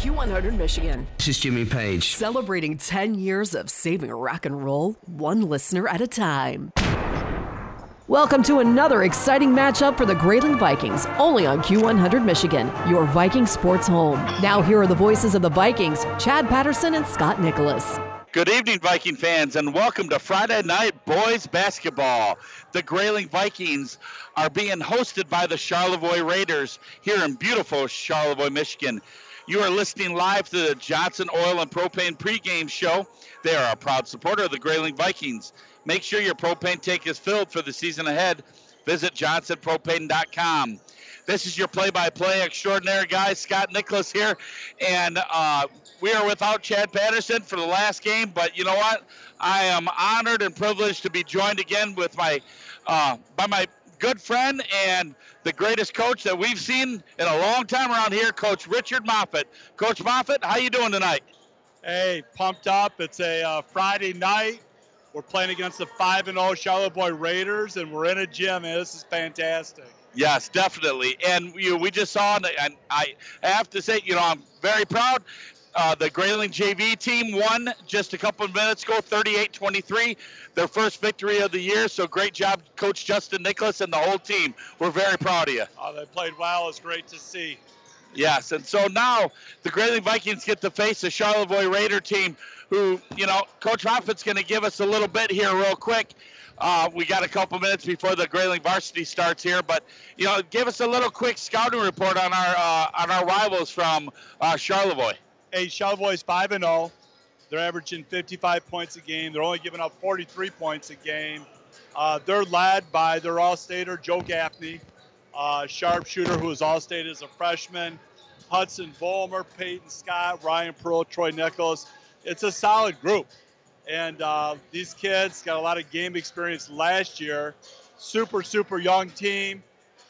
Q100 Michigan. This is Jimmy Page. Celebrating 10 years of saving rock and roll, one listener at a time. Welcome to another exciting matchup for the Grayling Vikings, only on Q100 Michigan, your Viking sports home. Now, here are the voices of the Vikings Chad Patterson and Scott Nicholas. Good evening, Viking fans, and welcome to Friday Night Boys Basketball. The Grayling Vikings are being hosted by the Charlevoix Raiders here in beautiful Charlevoix, Michigan. You are listening live to the Johnson Oil and Propane pregame show. They are a proud supporter of the Grayling Vikings. Make sure your propane tank is filled for the season ahead. Visit johnsonpropane.com. This is your play-by-play extraordinary guy, Scott Nicholas here, and uh, we are without Chad Patterson for the last game. But you know what? I am honored and privileged to be joined again with my uh, by my good friend and the greatest coach that we've seen in a long time around here, Coach Richard Moffat. Coach Moffat, how you doing tonight? Hey, pumped up. It's a uh, Friday night. We're playing against the 5 and 0 Boy Raiders, and we're in a gym, and this is fantastic. Yes, definitely. And you, we just saw, and I have to say, you know, I'm very proud. Uh, the Grayling JV team won just a couple of minutes ago, 38-23, their first victory of the year. So great job, Coach Justin Nicholas and the whole team. We're very proud of you. Oh, they played well. It's great to see. Yes, and so now the Grayling Vikings get to face the Charlevoix Raider team, who, you know, Coach Moffat's going to give us a little bit here, real quick. Uh, we got a couple minutes before the Grayling varsity starts here, but you know, give us a little quick scouting report on our uh, on our rivals from uh, Charlevoix. Hey, is five and zero. Oh. They're averaging 55 points a game. They're only giving up 43 points a game. Uh, they're led by their All-Stater Joe Gaffney, uh, sharpshooter who is All-State as a freshman. Hudson Vollmer, Peyton Scott, Ryan Pearl, Troy Nichols. It's a solid group. And uh, these kids got a lot of game experience last year. Super, super young team.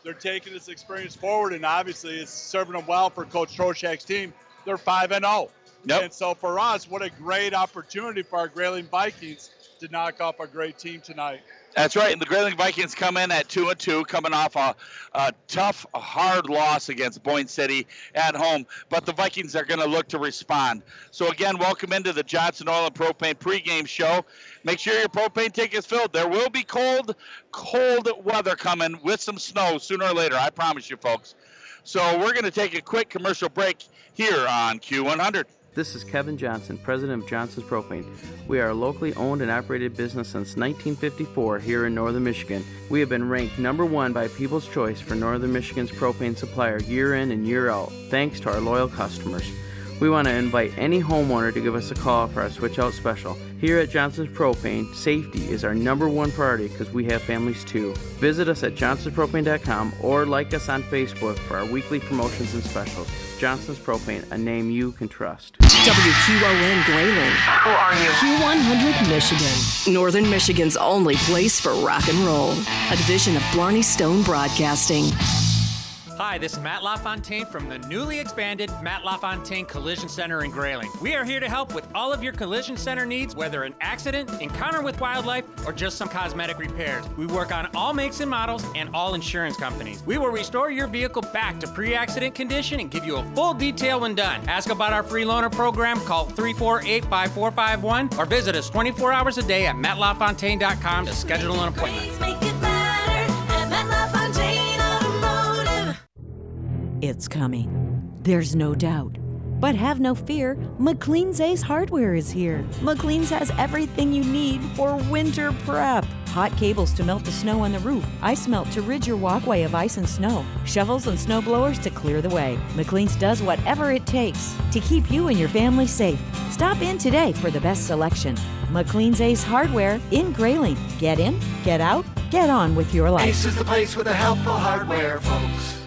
They're taking this experience forward, and obviously it's serving them well for Coach Troshak's team. They're 5 and 0. Yep. And so for us, what a great opportunity for our Grayling Vikings to knock off a great team tonight. That's right. And the Grayling Vikings come in at two and two, coming off a, a tough, hard loss against Boyne City at home. But the Vikings are going to look to respond. So again, welcome into the Johnson Oil and Propane pregame show. Make sure your propane tank is filled. There will be cold, cold weather coming with some snow sooner or later. I promise you, folks. So we're going to take a quick commercial break here on Q100. This is Kevin Johnson, president of Johnson's Propane. We are a locally owned and operated business since 1954 here in Northern Michigan. We have been ranked number one by People's Choice for Northern Michigan's propane supplier year in and year out, thanks to our loyal customers. We want to invite any homeowner to give us a call for our switch out special. Here at Johnson's Propane, safety is our number one priority because we have families too. Visit us at johnsonspropane.com or like us on Facebook for our weekly promotions and specials. Johnson's Propane, a name you can trust. WQON Grayling. Who are you? Q100 Michigan. Northern Michigan's only place for rock and roll. A division of Blarney Stone Broadcasting. Hi, this is Matt LaFontaine from the newly expanded Matt LaFontaine Collision Center in Grayling. We are here to help with all of your collision center needs, whether an accident, encounter with wildlife, or just some cosmetic repairs. We work on all makes and models and all insurance companies. We will restore your vehicle back to pre accident condition and give you a full detail when done. Ask about our free loaner program, call 348 5451, or visit us 24 hours a day at mattlafontaine.com to schedule an appointment. It's coming. There's no doubt. But have no fear, McLean's Ace Hardware is here. McLean's has everything you need for winter prep. Hot cables to melt the snow on the roof, ice melt to rid your walkway of ice and snow, shovels and snow blowers to clear the way. McLean's does whatever it takes to keep you and your family safe. Stop in today for the best selection. McLean's Ace Hardware in Grayling. Get in, get out, get on with your life. Ace is the place with the helpful hardware, folks.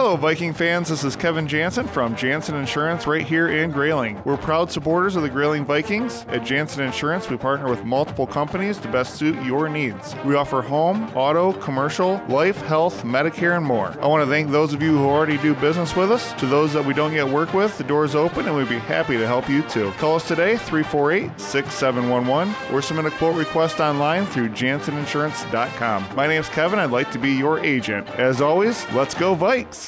Hello, Viking fans. This is Kevin Jansen from Jansen Insurance right here in Grayling. We're proud supporters of the Grayling Vikings. At Jansen Insurance, we partner with multiple companies to best suit your needs. We offer home, auto, commercial, life, health, Medicare, and more. I want to thank those of you who already do business with us. To those that we don't yet work with, the door is open and we'd be happy to help you too. Call us today, 348 6711, or submit a quote request online through janseninsurance.com. My name's Kevin. I'd like to be your agent. As always, let's go, Vikes!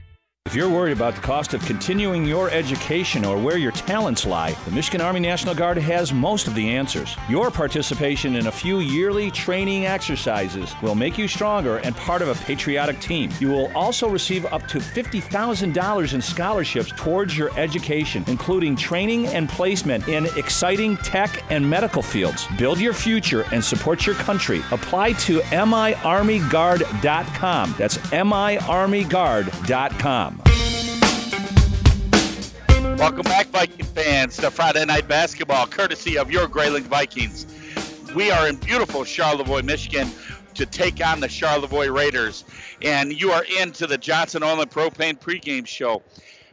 If you're worried about the cost of continuing your education or where your talents lie, the Michigan Army National Guard has most of the answers. Your participation in a few yearly training exercises will make you stronger and part of a patriotic team. You will also receive up to $50,000 in scholarships towards your education, including training and placement in exciting tech and medical fields. Build your future and support your country. Apply to miarmyguard.com. That's miarmyguard.com. Welcome back, Viking fans, to Friday Night Basketball, courtesy of your Grayling Vikings. We are in beautiful Charlevoix, Michigan, to take on the Charlevoix Raiders, and you are into the Johnson Oil and Propane pregame show.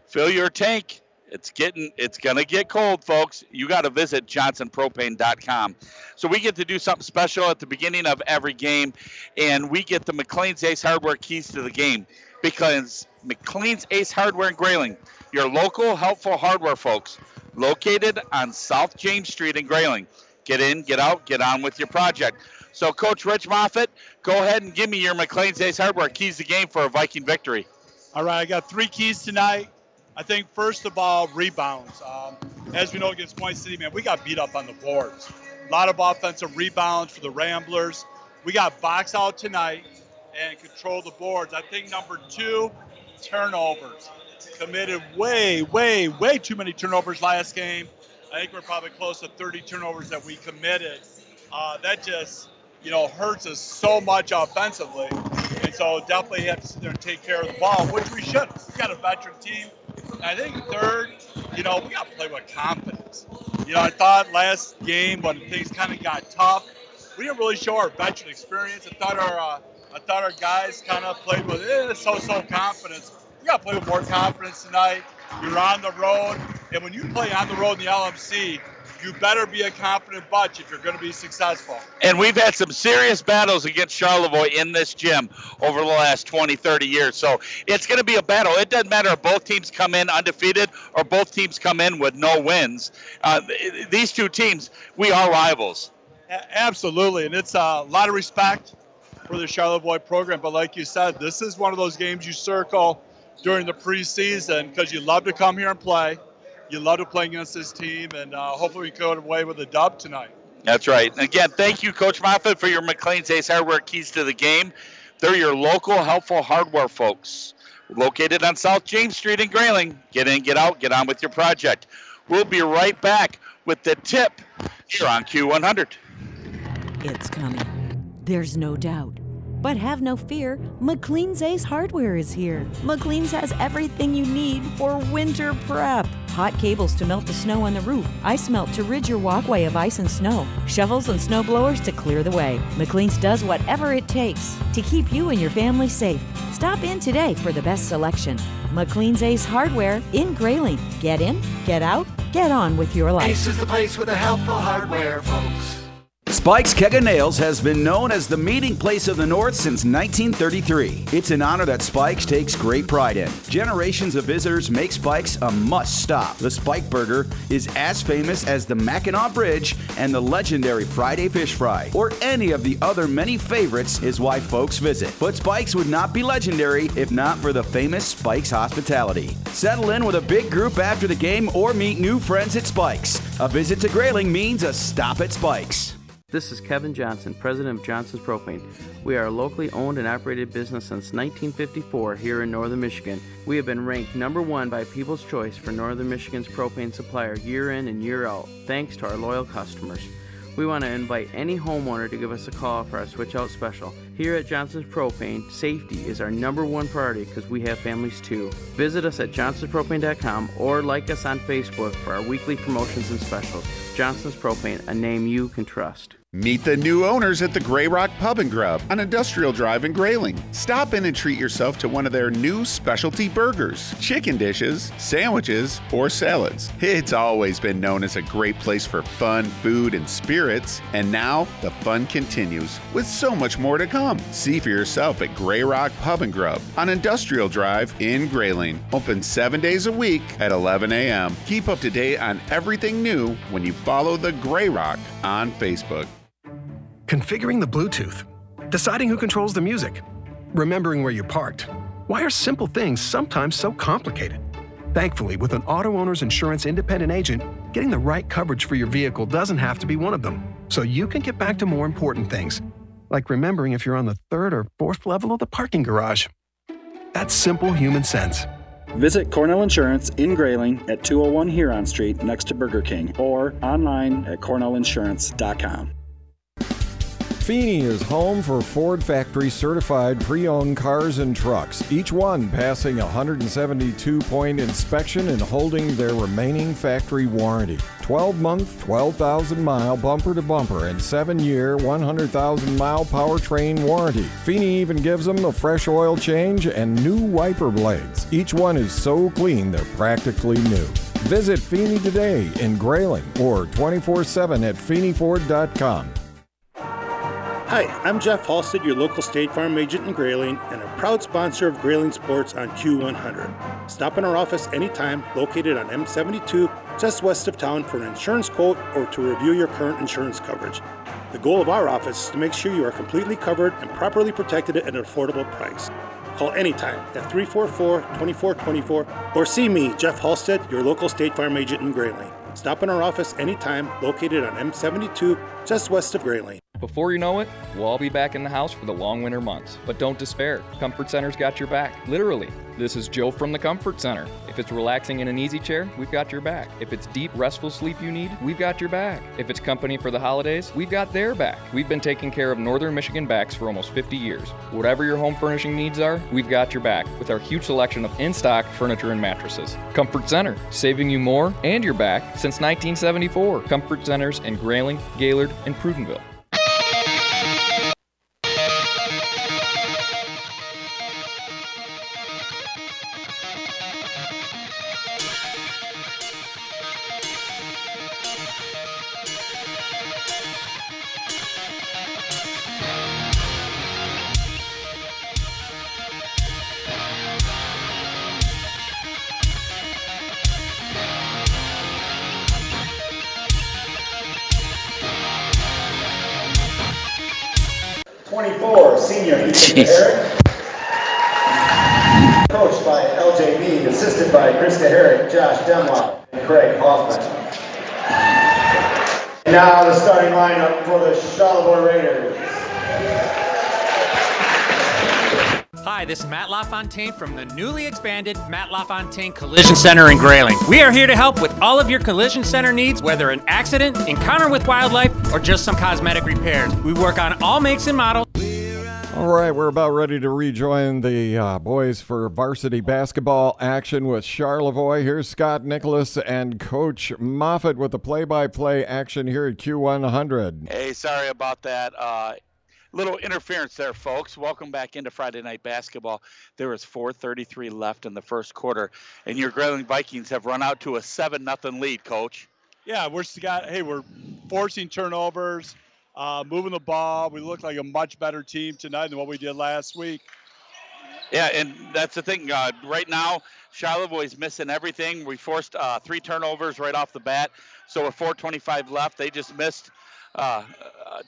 Fill your tank. It's getting, it's gonna get cold, folks. You got to visit johnsonpropane.com. So we get to do something special at the beginning of every game, and we get the McLean's Ace Hardware keys to the game because McLean's Ace Hardware in Grayling your local helpful hardware folks located on South James Street in Grayling. Get in, get out, get on with your project. So, Coach Rich Moffitt, go ahead and give me your McLean's Ace Hardware keys to the game for a Viking victory. All right, I got three keys tonight. I think first of all, rebounds. Um, as we know against Boyne City, man, we got beat up on the boards. A lot of offensive rebounds for the Ramblers. We got box out tonight and control the boards. I think number two, turnovers committed way, way, way too many turnovers last game. I think we're probably close to 30 turnovers that we committed. Uh, that just, you know, hurts us so much offensively. And so definitely have to sit there and take care of the ball, which we should. We've got a veteran team. I think third, you know, we got to play with confidence. You know, I thought last game when things kind of got tough, we didn't really show our veteran experience. I thought our, uh, I thought our guys kind of played with eh, so-so confidence got to play with more confidence tonight. You're on the road, and when you play on the road in the LMC, you better be a confident bunch if you're going to be successful. And we've had some serious battles against Charlevoix in this gym over the last 20, 30 years. So it's going to be a battle. It doesn't matter if both teams come in undefeated or both teams come in with no wins. Uh, these two teams, we are rivals. Absolutely, and it's a lot of respect for the Charlevoix program. But like you said, this is one of those games you circle during the preseason because you love to come here and play. You love to play against this team, and uh, hopefully we go away with a dub tonight. That's right. Again, thank you, Coach Moffitt, for your McLean's Ace Hardware keys to the game. They're your local helpful hardware folks, located on South James Street in Grayling. Get in, get out, get on with your project. We'll be right back with the tip here on Q100. It's coming. There's no doubt. But have no fear, McLean's Ace Hardware is here. McLean's has everything you need for winter prep. Hot cables to melt the snow on the roof, ice melt to rid your walkway of ice and snow, shovels and snow blowers to clear the way. McLean's does whatever it takes to keep you and your family safe. Stop in today for the best selection. McLean's Ace Hardware in Grayling. Get in, get out, get on with your life. Ace is the place with the helpful hardware, folks. Spike's Keg of Nails has been known as the meeting place of the North since 1933. It's an honor that Spike's takes great pride in. Generations of visitors make Spike's a must stop. The Spike Burger is as famous as the Mackinac Bridge and the legendary Friday Fish Fry, or any of the other many favorites, is why folks visit. But Spike's would not be legendary if not for the famous Spike's hospitality. Settle in with a big group after the game or meet new friends at Spike's. A visit to Grayling means a stop at Spike's. This is Kevin Johnson, president of Johnson's Propane. We are a locally owned and operated business since 1954 here in Northern Michigan. We have been ranked number one by People's Choice for Northern Michigan's propane supplier year in and year out, thanks to our loyal customers. We want to invite any homeowner to give us a call for our switch out special. Here at Johnson's Propane, safety is our number one priority because we have families too. Visit us at johnsonspropane.com or like us on Facebook for our weekly promotions and specials. Johnson's Propane, a name you can trust. Meet the new owners at the Grey Rock Pub and Grub on Industrial Drive in Grayling. Stop in and treat yourself to one of their new specialty burgers, chicken dishes, sandwiches, or salads. It's always been known as a great place for fun, food, and spirits, and now the fun continues with so much more to come. See for yourself at Grey Rock Pub and Grub on Industrial Drive in Grayling. Open seven days a week at 11 a.m. Keep up to date on everything new when you follow the Grey Rock on Facebook. Configuring the Bluetooth, deciding who controls the music, remembering where you parked. Why are simple things sometimes so complicated? Thankfully, with an auto owner's insurance independent agent, getting the right coverage for your vehicle doesn't have to be one of them. So you can get back to more important things, like remembering if you're on the third or fourth level of the parking garage. That's simple human sense. Visit Cornell Insurance in Grayling at 201 Huron Street next to Burger King or online at cornellinsurance.com. Feeney is home for Ford factory certified pre owned cars and trucks, each one passing a 172 point inspection and holding their remaining factory warranty. 12 month, 12,000 mile bumper to bumper and 7 year, 100,000 mile powertrain warranty. Feeney even gives them a fresh oil change and new wiper blades. Each one is so clean they're practically new. Visit Feeney today in Grayling or 24 7 at FeeneyFord.com. Hi, I'm Jeff Halstead, your local State Farm agent in Grayling, and a proud sponsor of Grayling Sports on Q100. Stop in our office anytime, located on M72, just west of town, for an insurance quote or to review your current insurance coverage. The goal of our office is to make sure you are completely covered and properly protected at an affordable price. Call anytime at 344 2424 or see me, Jeff Halstead, your local State Farm agent in Grayling. Stop in our office anytime, located on M72, just west of Grayling. Before you know it, we'll all be back in the house for the long winter months. But don't despair, Comfort Center's got your back, literally. This is Joe from the Comfort Center. If it's relaxing in an easy chair, we've got your back. If it's deep, restful sleep you need, we've got your back. If it's company for the holidays, we've got their back. We've been taking care of Northern Michigan backs for almost 50 years. Whatever your home furnishing needs are, we've got your back with our huge selection of in stock furniture and mattresses. Comfort Center, saving you more and your back since 1974. Comfort Centers in Grayling, Gaylord, and Prudenville. LaFontaine from the newly expanded Matt LaFontaine Collision Center in Grayling. We are here to help with all of your collision center needs, whether an accident, encounter with wildlife, or just some cosmetic repairs. We work on all makes and models. All right, we're about ready to rejoin the uh, boys for varsity basketball action with Charlevoix. Here's Scott Nicholas and Coach Moffat with the play-by-play action here at Q100. Hey, sorry about that. Uh, little interference there, folks. Welcome back into Friday night basketball. There is 4:33 left in the first quarter, and your Grayling Vikings have run out to a seven nothing lead, Coach. Yeah, we're got. Hey, we're forcing turnovers, uh, moving the ball. We look like a much better team tonight than what we did last week. Yeah, and that's the thing. Uh, right now, Charlevoix is missing everything. We forced uh, three turnovers right off the bat. So with 4:25 left, they just missed uh,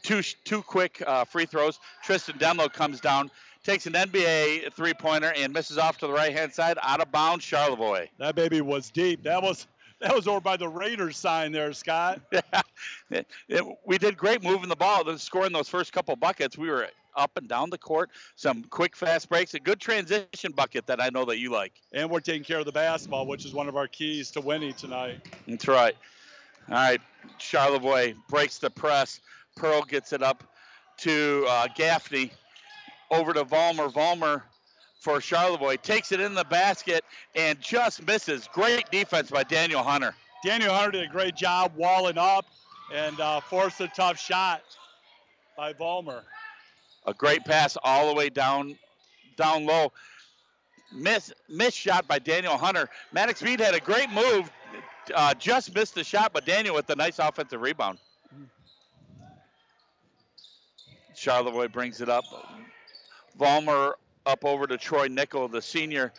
two two quick uh, free throws. Tristan Demlo comes down, takes an NBA three pointer, and misses off to the right hand side, out of bounds. Charlevoix. That baby was deep. That was that was over by the Raiders sign there, Scott. Yeah, it, it, we did great moving the ball, then scoring those first couple buckets. We were up and down the court, some quick fast breaks, a good transition bucket that I know that you like. And we're taking care of the basketball, which is one of our keys to winning tonight. That's right. All right, Charlevoix breaks the press. Pearl gets it up to uh, Gaffney, over to Vollmer. Vollmer for Charlevoix takes it in the basket and just misses. Great defense by Daniel Hunter. Daniel Hunter did a great job walling up and uh, forced a tough shot. by Vollmer. A great pass all the way down, down low. Miss, miss shot by Daniel Hunter. Maddox Mead had a great move, uh, just missed the shot, but Daniel with a nice offensive rebound. Charlevoix brings it up. Vollmer up over to Troy Nickel, the senior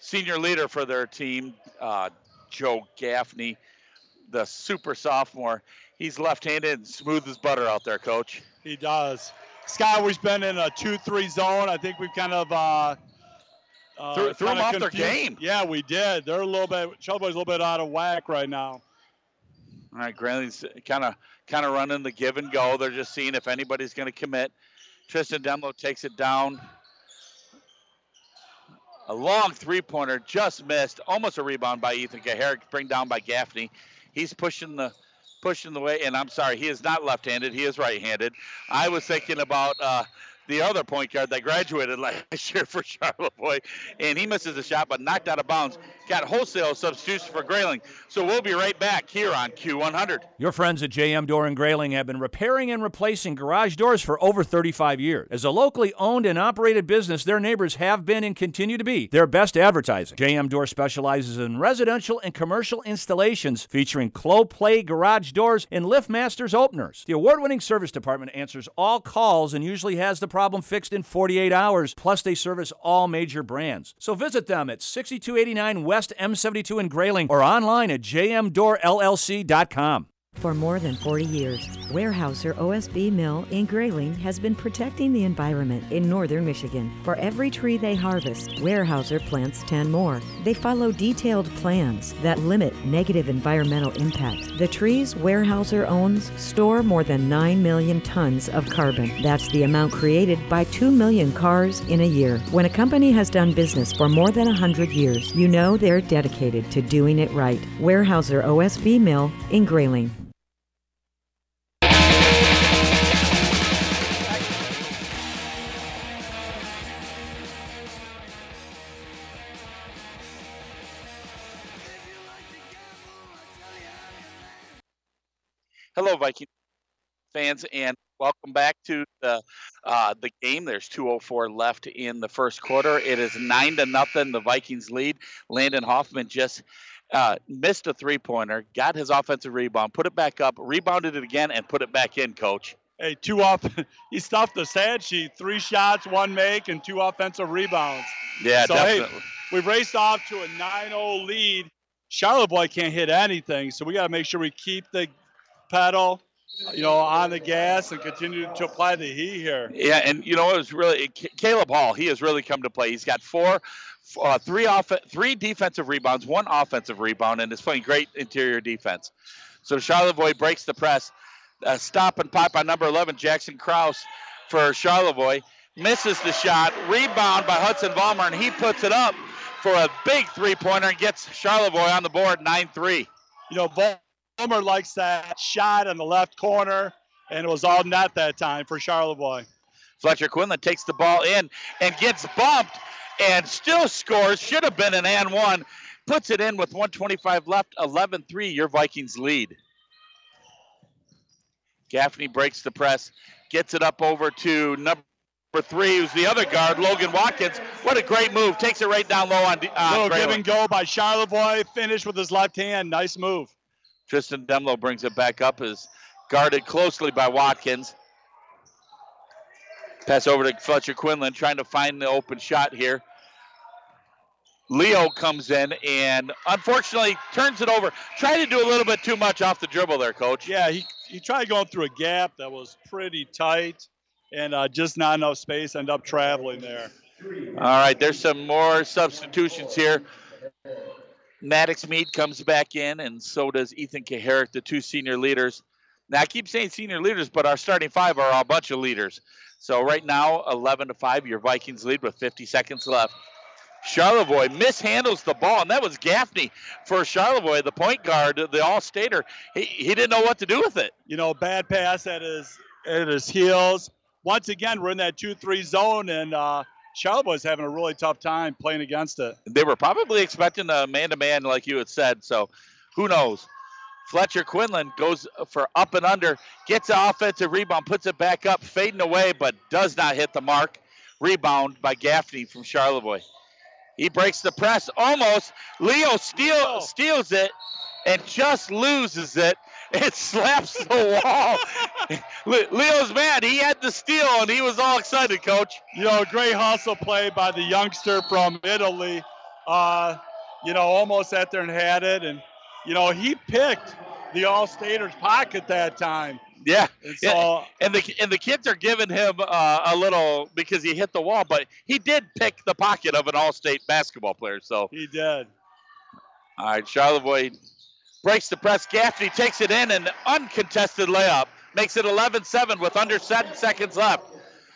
senior leader for their team. Uh, Joe Gaffney, the super sophomore. He's left-handed and smooth as butter out there, coach. He does. Scott, we've been in a 2-3 zone. I think we've kind of uh, uh, threw, threw them off confused. their game. Yeah, we did. They're a little bit. Charlevoix's a little bit out of whack right now. All right, Grayling's kind of kind of running the give and go. They're just seeing if anybody's going to commit. Tristan Demlo takes it down. A long three-pointer just missed. Almost a rebound by Ethan Kaharick, bring down by Gaffney. He's pushing the pushing the way, and I'm sorry, he is not left-handed. He is right-handed. I was thinking about uh, the other point guard that graduated last year for Charlevoix, and he misses a shot but knocked out of bounds. Got wholesale substitution for Grayling. So we'll be right back here on Q100. Your friends at JM Door and Grayling have been repairing and replacing garage doors for over 35 years. As a locally owned and operated business, their neighbors have been and continue to be their best advertising. JM Door specializes in residential and commercial installations featuring Clopay garage doors and LiftMasters openers. The award-winning service department answers all calls and usually has the problem fixed in 48 hours. Plus, they service all major brands. So visit them at 6289 West M72 in Grayling or online at jmdoorllc.com. For more than 40 years, Weyerhaeuser OSB Mill in Grayling has been protecting the environment in northern Michigan. For every tree they harvest, Weyerhaeuser plants 10 more. They follow detailed plans that limit negative environmental impact. The trees Weyerhaeuser owns store more than 9 million tons of carbon. That's the amount created by 2 million cars in a year. When a company has done business for more than 100 years, you know they're dedicated to doing it right. Weyerhaeuser OSB Mill in Grayling. Hello, Viking fans, and welcome back to the uh, the game. There's 2:04 left in the first quarter. It is nine to nothing. The Vikings lead. Landon Hoffman just uh, missed a three pointer, got his offensive rebound, put it back up, rebounded it again, and put it back in. Coach. Hey, two off. he stuffed the sad sheet. Three shots, one make, and two offensive rebounds. Yeah, so, definitely. Hey, we've raced off to a 9-0 lead. boy can't hit anything, so we got to make sure we keep the pedal, you know, on the gas and continue to apply the heat here. Yeah, and you know it was really Caleb Hall. He has really come to play. He's got four, uh, three off, three defensive rebounds, one offensive rebound, and is playing great interior defense. So Charlevoix breaks the press. Uh, stop and pop on number 11, Jackson Kraus for Charlevoix. Misses the shot. Rebound by Hudson Vollmer, and he puts it up for a big three-pointer and gets Charlevoix on the board 9-3. You know, Vollmer likes that shot in the left corner, and it was all net that time for Charlevoix. Fletcher Quinlan takes the ball in and gets bumped and still scores. Should have been an and one. Puts it in with 125 left, 11 3, your Vikings lead. Gaffney breaks the press, gets it up over to number three, who's the other guard, Logan Watkins. What a great move. Takes it right down low on. Uh, Little give and go by Charlevoix. Finished with his left hand. Nice move. Tristan Demlo brings it back up, is guarded closely by Watkins. Pass over to Fletcher Quinlan, trying to find the open shot here. Leo comes in and unfortunately turns it over. Tried to do a little bit too much off the dribble there, coach. Yeah, he, he tried going through a gap that was pretty tight and uh, just not enough space. End up traveling there. All right, there's some more substitutions here. Maddox Mead comes back in, and so does Ethan Kaharick, the two senior leaders. Now I keep saying senior leaders, but our starting five are a bunch of leaders. So right now, 11 to five, your Vikings lead with 50 seconds left. Charlevoix mishandles the ball, and that was Gaffney for Charlevoix, the point guard, the all-stater. He, he didn't know what to do with it. You know, bad pass at his at his heels. Once again, we're in that two-three zone, and uh, Charlevoix having a really tough time playing against it. They were probably expecting a man-to-man, like you had said. So, who knows? Fletcher Quinlan goes for up and under, gets an offensive rebound, puts it back up, fading away, but does not hit the mark. Rebound by Gaffney from Charlevoix. He breaks the press almost. Leo steal, oh. steals it and just loses it. It slaps the wall. Leo's mad. He had the steal and he was all excited, coach. You know, great hustle play by the youngster from Italy. Uh, you know, almost at there and had it. And, you know, he picked the All Staters pocket that time. Yeah. And so, yeah. and the and the kids are giving him uh, a little because he hit the wall, but he did pick the pocket of an all-state basketball player. So he did. All right, Charlevoix breaks the press. Gaffney takes it in, an uncontested layup makes it 11-7 with under seven seconds left.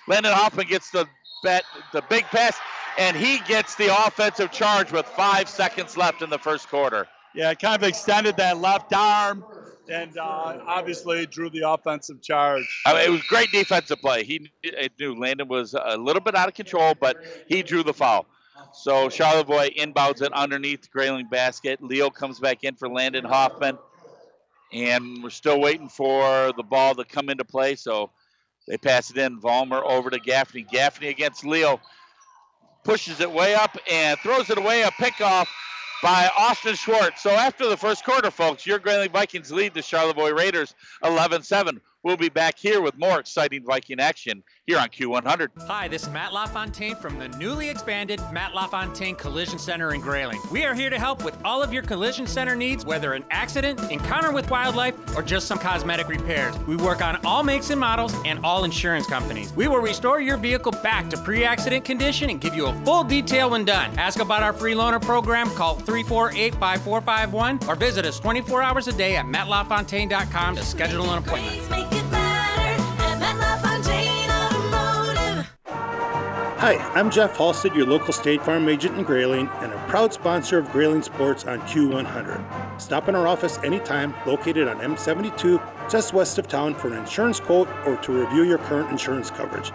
Landon Hoffman gets the bet, the big pass, and he gets the offensive charge with five seconds left in the first quarter. Yeah, kind of extended that left arm and uh, obviously drew the offensive charge. I mean, it was great defensive play. He knew Landon was a little bit out of control, but he drew the foul. So Charlevoix inbounds it underneath the Grayling basket. Leo comes back in for Landon Hoffman, and we're still waiting for the ball to come into play. So they pass it in. Vollmer over to Gaffney. Gaffney against Leo pushes it way up and throws it away. A pickoff by Austin Schwartz. So after the first quarter, folks, your Grayling Vikings lead the Charlevoix Raiders 11 7. We'll be back here with more exciting Viking action here on Q100. Hi, this is Matt LaFontaine from the newly expanded Matt LaFontaine Collision Center in Grayling. We are here to help with all of your collision center needs, whether an accident, encounter with wildlife, or just some cosmetic repairs. We work on all makes and models and all insurance companies. We will restore your vehicle back to pre accident condition and give you a full detail when done. Ask about our free loaner program, call 348 5451, or visit us 24 hours a day at mattlafontaine.com to schedule an appointment. Hi, I'm Jeff Halstead, your local State Farm agent in Grayling, and a proud sponsor of Grayling Sports on Q100. Stop in our office anytime, located on M72, just west of town, for an insurance quote or to review your current insurance coverage.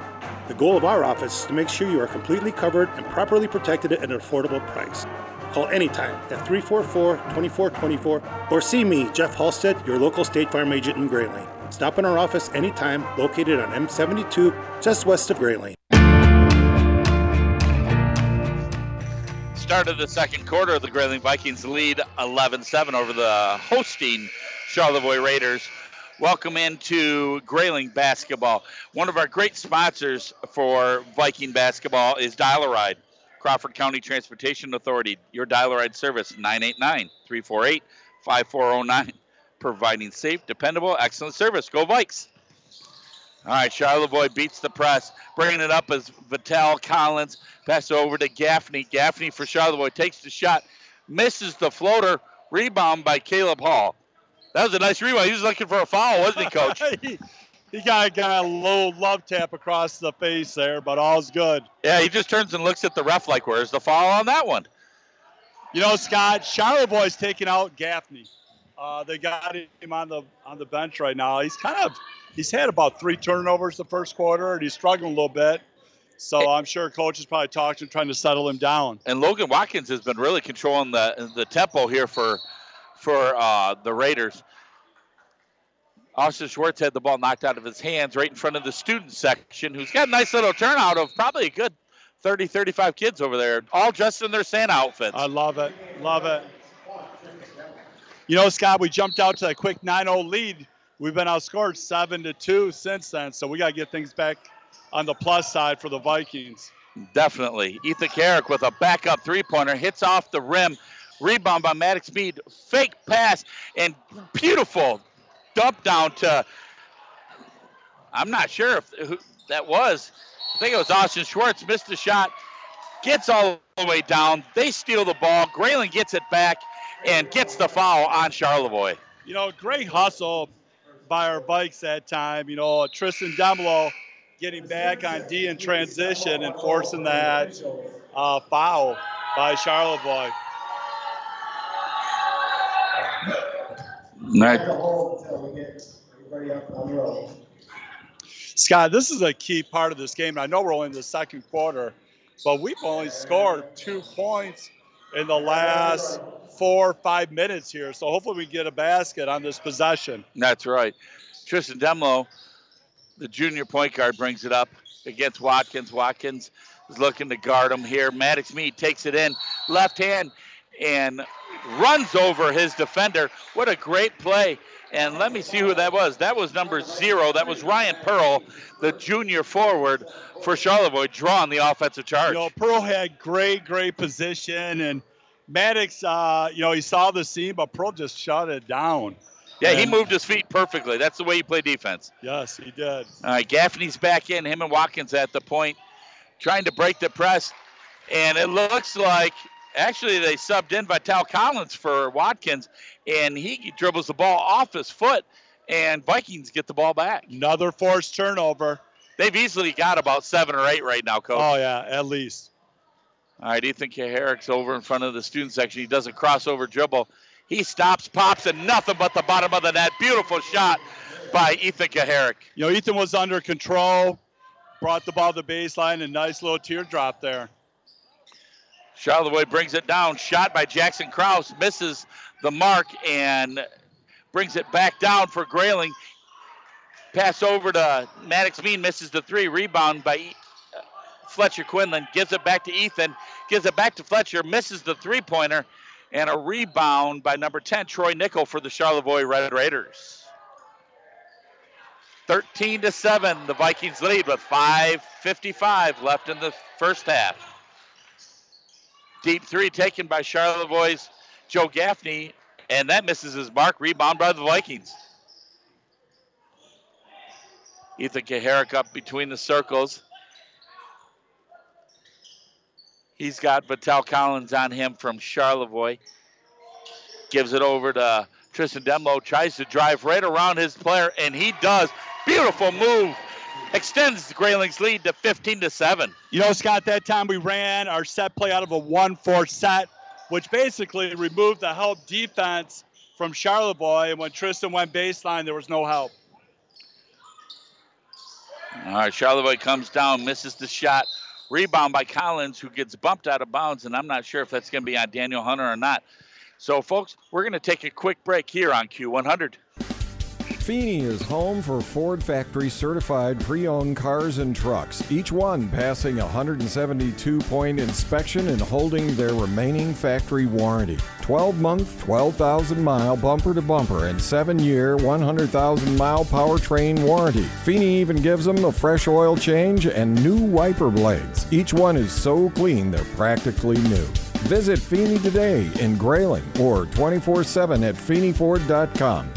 The goal of our office is to make sure you are completely covered and properly protected at an affordable price. Call anytime at 344 2424 or see me, Jeff Halstead, your local State Farm agent in Grayling. Stop in our office anytime, located on M72, just west of Grayling. Start of the second quarter, the Grayling Vikings lead 11 7 over the hosting Charlevoix Raiders. Welcome into Grayling basketball. One of our great sponsors for Viking basketball is Dial-A-Ride. Crawford County Transportation Authority, your Dial-A-Ride service, 989 348 5409. Providing safe, dependable, excellent service. Go Vikes. All right, Charlevoix beats the press. Bringing it up as Vital Collins. Pass over to Gaffney. Gaffney for Charlevoix takes the shot, misses the floater. Rebound by Caleb Hall. That was a nice rebound. He was looking for a foul, wasn't he, Coach? he, he got, got a little love tap across the face there, but all's good. Yeah, he just turns and looks at the ref like, where's the foul on that one? You know, Scott, Charlevoix's taking out Gaffney. Uh, they got him on the on the bench right now. He's kind of he's had about three turnovers the first quarter, and he's struggling a little bit. So I'm sure coach is probably talking to him, trying to settle him down. And Logan Watkins has been really controlling the the tempo here for for uh, the Raiders. Austin Schwartz had the ball knocked out of his hands right in front of the student section, who's got a nice little turnout of probably a good 30, 35 kids over there, all dressed in their Santa outfits. I love it. Love it. You know, Scott, we jumped out to a quick 9-0 lead. We've been outscored seven to two since then, so we got to get things back on the plus side for the Vikings. Definitely. Ethan Kaharick with a backup three-pointer hits off the rim. Rebound by Maddox Mead. Fake pass and beautiful dump down to. I'm not sure if who that was. I think it was Austin Schwartz. Missed the shot. Gets all the way down. They steal the ball. Grayling gets it back and gets the foul on Charlevoix. You know, great hustle by our Vikes that time. You know, Tristan Demlo getting back on D in transition and forcing that uh, foul by Charlevoix. Right. Scott, this is a key part of this game. I know we're only in the second quarter, but we've only scored two points in the last four or five minutes here. So hopefully we get a basket on this possession. That's right. Tristan Demlo, the junior point guard, brings it up against Watkins. Watkins is looking to guard him here. Maddox Mead takes it in, left hand, and runs over his defender. What a great play. And let me see who that was. That was number zero. That was Ryan Pearl, the junior forward for Charlevoix, drawing the offensive charge. You know, Pearl had great, great position, and Maddox, uh, you know, he saw the seam, but Pearl just shut it down. Yeah, and, he moved his feet perfectly. That's the way you play defense. Yes, he did. All right, Gaffney's back in. Him and Watkins at the point, trying to break the press. And it looks like actually they subbed in Vital Collins for Watkins, and he dribbles the ball off his foot, and Vikings get the ball back. Another forced turnover. They've easily got about seven or eight right now, coach. Oh yeah, at least. All right, Ethan Kaharick's over in front of the student section. He does a crossover dribble. He stops, pops, and nothing but the bottom of the net. Beautiful shot by Ethan Kaharick. You know, Ethan was under control, brought the ball to the baseline, and nice little teardrop there. Charlevoix brings it down. Shot by Jackson Kraus. Misses the mark and brings it back down for Grayling. Pass over to Maddox Mead. Misses the three. Rebound by Fletcher Quinlan. Gives it back to Ethan. Gives it back to Fletcher. Misses the three pointer. And a rebound by number 10, Troy Nickel for the Charlevoix Red Raiders. 13 to 7, the Vikings lead with 5.55 left in the first half. Deep three taken by Charlevoix's Joe Gaffney, and that misses his mark. Rebound by the Vikings. Ethan Kaharick up between the circles. He's got Vital Collins on him from Charlevoix. Gives it over to Tristan Demlo. Tries to drive right around his player, and he does. Beautiful move. Extends the Grayling's lead to 15 to 7. You know, Scott, that time we ran our set play out of a 1 4 set, which basically removed the help defense from Charlevoix. And when Tristan went baseline, there was no help. All right, Charlevoix comes down, misses the shot. Rebound by Collins, who gets bumped out of bounds, and I'm not sure if that's going to be on Daniel Hunter or not. So, folks, we're going to take a quick break here on Q100. Feeney is home for Ford factory certified pre owned cars and trucks, each one passing a 172 point inspection and holding their remaining factory warranty. 12 month, 12,000 mile bumper to bumper, and 7 year, 100,000 mile powertrain warranty. Feeney even gives them a fresh oil change and new wiper blades. Each one is so clean they're practically new. Visit Feeney today in Grayling or 24 7 at FeeneyFord.com.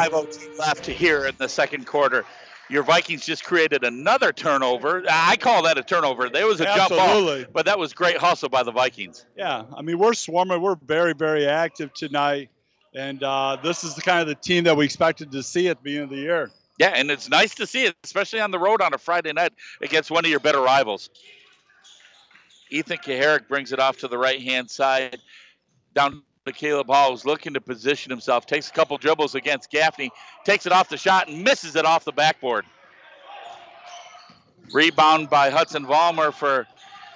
5.02 left to here in the second quarter. Your Vikings just created another turnover. I call that a turnover. There was a Absolutely. jump ball, but that was great hustle by the Vikings. Yeah, I mean we're swarming. We're very, very active tonight, and uh, this is the kind of the team that we expected to see at the beginning of the year. Yeah, and it's nice to see it, especially on the road on a Friday night against one of your better rivals. Ethan Kaharick brings it off to the right hand side, down to Caleb Hall, who's looking to position himself. Takes a couple dribbles against Gaffney, takes it off the shot and misses it off the backboard. Rebound by Hudson Vollmer for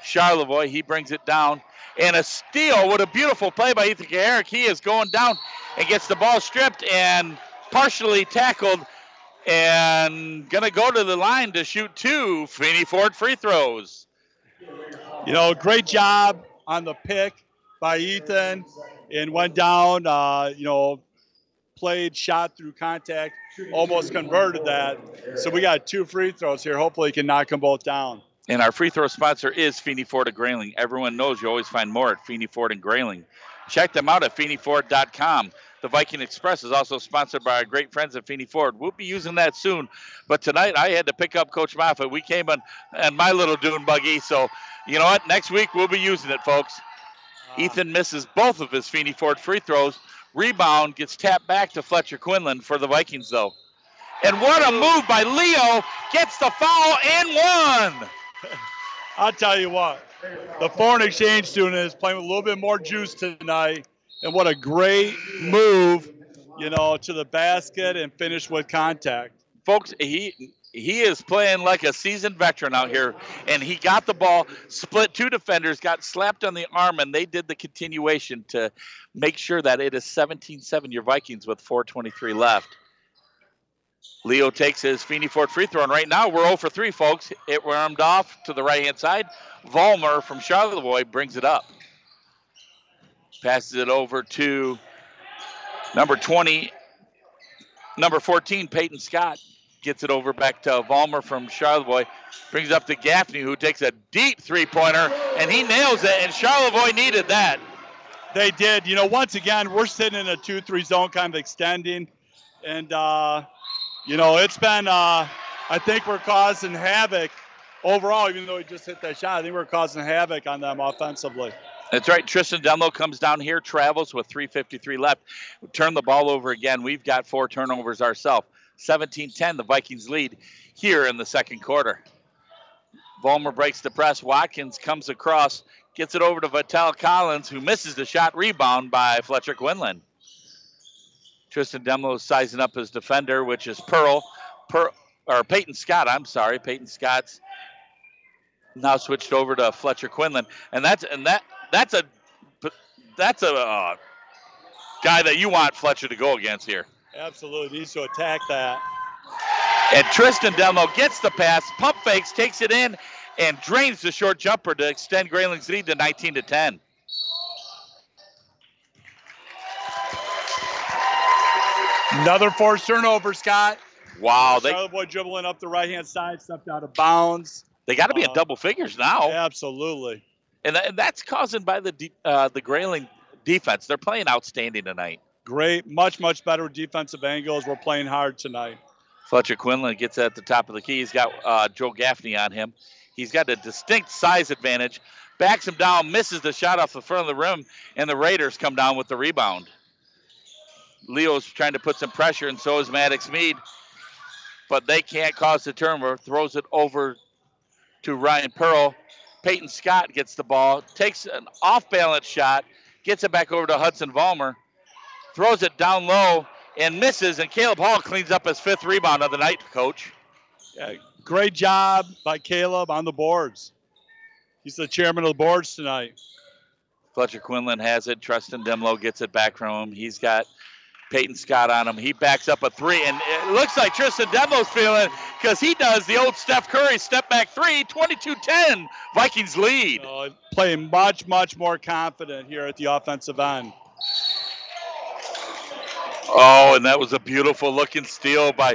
Charlevoix. He brings it down. And a steal. What a beautiful play by Ethan Kaharick. He is going down and gets the ball stripped and partially tackled and going to go to the line to shoot two Feeney Ford free throws. You know, great job on the pick by Ethan and went down, uh, you know, played, shot through contact, almost converted that. So we got two free throws here. Hopefully, can knock them both down. And our free throw sponsor is Feeney Ford of Grayling. Everyone knows you always find more at Feeney Ford and Grayling. Check them out at FeeneyFord.com. The Viking Express is also sponsored by our great friends at Feeney Ford. We'll be using that soon. But tonight I had to pick up Coach Moffat. We came on, on my little dune buggy. So, you know what? Next week we'll be using it, folks. Um, Ethan misses both of his Feeney Ford free throws. Rebound gets tapped back to Fletcher Quinlan for the Vikings, though. And what a move by Leo. Gets the foul and one. I'll tell you what, the foreign exchange student is playing with a little bit more juice tonight. And what a great move, you know, to the basket and finish with contact. Folks, he he is playing like a seasoned veteran out here, and he got the ball, split two defenders, got slapped on the arm, and they did the continuation to make sure that it is 17-7 your Vikings with 4:23 left. Leo takes his Feeney Ford free throw, and right now we're 0 for 3, folks. It warmed off to the right hand side. Vollmer from Charlevoix brings it up. Passes it over to number 20, number 14, Peyton Scott. Gets it over back to Vollmer from Charlevoix. Brings up to Gaffney, who takes a deep three pointer, and he nails it. And Charlevoix needed that. They did. You know, once again, we're sitting in a 2 3 zone, kind of extending. And, uh, you know, it's been, uh, I think we're causing havoc overall, even though he just hit that shot. I think we're causing havoc on them offensively. That's right. Tristan Demlo comes down here, travels with 3.53 left. Turn the ball over again. We've got four turnovers ourselves. 17 10, the Vikings lead here in the second quarter. Vollmer breaks the press. Watkins comes across, gets it over to Vittel Collins, who misses the shot rebound by Fletcher Quinlan. Tristan Demlo sizing up his defender, which is Pearl, Pearl or Peyton Scott. I'm sorry, Peyton Scott's now switched over to Fletcher Quinlan, and that's and that that's a that's a uh, guy that you want Fletcher to go against here. Absolutely needs to attack that. And Tristan Demlo gets the pass, pump fakes, takes it in, and drains the short jumper to extend Grayling's lead to 19 to 10. Another forced turnover, Scott. Wow, they Charlotte dribbling up the right hand side, stepped out of bounds. They got to be uh, in double figures now. Absolutely. And, and that's caused by the de- uh, the Grayling defense. They're playing outstanding tonight. Great, much much better defensive angles. We're playing hard tonight. Fletcher Quinlan gets at the top of the key. He's got uh, Joe Gaffney on him. He's got a distinct size advantage. Backs him down, misses the shot off the front of the rim, and the Raiders come down with the rebound. Leo's trying to put some pressure, and so is Maddox Mead. But they can't cause the turnover. Throws it over to Ryan Pearl. Peyton Scott gets the ball, takes an off balance shot, gets it back over to Hudson Vollmer, throws it down low and misses, and Caleb Hall cleans up his fifth rebound of the night, coach. Yeah, great job by Caleb on the boards. He's the chairman of the boards tonight. Fletcher Quinlan has it. Tristan Demlo gets it back from him. He's got Peyton Scott on him. He backs up a three, and it looks like Tristan Demlo's feeling because he does the old Steph Curry step back three, 22 10. Vikings lead. Uh, playing much, much more confident here at the offensive end. Oh, and that was a beautiful looking steal by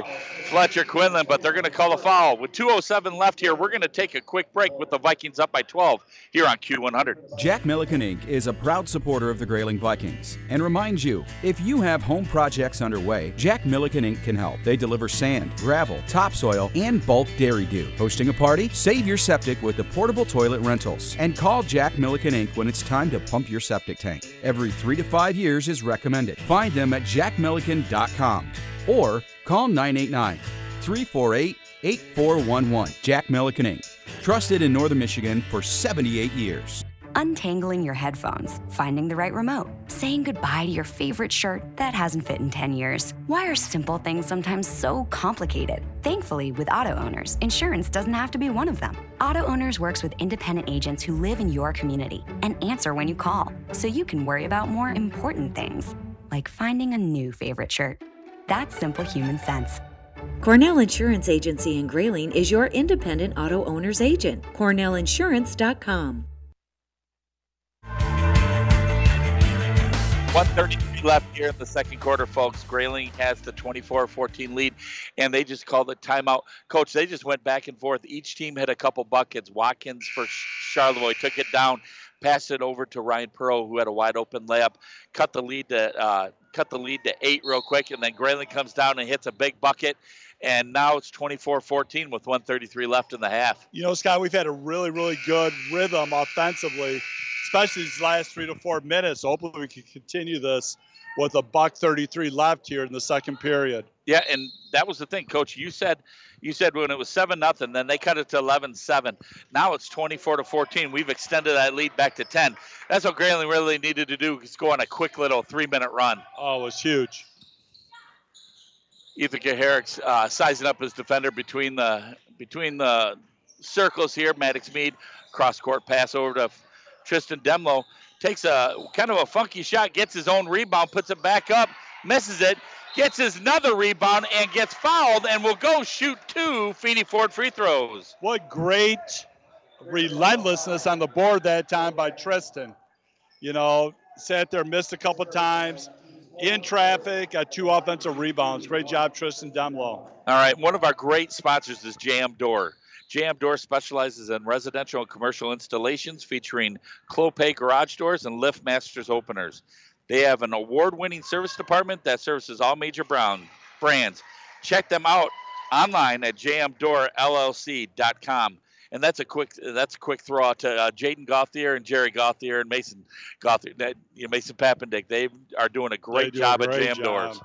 Fletcher Quinlan, but they're going to call a foul. With 2.07 left here, we're going to take a quick break with the Vikings up by 12 here on Q100. Jack Milliken Inc. is a proud supporter of the Grayling Vikings and reminds you if you have home projects underway, Jack Milliken Inc. can help. They deliver sand, gravel, topsoil, and bulk Dairy Doo. Hosting a party? Save your septic with the portable toilet rentals and call Jack Milliken Inc. when it's time to pump your septic tank. Every three to five years is recommended. Find them at jackmilliken.com or call 989 348 8411. Jack Milliken Inc. Trusted in Northern Michigan for 78 years. Untangling your headphones, finding the right remote, saying goodbye to your favorite shirt that hasn't fit in 10 years. Why are simple things sometimes so complicated? Thankfully, with auto owners, insurance doesn't have to be one of them. Auto Owners works with independent agents who live in your community and answer when you call, so you can worry about more important things, like finding a new favorite shirt. That's simple human sense. Cornell Insurance Agency in Grayling is your independent auto owner's agent. CornellInsurance.com. 133 left here in the second quarter, folks. Grayling has the 24 14 lead, and they just called it timeout. Coach, they just went back and forth. Each team had a couple buckets. Watkins for Charlevoix took it down, passed it over to Ryan Pearl, who had a wide open layup, cut the lead to uh, cut the lead to eight real quick, and then Grayling comes down and hits a big bucket. And now it's 24 14 with 133 left in the half. You know, Scott, we've had a really, really good rhythm offensively, especially these last three to four minutes. Hopefully, we can continue this with a buck 33 left here in the second period. Yeah, and that was the thing, Coach. You said you said when it was seven nothing, then they cut it to 11-7. Now it's 24 to 14. We've extended that lead back to 10. That's what Grayling really needed to do is go on a quick little three minute run. Oh, it was huge. Ethan Kaharick's uh, sizing up his defender between the between the circles here. Maddox Mead cross court pass over to Tristan Demlo takes a kind of a funky shot, gets his own rebound, puts it back up, misses it, gets his another rebound and gets fouled and will go shoot two Feeney Ford free throws. What great relentlessness on the board that time by Tristan. You know, sat there, missed a couple times, in traffic, got two offensive rebounds. Great job, Tristan Demlo. All right, one of our great sponsors is Jam Door. Jam Door specializes in residential and commercial installations featuring Clopay garage doors and Lift Masters openers. They have an award-winning service department that services all major brown brands. Check them out online at jamdoorllc.com. And that's a quick that's a quick throw out to uh, Jaden Gauthier and Jerry Gauthier and Mason Gauthier, that, you know, Mason Pappendick. They are doing a great do job a great at Jam job. Doors.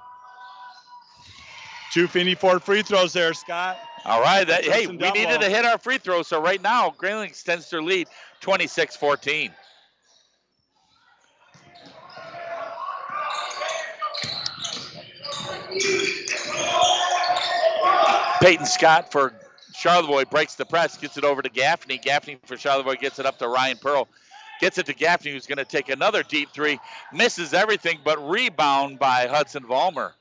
Two Feeney Ford free throws there, Scott. All right. That, hey, we needed to hit our free throw. So right now, Grayling extends their lead 26 14. Peyton Scott for Charlevoix breaks the press, gets it over to Gaffney. Gaffney for Charlevoix gets it up to Ryan Pearl. Gets it to Gaffney, who's going to take another deep three. Misses everything, but rebound by Hudson Vollmer.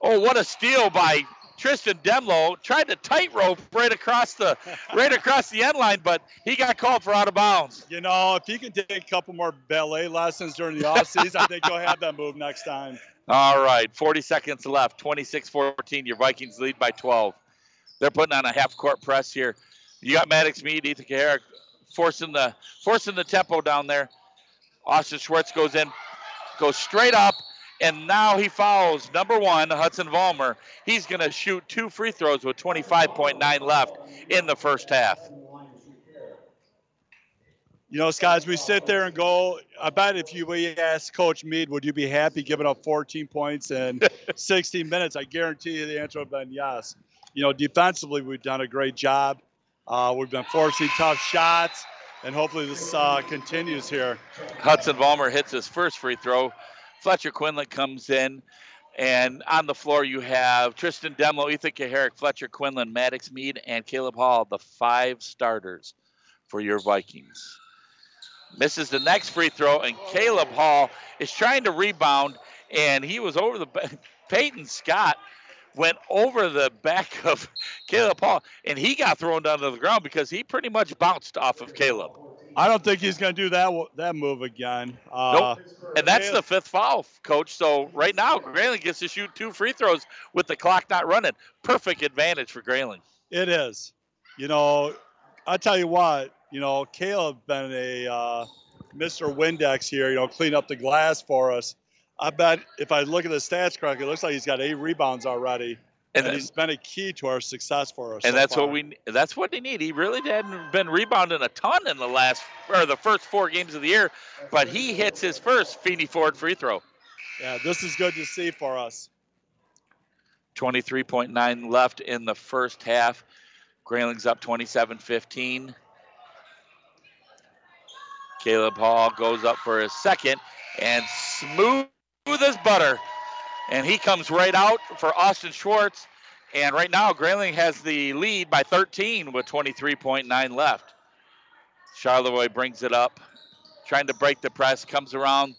Oh, what a steal by Tristan Demlo. Tried to tightrope right across the right across the end line, but he got called for out of bounds. You know, if you can take a couple more ballet lessons during the offseason, I think you'll have that move next time. All right, 40 seconds left. 26 14. Your Vikings lead by 12. They're putting on a half court press here. You got Maddox Mead, Ethan Kaharick forcing the forcing the tempo down there. Austin Schwartz goes in, goes straight up, and now he fouls number one, Hudson Vollmer. He's going to shoot two free throws with 25.9 left in the first half. You know, Scott, as we sit there and go, I bet if you we asked Coach Mead, would you be happy giving up 14 points in 16 minutes? I guarantee you the answer would have been yes. You know, defensively, we've done a great job. Uh, we've been forcing tough shots, and hopefully this uh, continues here. Hudson Vollmer hits his first free throw. Fletcher Quinlan comes in, and on the floor you have Tristan Demlo, Ethan Kaharick, Fletcher Quinlan, Maddox Mead, and Caleb Hall, the five starters for your Vikings. Misses the next free throw, and Caleb Hall is trying to rebound, and he was over the Peyton Scott went over the back of Caleb Hall, and he got thrown down to the ground because he pretty much bounced off of Caleb. I don't think he's going to do that that move again. Uh, Nope. And that's the fifth foul, coach. So right now, Grayling gets to shoot two free throws with the clock not running. Perfect advantage for Grayling. It is. You know, I tell you what, you know, Caleb been a uh, Mr. Windex here, you know, clean up the glass for us. I bet if I look at the stats correctly, it looks like he's got eight rebounds already. And And, then- he's been a key to our success for us. And so that's far. what we that's what they need. He really hadn't been rebounding a ton in the last or the first four games of the year, but he hits his first Feeney Ford free throw. Yeah, this is good to see for us. 23.9 left in the first half. Grayling's up 27-15. Caleb Hall goes up for his second and smooth as butter. And he comes right out for Austin Schwartz. And right now, Grayling has the lead by 13 with 23.9 left. Charlevoix brings it up, trying to break the press, comes around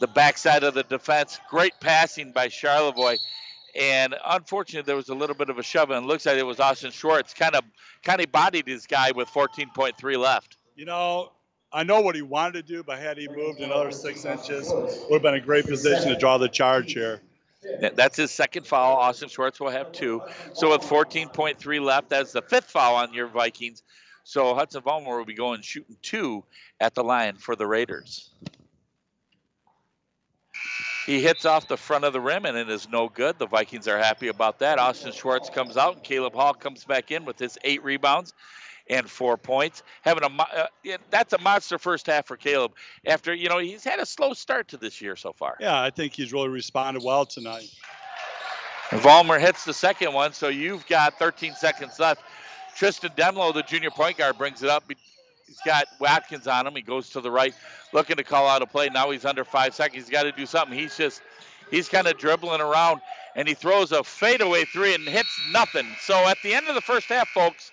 the backside of the defense. Great passing by Charlevoix. And unfortunately, there was a little bit of a shove, and looks like it was Austin Schwartz kind of kind of bodied his guy with 14.3 left. You know, I know what he wanted to do, but had he moved another six inches, would have been a great position to draw the charge here. That's his second foul. Austin Schwartz will have two. So with 14.3 left, that's the fifth foul on your Vikings. So Hudson Vollmer will be going shooting two at the line for the Raiders. He hits off the front of the rim and it is no good. The Vikings are happy about that. Austin Schwartz comes out and Caleb Hall comes back in with his eight rebounds and four points. Having a uh, that's a monster first half for Caleb. After you know he's had a slow start to this year so far. Yeah, I think he's really responded well tonight. Vollmer hits the second one, so you've got 13 seconds left. Tristan Demlo, the junior point guard, brings it up. He's got Watkins on him. He goes to the right, looking to call out a play. Now he's under five seconds. He's got to do something. He's just He's kind of dribbling around and he throws a fadeaway three and hits nothing. So at the end of the first half, folks,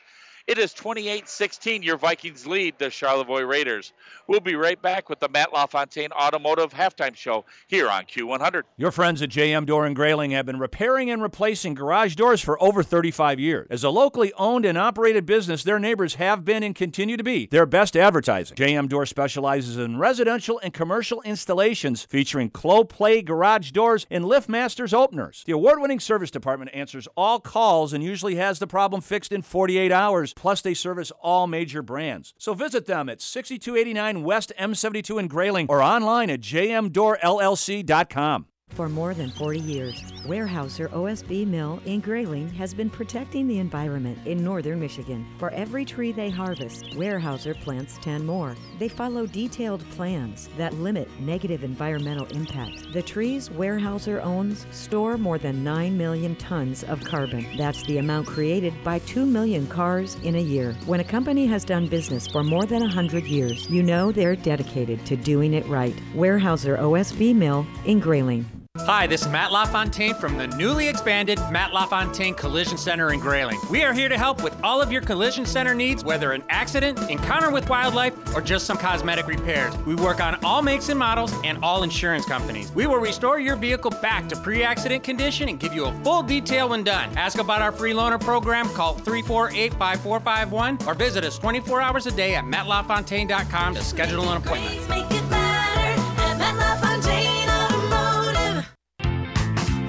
it is 28 16. Your Vikings lead the Charlevoix Raiders. We'll be right back with the Matt LaFontaine Automotive Halftime Show here on Q100. Your friends at JM Door and Grayling have been repairing and replacing garage doors for over 35 years. As a locally owned and operated business, their neighbors have been and continue to be their best advertising. JM Door specializes in residential and commercial installations featuring Clopay garage doors and LiftMasters openers. The award winning service department answers all calls and usually has the problem fixed in 48 hours. Plus, they service all major brands. So visit them at 6289 West M72 in Grayling or online at jmdoorllc.com. For more than 40 years, Weyerhaeuser OSB Mill in Grayling has been protecting the environment in northern Michigan. For every tree they harvest, Weyerhaeuser plants 10 more. They follow detailed plans that limit negative environmental impact. The trees Weyerhaeuser owns store more than 9 million tons of carbon. That's the amount created by 2 million cars in a year. When a company has done business for more than 100 years, you know they're dedicated to doing it right. Weyerhaeuser OSB Mill in Grayling. Hi, this is Matt LaFontaine from the newly expanded Matt LaFontaine Collision Center in Grayling. We are here to help with all of your collision center needs, whether an accident, encounter with wildlife, or just some cosmetic repairs. We work on all makes and models and all insurance companies. We will restore your vehicle back to pre accident condition and give you a full detail when done. Ask about our free loaner program, call 348 5451, or visit us 24 hours a day at mattlafontaine.com to schedule an appointment.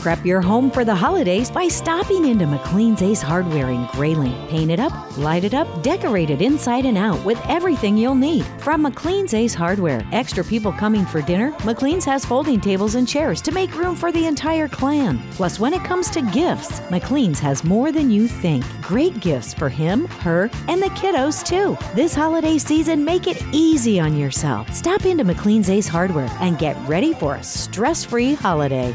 Prep your home for the holidays by stopping into McLean's Ace Hardware in Grayling. Paint it up, light it up, decorate it inside and out with everything you'll need. From McLean's Ace Hardware, extra people coming for dinner, McLean's has folding tables and chairs to make room for the entire clan. Plus, when it comes to gifts, McLean's has more than you think. Great gifts for him, her, and the kiddos too. This holiday season, make it easy on yourself. Stop into McLean's Ace Hardware and get ready for a stress-free holiday.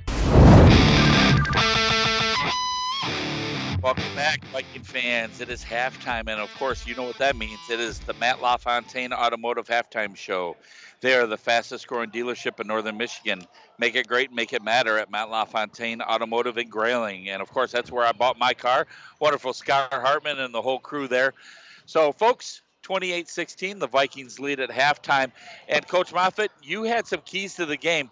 Welcome back, Viking fans. It is halftime, and of course, you know what that means. It is the Matt LaFontaine Automotive Halftime Show. They are the fastest growing dealership in Northern Michigan. Make it great, make it matter at Matt LaFontaine Automotive in Grayling. And of course, that's where I bought my car. Wonderful Scott Hartman and the whole crew there. So, folks, 28 16, the Vikings lead at halftime. And Coach Moffitt, you had some keys to the game.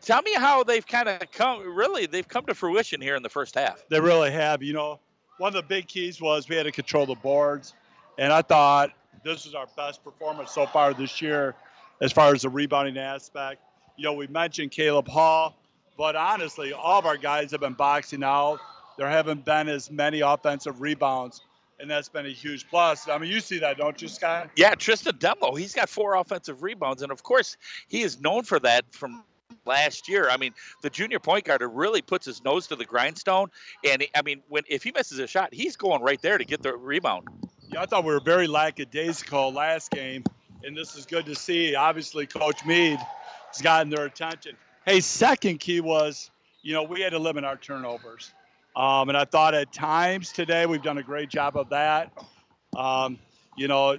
Tell me how they've kind of come really they've come to fruition here in the first half they really have you know one of the big keys was we had to control the boards and i thought this was our best performance so far this year as far as the rebounding aspect you know we mentioned caleb hall but honestly all of our guys have been boxing out there haven't been as many offensive rebounds and that's been a huge plus. I mean, you see that, don't you, Scott? Yeah, Tristan Demlo, he's got four offensive rebounds, and of course, he is known for that from last year. I mean, the junior point guard really puts his nose to the grindstone, and I mean, when if he misses a shot, he's going right there to get the rebound. Yeah, I thought we were very lackadaisical last game, and this is good to see. Obviously, Coach Mead has gotten their attention. Hey, second key was, you know, we had to limit our turnovers. Um, and I thought at times today we've done a great job of that. Um, you know,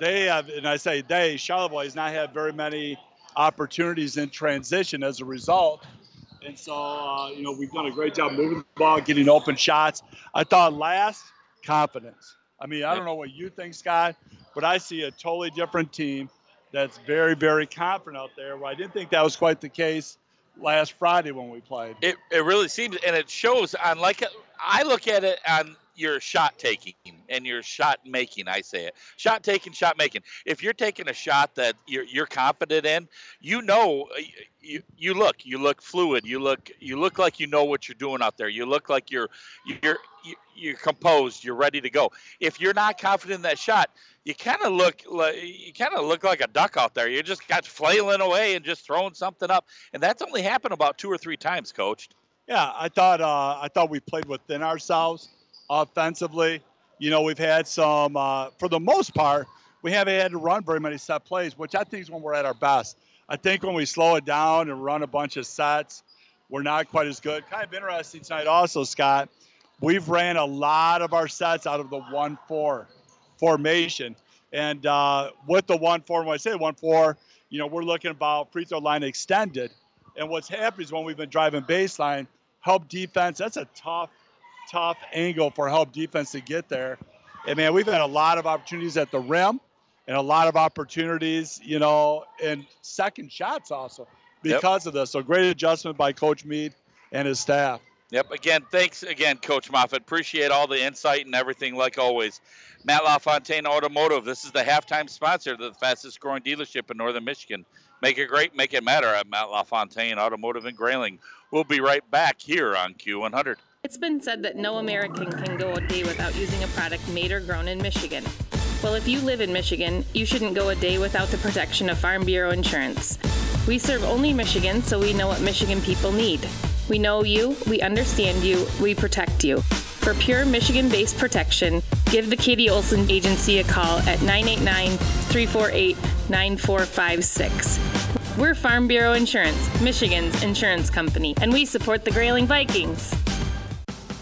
they have, and I say they, Charlevoix has not had very many opportunities in transition as a result. And so, uh, you know, we've done a great job moving the ball, getting open shots. I thought last, confidence. I mean, I don't know what you think, Scott, but I see a totally different team that's very, very confident out there. Well, I didn't think that was quite the case last Friday when we played. It, it really seems, and it shows on like I look at it on your shot taking and your shot making. I say it, shot taking, shot making. If you're taking a shot that you're you're confident in, you know, you you look, you look fluid. You look you look like you know what you're doing out there. You look like you're you're you're composed. You're ready to go. If you're not confident in that shot, you kind of look like you kind of look like a duck out there. You just got flailing away and just throwing something up, and that's only happened about two or three times, coached. Yeah, I thought uh, I thought we played within ourselves offensively. You know, we've had some, uh, for the most part, we haven't had to run very many set plays, which I think is when we're at our best. I think when we slow it down and run a bunch of sets, we're not quite as good. Kind of interesting tonight, also, Scott. We've ran a lot of our sets out of the 1 4 formation. And uh, with the 1 4, when I say 1 4, you know, we're looking about free throw line extended. And what's happened is when we've been driving baseline, help defense, that's a tough tough angle for help defense to get there. And man, we've had a lot of opportunities at the rim and a lot of opportunities, you know, and second shots also because yep. of this. So great adjustment by Coach Mead and his staff. Yep. Again, thanks again, Coach Moffat. Appreciate all the insight and everything, like always. Matt LaFontaine Automotive. This is the halftime sponsor of the fastest growing dealership in Northern Michigan. Make it great, make it matter at Matt LaFontaine Automotive in Grayling. We'll be right back here on Q100. It's been said that no American can go a day without using a product made or grown in Michigan. Well, if you live in Michigan, you shouldn't go a day without the protection of Farm Bureau insurance. We serve only Michigan, so we know what Michigan people need. We know you, we understand you, we protect you. For pure Michigan based protection, give the Katie Olson Agency a call at 989 348 9456. We're Farm Bureau Insurance, Michigan's insurance company, and we support the Grayling Vikings.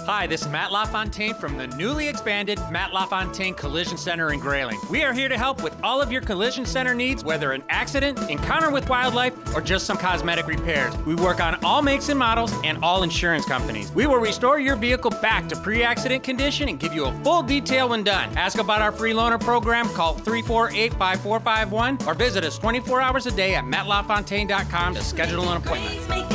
Hi, this is Matt LaFontaine from the newly expanded Matt LaFontaine Collision Center in Grayling. We are here to help with all of your collision center needs, whether an accident, encounter with wildlife, or just some cosmetic repairs. We work on all makes and models and all insurance companies. We will restore your vehicle back to pre accident condition and give you a full detail when done. Ask about our free loaner program, call 348 5451, or visit us 24 hours a day at mattlafontaine.com to schedule an appointment.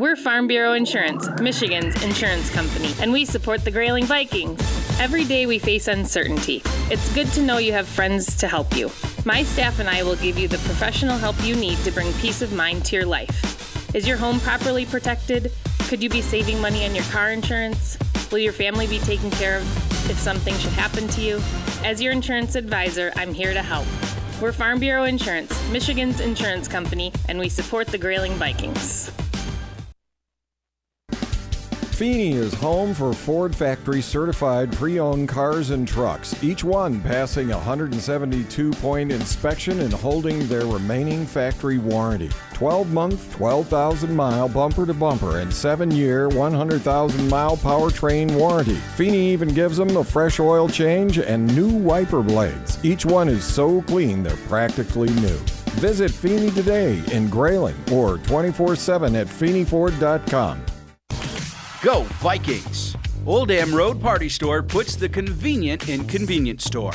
We're Farm Bureau Insurance, Michigan's insurance company, and we support the Grayling Vikings. Every day we face uncertainty. It's good to know you have friends to help you. My staff and I will give you the professional help you need to bring peace of mind to your life. Is your home properly protected? Could you be saving money on your car insurance? Will your family be taken care of if something should happen to you? As your insurance advisor, I'm here to help. We're Farm Bureau Insurance, Michigan's insurance company, and we support the Grayling Vikings. Feeney is home for Ford factory certified pre owned cars and trucks, each one passing a 172 point inspection and holding their remaining factory warranty. 12 month, 12,000 mile bumper to bumper and 7 year, 100,000 mile powertrain warranty. Feeney even gives them a fresh oil change and new wiper blades. Each one is so clean they're practically new. Visit Feeney today in Grayling or 24 7 at FeeneyFord.com. Go Vikings! Old Dam Road Party Store puts the convenient in convenience store.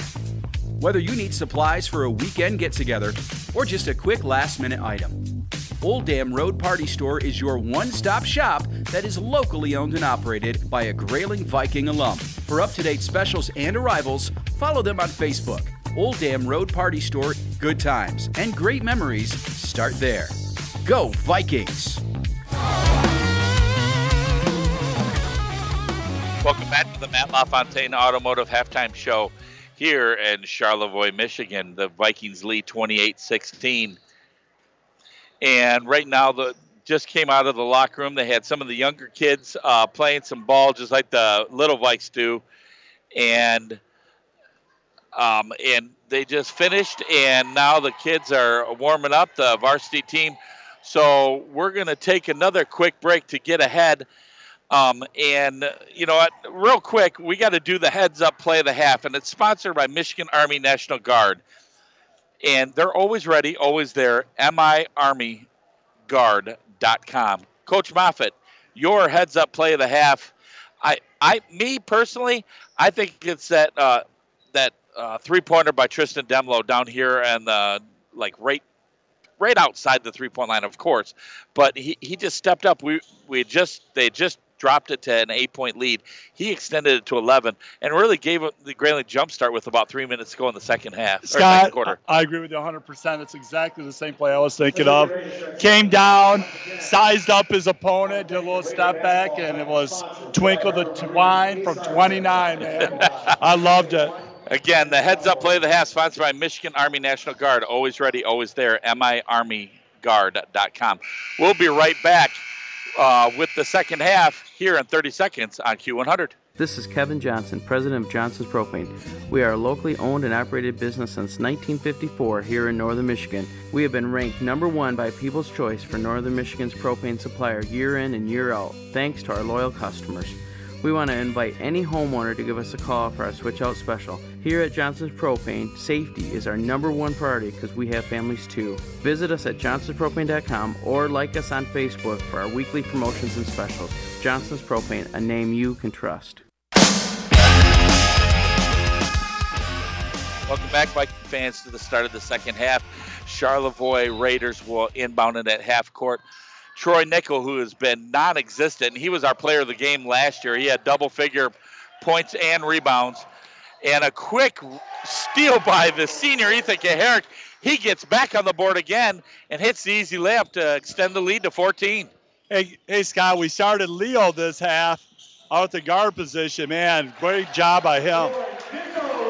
Whether you need supplies for a weekend get together or just a quick last minute item, Old Dam Road Party Store is your one stop shop that is locally owned and operated by a Grayling Viking alum. For up to date specials and arrivals, follow them on Facebook. Old Dam Road Party Store, good times and great memories start there. Go Vikings! Welcome back to the Matt LaFontaine Automotive Halftime Show here in Charlevoix, Michigan. The Vikings lead 28 16. And right now, the just came out of the locker room. They had some of the younger kids uh, playing some ball, just like the little Vikes do. And um, and they just finished, and now the kids are warming up the varsity team. So we're going to take another quick break to get ahead Um, and you know what? Real quick, we got to do the heads up play of the half, and it's sponsored by Michigan Army National Guard. And they're always ready, always there. MIArmyGuard.com. Coach Moffitt, your heads up play of the half. I, I, me personally, I think it's that uh, that uh, three pointer by Tristan Demlo down here and like right right outside the three point line, of course. But he, he just stepped up. We we just they just dropped it to an eight point lead. He extended it to 11 and really gave the Grayling jump start with about three minutes to go in the second half, Scott, second quarter. I agree with you 100%. It's exactly the same play I was thinking of. Came down, sized up his opponent, did a little step back, and it was Twinkle the Twine from 29, man. I loved it. Again, the heads up play of the half sponsored by Michigan Army National Guard. Always ready, always there. MIArmyGuard.com. We'll be right back uh, with the second half here in 30 seconds on Q100. This is Kevin Johnson, president of Johnson's Propane. We are a locally owned and operated business since 1954 here in northern Michigan. We have been ranked number one by People's Choice for northern Michigan's propane supplier year in and year out, thanks to our loyal customers. We want to invite any homeowner to give us a call for our switch out special. Here at Johnson's Propane, safety is our number one priority because we have families too. Visit us at johnsonspropane.com or like us on Facebook for our weekly promotions and specials. Johnson's Propane, a name you can trust. Welcome back, Viking fans, to the start of the second half. Charlevoix Raiders will inbound it at half court. Troy Nickel, who has been non existent. He was our player of the game last year. He had double figure points and rebounds. And a quick steal by the senior Ethan Kaharick. He gets back on the board again and hits the easy layup to extend the lead to 14. Hey, hey Scott, we started Leo this half out the guard position. Man, great job by him.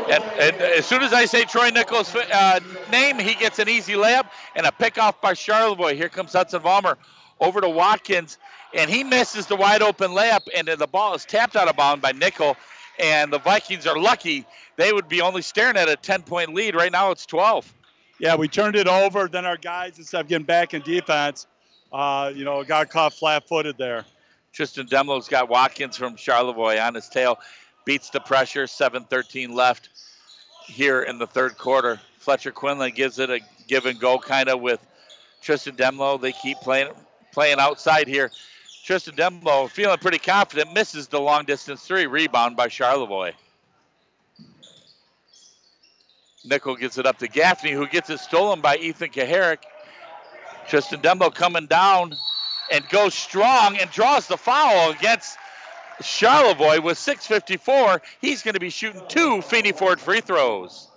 And, and as soon as I say Troy Nichols' uh, name, he gets an easy layup and a pick off by Charlevoix. Here comes Hudson Vollmer over to Watkins, and he misses the wide open layup, and the ball is tapped out of bounds by Nickel. And the Vikings are lucky; they would be only staring at a 10-point lead. Right now, it's 12. Yeah, we turned it over. Then our guys, instead of getting back in defense, uh, you know, got caught flat-footed there. Tristan Demlo's got Watkins from Charlevoix on his tail, beats the pressure. 7:13 left here in the third quarter. Fletcher Quinlan gives it a give and go kind of with Tristan Demlo. They keep playing playing outside here. Tristan Demlo feeling pretty confident, misses the long distance three. Rebound by Charlevoix. Nickel gets it up to Gaffney, who gets it stolen by Ethan Kaharick. Tristan Demlo coming down and goes strong and draws the foul against Charlevoix with 6.54. He's going to be shooting two Feeney Ford free throws.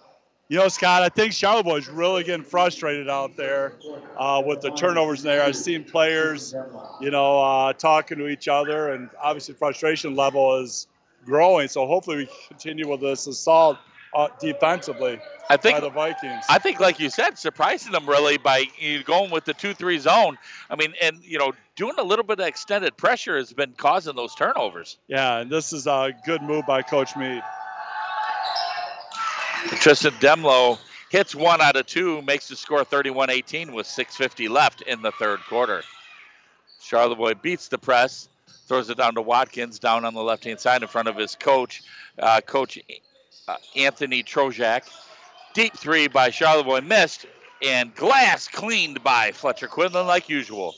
You know, Scott, I think Charlevoix is really getting frustrated out there uh, with the turnovers there. I've seen players, you know, uh, talking to each other, and obviously frustration level is growing. So hopefully we continue with this assault uh, defensively I think by the Vikings. I think, like you said, surprising them really by going with the two-three zone. I mean, and you know, doing a little bit of extended pressure has been causing those turnovers. Yeah, and this is a good move by Coach Mead. Tristan Demlo hits one out of two, makes the score 31-18 with 6:50 left in the third quarter. Charlevoix beats the press, throws it down to Watkins down on the left-hand side in front of his coach, uh, Coach uh, Anthony Trojak. Deep three by Charlevoix missed, and glass cleaned by Fletcher Quinlan like usual.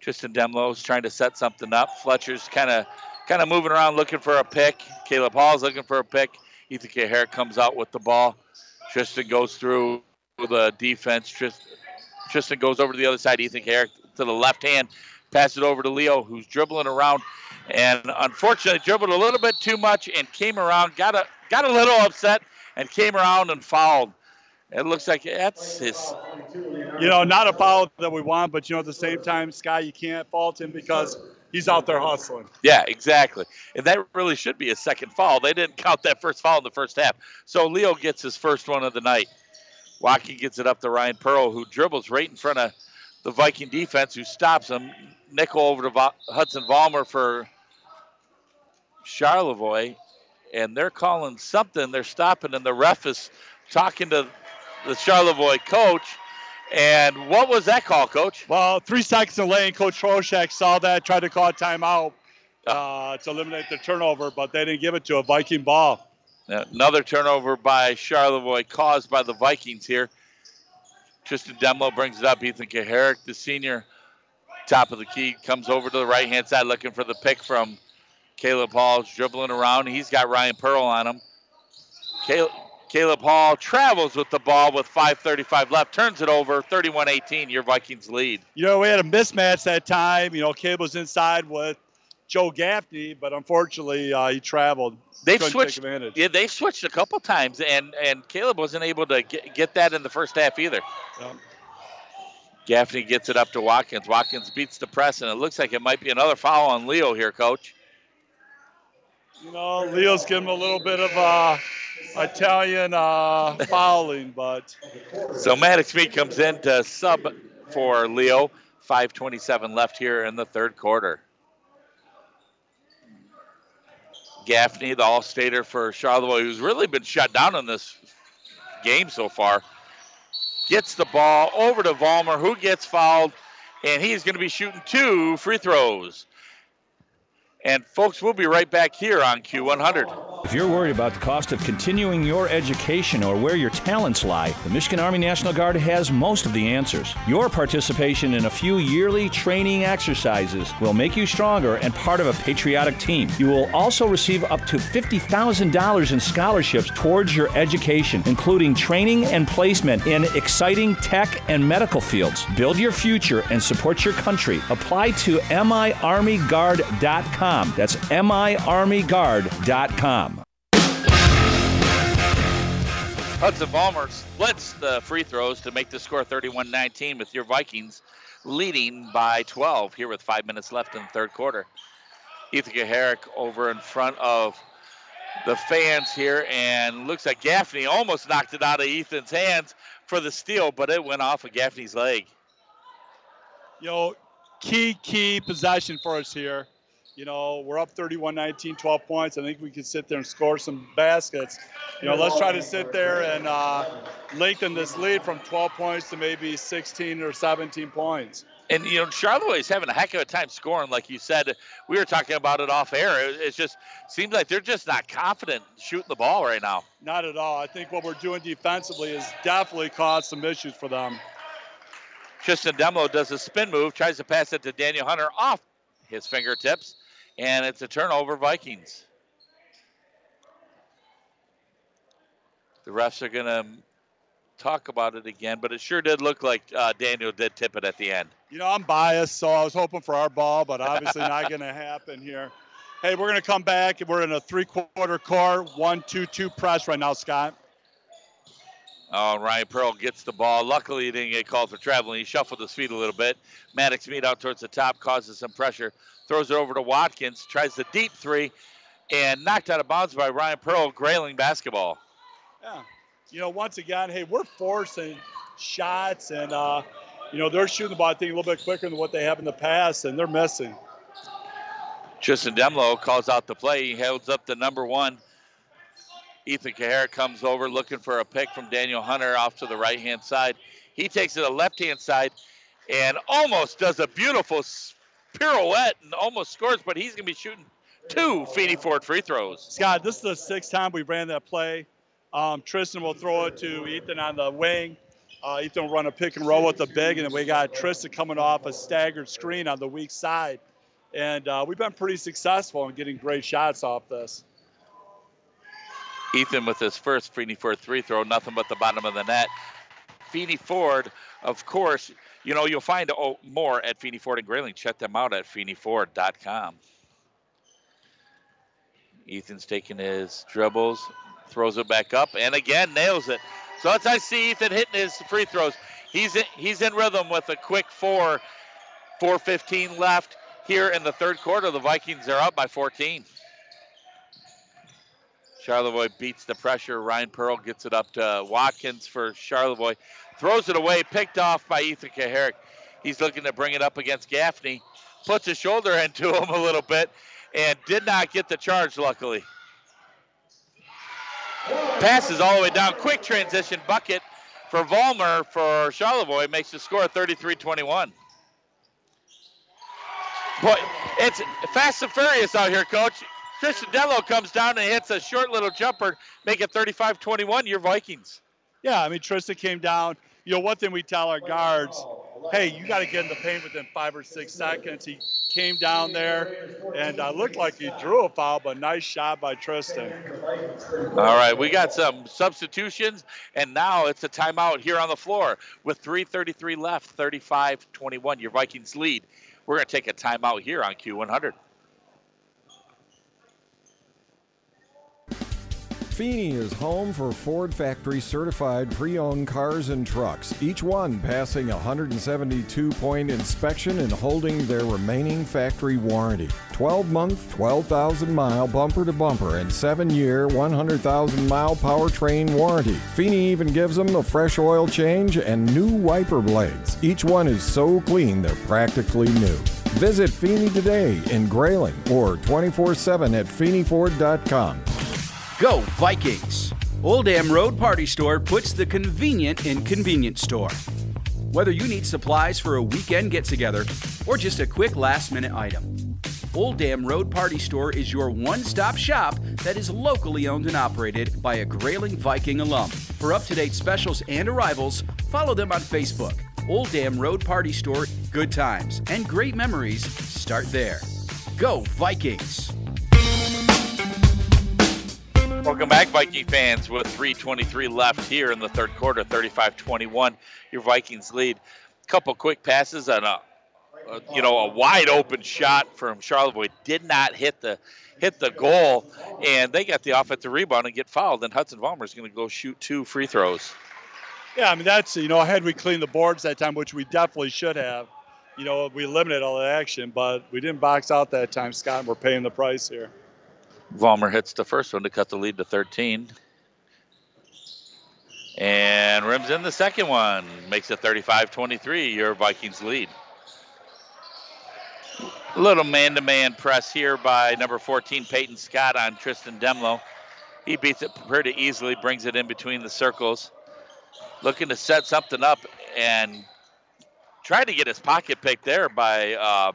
Tristan Demlo's trying to set something up. Fletcher's kind of kind of moving around looking for a pick. Caleb Hall's looking for a pick. Ethan Kaharick comes out with the ball. Tristan goes through the defense. Tristan, goes over to the other side. Ethan Kaharick to the left hand. Pass it over to Leo, who's dribbling around, and unfortunately dribbled a little bit too much and came around, got a got a little upset, and came around and fouled. It looks like that's his. You know, not a foul that we want, but you know, at the same time, Sky, you can't fault him because he's out there hustling. Yeah, exactly. And that really should be a second foul. They didn't count that first foul in the first half. So Leo gets his first one of the night. Watkins gets it up to Ryan Pearl, who dribbles right in front of the Viking defense, who stops him. Nickel over to Hudson Vollmer for Charlevoix, and they're calling something. They're stopping, and the ref is talking to the Charlevoix coach, And what was that call, Coach? Well, three seconds in lane, Coach. Well, three seconds in lane. Coach Troshak saw that, tried to call a timeout uh, to eliminate the turnover, but they didn't give it to a Viking ball. Another turnover by Charlevoix caused by the Vikings here. Tristan Demlo brings it up. Ethan Kaharick, the senior, top of the key, comes over to the right hand side looking for the pick from Caleb Hall. Dribbling around. He's got Ryan Pearl on him. Caleb, Caleb Hall travels with the ball with 5.35 left, turns it over, 31 18. Your Vikings lead. You know, we had a mismatch that time. You know, Caleb was inside with Joe Gaffney, but unfortunately uh, he traveled. They've Couldn't switched. Yeah, they switched a couple times, and and Caleb wasn't able to get, get that in the first half either. Gaffney gets it up to Watkins. Watkins beats the press, and it looks like it might be another foul on Leo here, Coach. You know, Leo's giving him a little bit of uh, Italian uh, fouling, but So Maddox Mead comes in to sub for Leo. 5:27 left here in the third quarter. Gaffney, the All-Stater for Charlevoix, who's really been shut down in this game so far, gets the ball over to Vollmer, who gets fouled, and he's going to be shooting two free throws. And folks, we'll be right back here on Q100. If you're worried about the cost of continuing your education or where your talents lie, the Michigan Army National Guard has most of the answers. Your participation in a few yearly training exercises will make you stronger and part of a patriotic team. You will also receive up to $50,000 in scholarships towards your education, including training and placement in exciting tech and medical fields. Build your future and support your country. Apply to miarmyguard.com. That's miarmyguard.com. Hudson Vollmer splits the free throws to make the score 31 19 with your Vikings leading by 12 here with five minutes left in the third quarter. Ethan Kaharick over in front of the fans here, and looks like Gaffney almost knocked it out of Ethan's hands for the steal, but it went off of Gaffney's leg. know, key, key possession for us here. You know, we're up 31 19, 12 points. I think we can sit there and score some baskets. You know, let's try to sit there and uh, lengthen this lead from 12 points to maybe 16 or 17 points. And you know, Charlevoix is having a heck of a time scoring, like you said. We were talking about it off air. It, it just seems like they're just not confident shooting the ball right now. Not at all. I think what we're doing defensively has definitely caused some issues for them. Tristan Demlo does a spin move, tries to pass it to Daniel Hunter off his fingertips, and it's a turnover, Vikings. The refs are going to talk about it again, but it sure did look like uh, Daniel did tip it at the end. You know, I'm biased, so I was hoping for our ball, but obviously not going to happen here. Hey, we're going to come back. We're in a three-quarter core, one-two-two press right now, Scott. Oh, Ryan Pearl gets the ball. Luckily, he didn't get called for traveling. He shuffled his feet a little bit. Maddox Mead out towards the top, causes some pressure. Throws it over to Watkins, tries the deep three, and knocked out of bounds by Ryan Pearl, Grayling basketball. Yeah. You know, once again, hey, we're forcing shots, and, uh, you know, they're shooting the ball, I think, a little bit quicker than what they have in the past, and they're missing. Tristan Demlo calls out the play. He holds up the number one. Ethan Kaharick comes over looking for a pick from Daniel Hunter off to the right hand side. He takes it to the left hand side and almost does a beautiful pirouette and almost scores, but he's going to be shooting two Feeney Ford free throws. Scott, this is the sixth time we ran that play. Um, Tristan will throw it to Ethan on the wing. Uh, Ethan will run a pick and roll with the big, and then we got Tristan coming off a staggered screen on the weak side. And uh, we've been pretty successful in getting great shots off this. Ethan with his first Feeney Ford three throw, nothing but the bottom of the net. Feeney Ford, of course, you know, you'll find oh, more at Feeney Ford and Grayling. Check them out at feeneyford.com. Ethan's taking his dribbles, throws it back up, and again nails it. So as I see Ethan hitting his free throws, he's in, he's in rhythm with a quick four, 4:15 left here in the third quarter. The Vikings are up by 14. Charlevoix beats the pressure. Ryan Pearl gets it up to Watkins for Charlevoix. Throws it away, picked off by Ethan Kaharick. He's looking to bring it up against Gaffney. Puts a shoulder into him a little bit and did not get the charge, luckily. Passes all the way down. Quick transition bucket for Vollmer for Charlevoix makes the score 33-21. Boy, it's fast and furious out here, Coach. Tristan Demlo comes down and hits a short little jumper, make it 35-21. Your Vikings. Yeah, I mean Tristan came down. You know, one thing we tell our guards, hey, you got to get in the paint within five or six seconds. He came down there and uh, looked like he drew a foul, but nice shot by Tristan. All right, we got some substitutions, and now it's a timeout here on the floor with 3:33 left, 35-21. Your Vikings lead. We're going to take a timeout here on Q100. Feeney is home for Ford factory certified pre owned cars and trucks, each one passing a 172 point inspection and holding their remaining factory warranty. 12 month, 12,000 mile bumper to bumper, and 7 year, 100,000 mile powertrain warranty. Feeney even gives them a fresh oil change and new wiper blades. Each one is so clean they're practically new. Visit Feeney today in Grayling or 24 7 at FeeneyFord.com. Go Vikings! Old Dam Road Party Store puts the convenient in convenience store. Whether you need supplies for a weekend get together or just a quick last minute item, Old Dam Road Party Store is your one stop shop that is locally owned and operated by a Grayling Viking alum. For up to date specials and arrivals, follow them on Facebook. Old Dam Road Party Store, good times and great memories start there. Go Vikings! Welcome back, Viking fans, with 3.23 left here in the third quarter, 35 21. Your Vikings lead. A Couple quick passes and a, you know, a wide open shot from Charlevoix did not hit the hit the goal, and they got the offensive rebound and get fouled. And Hudson Vollmer is going to go shoot two free throws. Yeah, I mean, that's, you know, had we cleaned the boards that time, which we definitely should have, you know, we eliminated all the action, but we didn't box out that time, Scott, and we're paying the price here. Vollmer hits the first one to cut the lead to 13. And rims in the second one, makes it 35 23, your Vikings lead. A little man to man press here by number 14, Peyton Scott, on Tristan Demlo. He beats it pretty easily, brings it in between the circles. Looking to set something up and tried to get his pocket picked there by uh,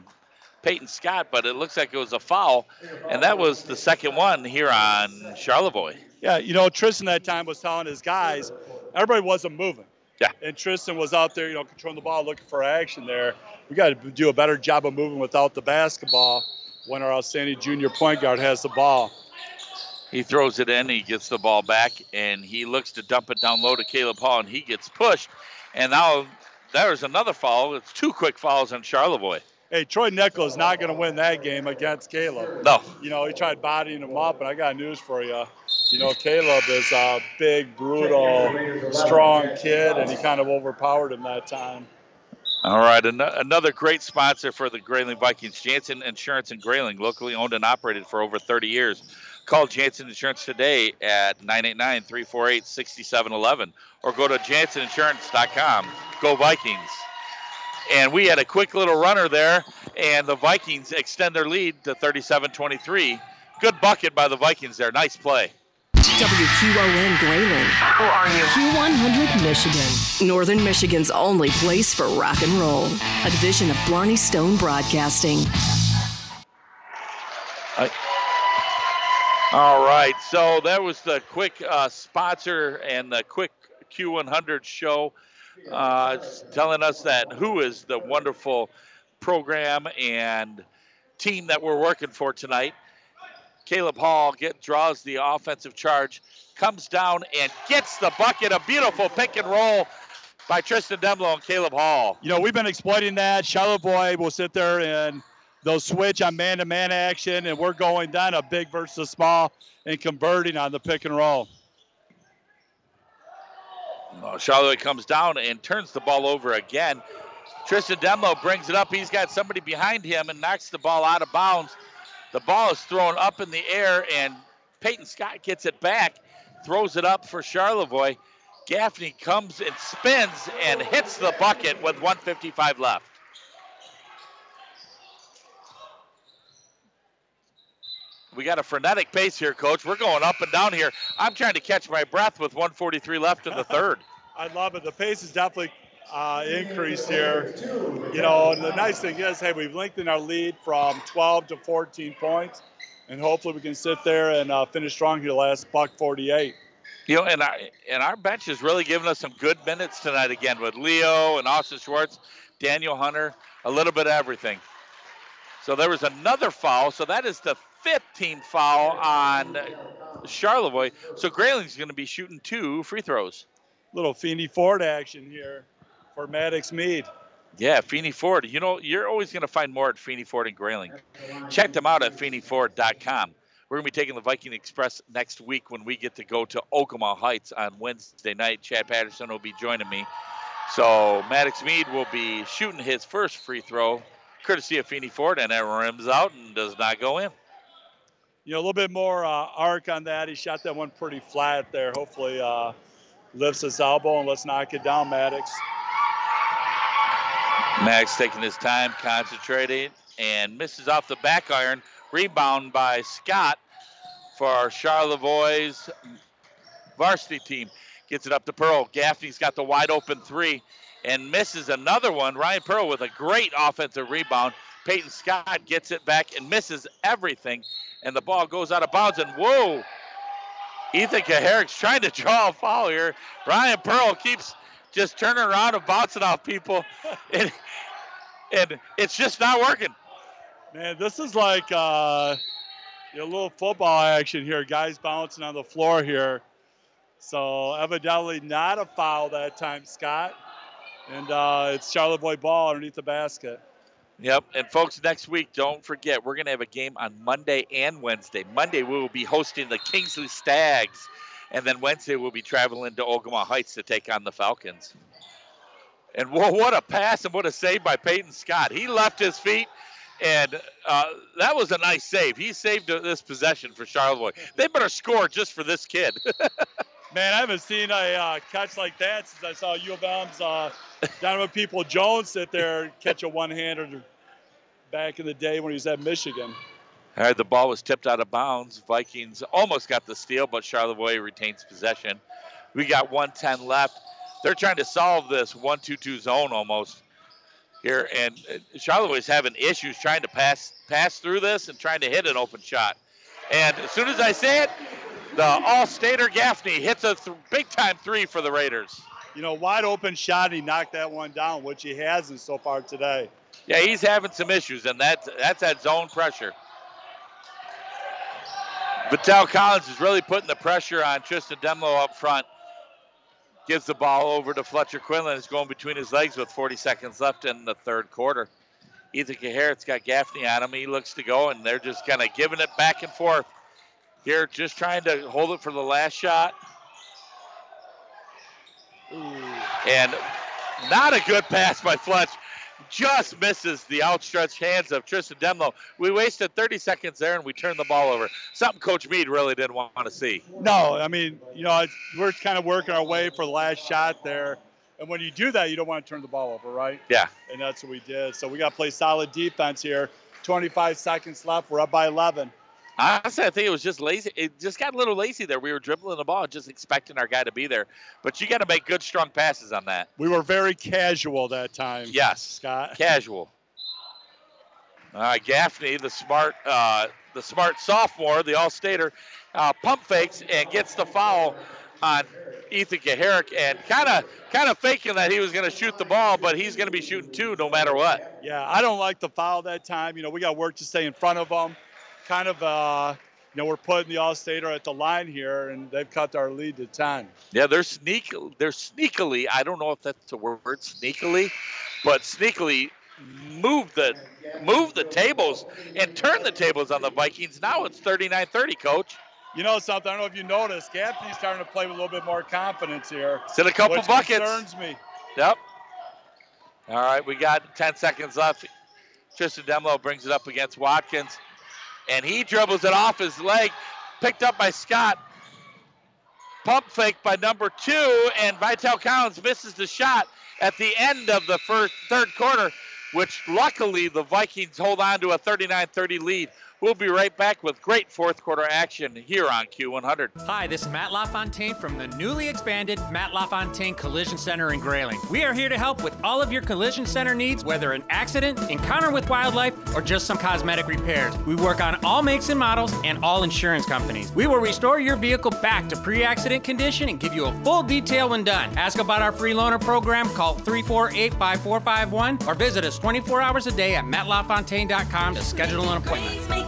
Peyton Scott, but it looks like it was a foul, and that was the second one here on Charlevoix. Yeah, you know, Tristan that time was telling his guys, everybody wasn't moving. Yeah. And Tristan was out there, you know, controlling the ball, looking for action there. We got to do a better job of moving without the basketball when our outstanding junior point guard has the ball. He throws it in, he gets the ball back, and he looks to dump it down low to Caleb Hall, and he gets pushed. And now there's another foul. It's two quick fouls on Charlevoix hey, Troy Nickel is not going to win that game against Caleb. No. You know, he tried bodying him up, and I got news for you. You know, Caleb is a big, brutal, strong kid, and he kind of overpowered him that time. All right, an- another great sponsor for the Grayling Vikings, Jansen Insurance in Grayling, locally owned and operated for over 30 years. Call Jansen Insurance today at 989 348 6711 or go to janseninsurance.com. Go Vikings. And we had a quick little runner there, and the Vikings extend their lead to 37 23. Good bucket by the Vikings there. Nice play. WQON Grayling. Who are you? Q100 Michigan. Northern Michigan's only place for rock and roll. A division of Blarney Stone Broadcasting. I, all right, so that was the quick uh, sponsor and the quick Q100 show uh, telling us that who is the wonderful program and team that we're working for tonight. Caleb Hall get draws the offensive charge, comes down and gets the bucket. A beautiful pick and roll by Tristan Demlo and Caleb Hall. You know, we've been exploiting that. Charlevoix will sit there and they'll switch on man-to-man action, and we're going down a big versus small and converting on the pick and roll. Uh, Charlevoix comes down and turns the ball over again. Tristan Demlo brings it up. He's got somebody behind him and knocks the ball out of bounds. The ball is thrown up in the air, and Peyton Scott gets it back, throws it up for Charlevoix. Gaffney comes and spins and hits the bucket with 155 left. We got a frenetic pace here, Coach. We're going up and down here. I'm trying to catch my breath with 143 left in the third. I love it. The pace is definitely uh, increased here. You know, and the nice thing is, hey, we've lengthened our lead from 12 to 14 points, and hopefully we can sit there and uh, finish strong here last buck 48. You know, and our and our bench has really given us some good minutes tonight again with Leo and Austin Schwartz, Daniel Hunter, a little bit of everything. So there was another foul. So that is the 15th foul on Charlevoix. So Grayling's going to be shooting two free throws. Little Feeney Ford action here for Maddox Mead. Yeah, Feeney Ford. You know, you're always going to find more at Feeney Ford and Grayling. Check them out at FeeneyFord.com. We're going to be taking the Viking Express next week when we get to go to Ogemaw Heights on Wednesday night. Chad Patterson will be joining me. So Maddox Mead will be shooting his first free throw, courtesy of Feeney Ford, and it rims out and does not go in. You know, a little bit more uh, arc on that. He shot that one pretty flat there. Hopefully, uh, lifts his elbow and let's knock it down, Maddox. Maddox taking his time, concentrating, and misses off the back iron. Rebound by Scott for our Charlevoix's varsity team. Gets it up to Pearl. Gaffney's got the wide open three and misses another one. Ryan Pearl with a great offensive rebound. Peyton Scott gets it back and misses everything. And the ball goes out of bounds. And whoa, Ethan Kaharick's trying to draw a foul here. Ryan Pearl keeps just turning around and bouncing off people. And, and it's just not working. Man, this is like uh, a little football action here. Guys bouncing on the floor here. So evidently not a foul that time, Scott. And uh, it's Charlevoix ball underneath the basket. Yep. And folks, next week, don't forget, we're going to have a game on Monday and Wednesday. Monday, we will be hosting the Kingsley Stags. And then Wednesday, we'll be traveling to Ogemaw Heights to take on the Falcons. And what a pass and what a save by Peyton Scott. He left his feet, and uh, that was a nice save. He saved this possession for Charlevoix. They better score just for this kid. Man, I haven't seen a uh, catch like that since I saw U of M's uh, Donovan Peoples-Jones sit there catch a one-hander back in the day when he was at Michigan. All right, the ball was tipped out of bounds. Vikings almost got the steal, but Charlevoix retains possession. We got 110 left. They're trying to solve this 1 2 2 zone almost here, and uh, Charlevoix is having issues trying to pass pass through this and trying to hit an open shot. And as soon as I say it, the All-Stater Gaffney hits a th- big-time three for the Raiders. You know, wide open shot. He knocked that one down, which he hasn't so far today. Yeah, he's having some issues, and that's that's that zone pressure. Vittel Collins is really putting the pressure on Tristan Demlo up front. Gives the ball over to Fletcher Quinlan. It's going between his legs with 40 seconds left in the third quarter. Ethan Kaharick's got Gaffney on him. He looks to go, and they're just kind of giving it back and forth. Here, just trying to hold it for the last shot. Ooh. And not a good pass by Fletch just misses the outstretched hands of Tristan Demlo. We wasted 30 seconds there and we turned the ball over. Something Coach Mead really didn't want to see. No, I mean, you know, we're kind of working our way for the last shot there. And when you do that, you don't want to turn the ball over, right? Yeah. And that's what we did. So we got to play solid defense here. 25 seconds left. We're up by 11. Honestly, I think it was just lazy. It just got a little lazy there. We were dribbling the ball, just expecting our guy to be there. But you got to make good, strong passes on that. We were very casual that time. Yes, Scott. Casual. All right, Gaffney, the smart, uh, the smart sophomore, the All-Stater, uh, pump fakes and gets the foul on Ethan Kaharik and kind of kind of faking that he was going to shoot the ball, but he's going to be shooting two no matter what. Yeah, I don't like the foul that time. You know, we got work to stay in front of them kind of, uh, you know, we're putting the All-Stater at the line here, and they've cut our lead to 10. Yeah, they're sneak, they're sneakily. I don't know if that's a word, sneakily, but sneakily move the move the tables and turn the tables on the Vikings. Now it's 39-30, coach. You know something? I don't know if you noticed. Gaffney's starting to play with a little bit more confidence here. It's in a couple which buckets. concerns me. Yep. All right, we got 10 seconds left. Tristan Demlo brings it up against Watkins and he dribbles it off his leg, picked up by Scott. Pump fake by number two, and Vital Collins misses the shot at the end of the first third quarter, which luckily the Vikings hold on to a 39-30 lead. We'll be right back with great fourth quarter action here on Q100. Hi, this is Matt LaFontaine from the newly expanded Matt LaFontaine Collision Center in Grayling. We are here to help with all of your collision center needs, whether an accident, encounter with wildlife, or just some cosmetic repairs. We work on all makes and models and all insurance companies. We will restore your vehicle back to pre accident condition and give you a full detail when done. Ask about our free loaner program, call 348 5451, or visit us 24 hours a day at mattlafontaine.com to schedule an appointment.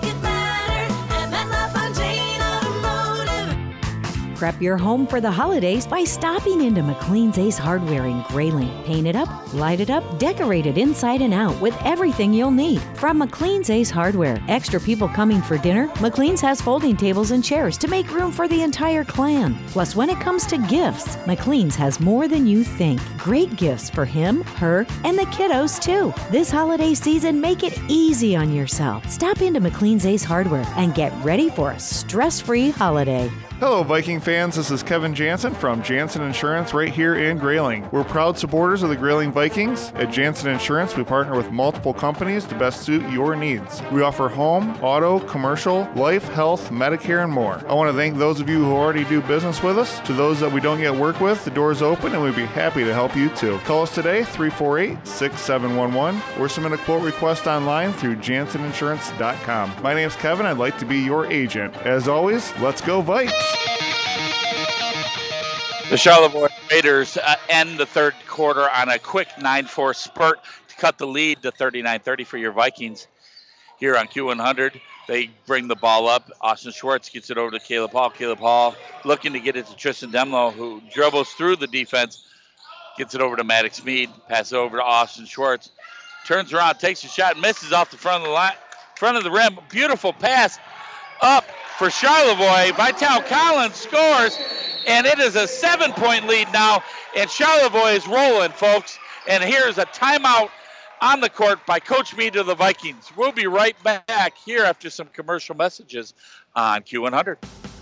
Prep your home for the holidays by stopping into McLean's Ace Hardware in Grayling. Paint it up, light it up, decorate it inside and out with everything you'll need. From McLean's Ace Hardware, extra people coming for dinner, McLean's has folding tables and chairs to make room for the entire clan. Plus, when it comes to gifts, McLean's has more than you think. Great gifts for him, her, and the kiddos too. This holiday season, make it easy on yourself. Stop into McLean's Ace Hardware and get ready for a stress-free holiday. Hello, Viking fans. This is Kevin Jansen from Jansen Insurance right here in Grayling. We're proud supporters of the Grayling Vikings. At Jansen Insurance, we partner with multiple companies to best suit your needs. We offer home, auto, commercial, life, health, Medicare, and more. I want to thank those of you who already do business with us. To those that we don't yet work with, the door is open and we'd be happy to help you too. Call us today, 348 6711, or submit a quote request online through janseninsurance.com. My name's Kevin. I'd like to be your agent. As always, let's go, Vikes! The Charlevoix Raiders uh, end the third quarter on a quick 9 4 spurt to cut the lead to 39 30 for your Vikings here on Q100. They bring the ball up. Austin Schwartz gets it over to Caleb Hall. Caleb Hall looking to get it to Tristan Demlo, who dribbles through the defense, gets it over to Maddox Mead, passes over to Austin Schwartz, turns around, takes a shot, misses off the front of the line, front of the rim. Beautiful pass up for Charlevoix. Vital Collins scores, and it is a seven point lead now. And Charlevoix is rolling, folks. And here's a timeout on the court by Coach Mead of the Vikings. We'll be right back here after some commercial messages on Q100.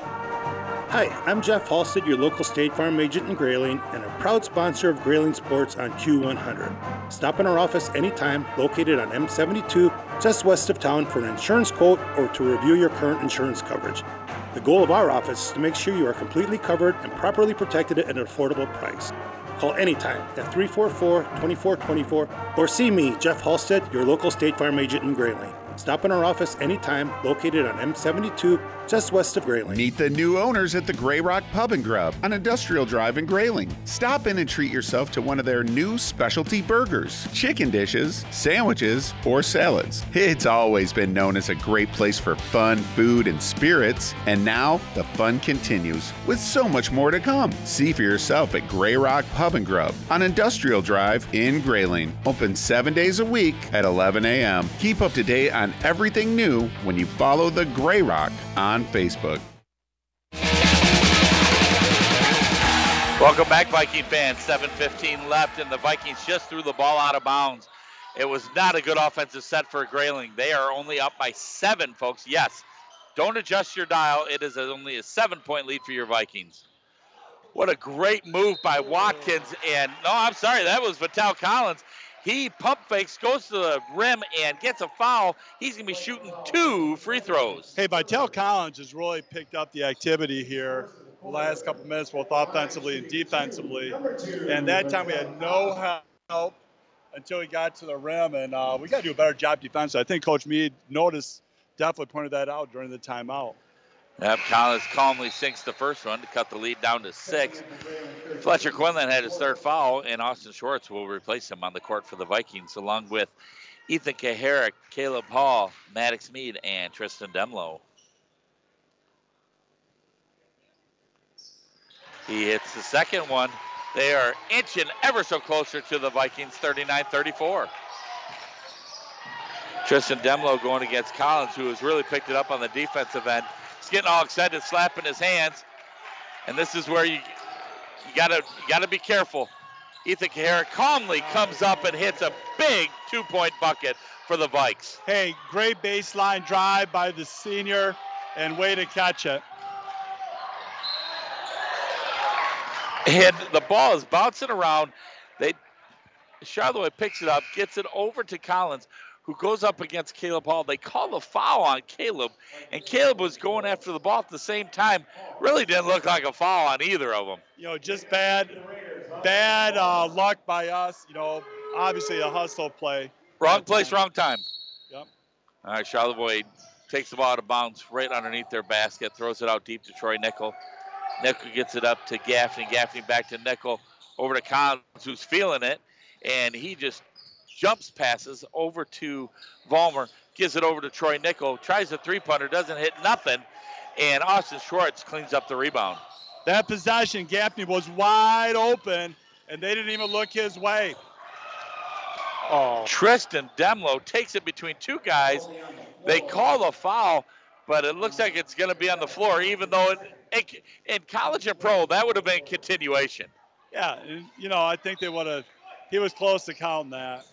Hi, I'm Jeff Halstead, your local State Farm agent in Grayling, and a proud sponsor of Grayling Sports on Q100. Stop in our office anytime, located on M72, just west of town, for an insurance quote or to review your current insurance coverage. The goal of our office is to make sure you are completely covered and properly protected at an affordable price. Call anytime at 344 2424 or see me, Jeff Halstead, your local State Farm agent in Grayling. Stop in our office anytime, located on M72, just west of Grayling. Meet the new owners at the Grey Rock Pub and Grub on Industrial Drive in Grayling. Stop in and treat yourself to one of their new specialty burgers, chicken dishes, sandwiches, or salads. It's always been known as a great place for fun, food, and spirits, and now the fun continues with so much more to come. See for yourself at Grey Rock Pub and Grub on Industrial Drive in Grayling. Open seven days a week at 11 a.m. Keep up to date on everything new when you follow the Grey Rock on Facebook. Welcome back, Viking fans. 7.15 left, and the Vikings just threw the ball out of bounds. It was not a good offensive set for Grayling. They are only up by seven, folks. Yes, don't adjust your dial. It is only a seven point lead for your Vikings. What a great move by Watkins. And no, I'm sorry, that was Vital Collins. He pump fakes, goes to the rim, and gets a foul. He's going to be shooting two free throws. Hey, Vital Collins has really picked up the activity here the last couple minutes, both offensively and defensively. And that time we had no help until he got to the rim, and uh, we got to do a better job defensively. I think Coach Mead noticed, definitely pointed that out during the timeout. Yep, Collins calmly sinks the first one to cut the lead down to six. Fletcher Quinlan had his third foul, and Austin Schwartz will replace him on the court for the Vikings, along with Ethan Kaharick, Caleb Hall, Maddox Mead, and Tristan Demlo. He hits the second one. They are inching ever so closer to the Vikings, 39 34. Tristan Demlo going against Collins, who has really picked it up on the defensive end. He's getting all excited, slapping his hands. And this is where you you gotta you gotta be careful. Ethan Kaharick calmly comes up and hits a big two-point bucket for the Vikes. Hey, great baseline drive by the senior, and way to catch it. And the ball is bouncing around. They Charlotte picks it up, gets it over to Collins, who goes up against Caleb Hall. They call the foul on Caleb, and Caleb was going after the ball at the same time. Really didn't look like a foul on either of them. You know, just bad, bad uh, luck by us. You know, obviously a hustle play. Wrong place, wrong time. Yep. All right, Charlevoix takes the ball out of bounds right underneath their basket, throws it out deep to Troy Nickel. Nickel gets it up to Gaffney. Gaffney back to Nickel. Over to Collins, who's feeling it. And he just jumps passes over to Vollmer, gives it over to Troy Nickel, tries a three punter, doesn't hit nothing. And Austin Schwartz cleans up the rebound. That possession, Gaffney was wide open, and they didn't even look his way. Oh. Tristan Demlo takes it between two guys. They call a foul, but it looks like it's going to be on the floor, even though it, in college and pro, that would have been continuation. Yeah, you know, I think they would have. He was close to counting that.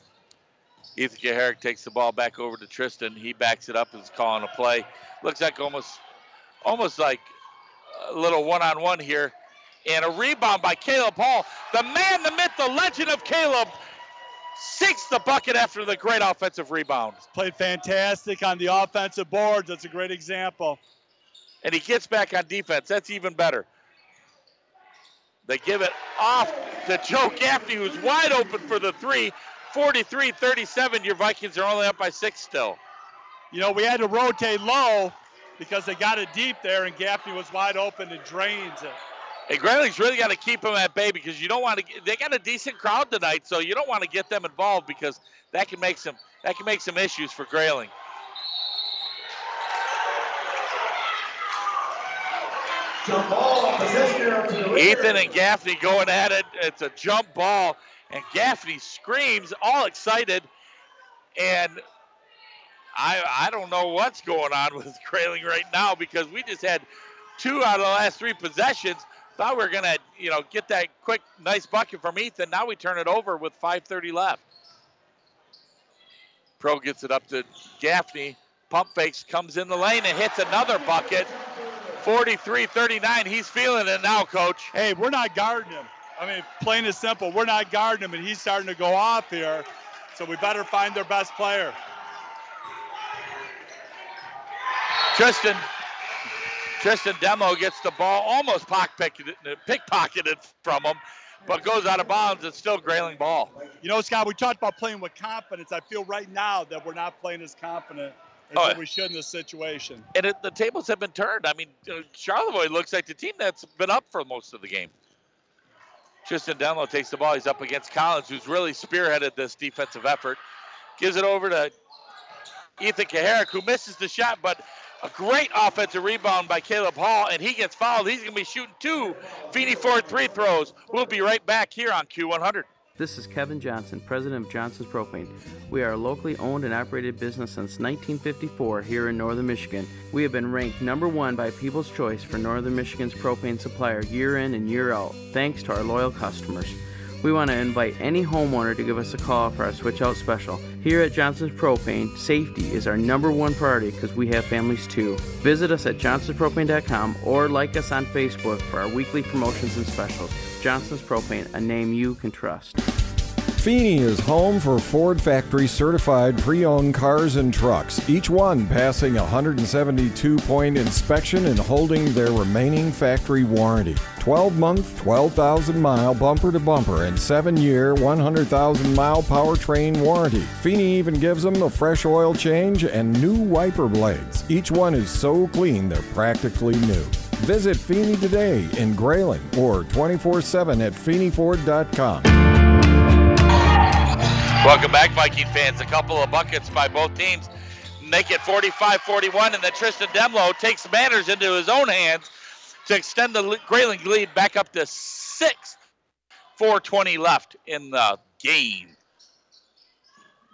Ethan Kaharick takes the ball back over to Tristan. He backs it up and is calling a play. Looks like almost, almost like a little one-on-one here, and a rebound by Caleb Hall, the man, the myth, the legend of Caleb, sinks the bucket after the great offensive rebound. Played fantastic on the offensive boards. That's a great example. And he gets back on defense. That's even better. They give it off to Joe Gaffney, who's wide open for the three. 43 37. Your Vikings are only up by six still. You know, we had to rotate low because they got it deep there, and Gaffney was wide open and drains it. Hey, Grayling's really got to keep them at bay because you don't want to. They got a decent crowd tonight, so you don't want to get them involved because that can make some that can make some issues for Grayling. Jump ball, possession Ethan and Gaffney going at it. It's a jump ball, and Gaffney screams, all excited. And I I don't know what's going on with Grayling right now because we just had two out of the last three possessions. Thought we were gonna, you know, get that quick, nice bucket from Ethan. Now we turn it over with 5:30 left. Pro gets it up to Gaffney. Pump fakes, comes in the lane and hits another bucket. 43-39. He's feeling it now, coach. Hey, we're not guarding him. I mean, plain and simple, we're not guarding him, and he's starting to go off here. So we better find their best player. Tristan Tristan Demlo gets the ball almost pickpocketed from him, but goes out of bounds. It's still Grayling ball. You know, Scott, we talked about playing with confidence. I feel right now that we're not playing as confident as Oh, we should in this situation. And it, the tables have been turned. I mean, uh, Charlevoix looks like the team that's been up for most of the game. Tristan Demlo takes the ball. He's up against Collins, who's really spearheaded this defensive effort. Gives it over to Ethan Kaharick, who misses the shot, but a great offensive rebound by Caleb Hall, and he gets fouled. He's going to be shooting two Feeney Ford three throws. We'll be right back here on Q100. This is Kevin Johnson, president of Johnson's Propane. We are a locally owned and operated business since 1954 here in northern Michigan. We have been ranked number one by People's Choice for northern Michigan's propane supplier year in and year out, thanks to our loyal customers. We want to invite any homeowner to give us a call for our switch out special. Here at Johnson's Propane, safety is our number one priority because we have families too. Visit us at johnsonspropane.com or like us on Facebook for our weekly promotions and specials. Johnson's Propane, a name you can trust. Feeney is home for Ford factory certified pre owned cars and trucks, each one passing a 172 point inspection and holding their remaining factory warranty. 12 month, 12,000 mile bumper to bumper and 7 year, 100,000 mile powertrain warranty. Feeney even gives them a fresh oil change and new wiper blades. Each one is so clean they're practically new. Visit Feeney today in Grayling or 24 7 at FeeneyFord.com. Welcome back, Viking fans. A couple of buckets by both teams make it 45 41, and then Tristan Demlo takes matters into his own hands to extend the Grayling lead back up to six. 420 left in the game.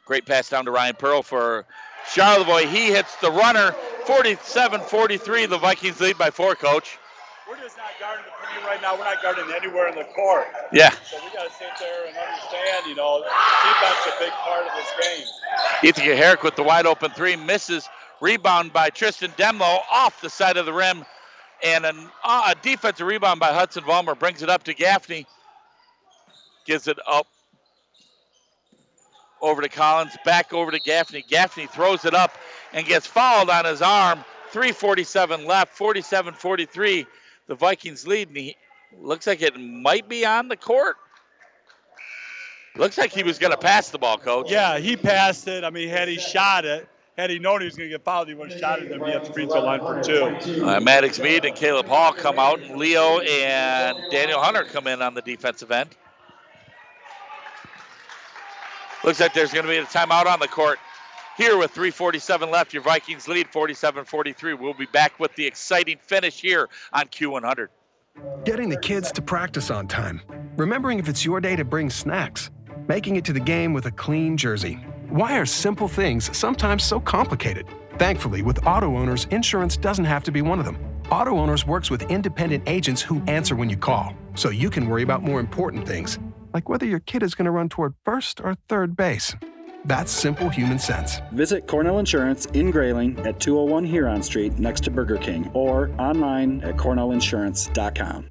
Great pass down to Ryan Pearl for Charlevoix, he hits the runner 47 43. The Vikings lead by four, coach. We're just not guarding the right now. We're not guarding anywhere in the court. Yeah. So we got to sit there and understand, you know, defense is a big part of this game. Ethan Herrick with the wide open three misses. Rebound by Tristan Demlo off the side of the rim. And an, uh, a defensive rebound by Hudson Vollmer brings it up to Gaffney. Gives it up over to Collins, back over to Gaffney. Gaffney throws it up and gets fouled on his arm. 347 left, 47 43. The Vikings lead, and he looks like it might be on the court. Looks like he was going to pass the ball, coach. Yeah, he passed it. I mean, had he shot it, had he known he was going to get fouled, he would have shot it and be at the free throw line for two. Uh, Maddox Mead and Caleb Hall come out, and Leo and Daniel Hunter come in on the defensive end. Looks like there's going to be a timeout on the court here with 347 left. Your Vikings lead 47-43. We'll be back with the exciting finish here on Q100. Getting the kids to practice on time. Remembering if it's your day to bring snacks. Making it to the game with a clean jersey. Why are simple things sometimes so complicated? Thankfully, with auto owners, insurance doesn't have to be one of them. Auto Owners works with independent agents who answer when you call, so you can worry about more important things, like whether your kid is going to run toward first or third base. That's simple human sense. Visit Cornell Insurance in Grayling at 201 Huron Street next to Burger King or online at cornellinsurance.com.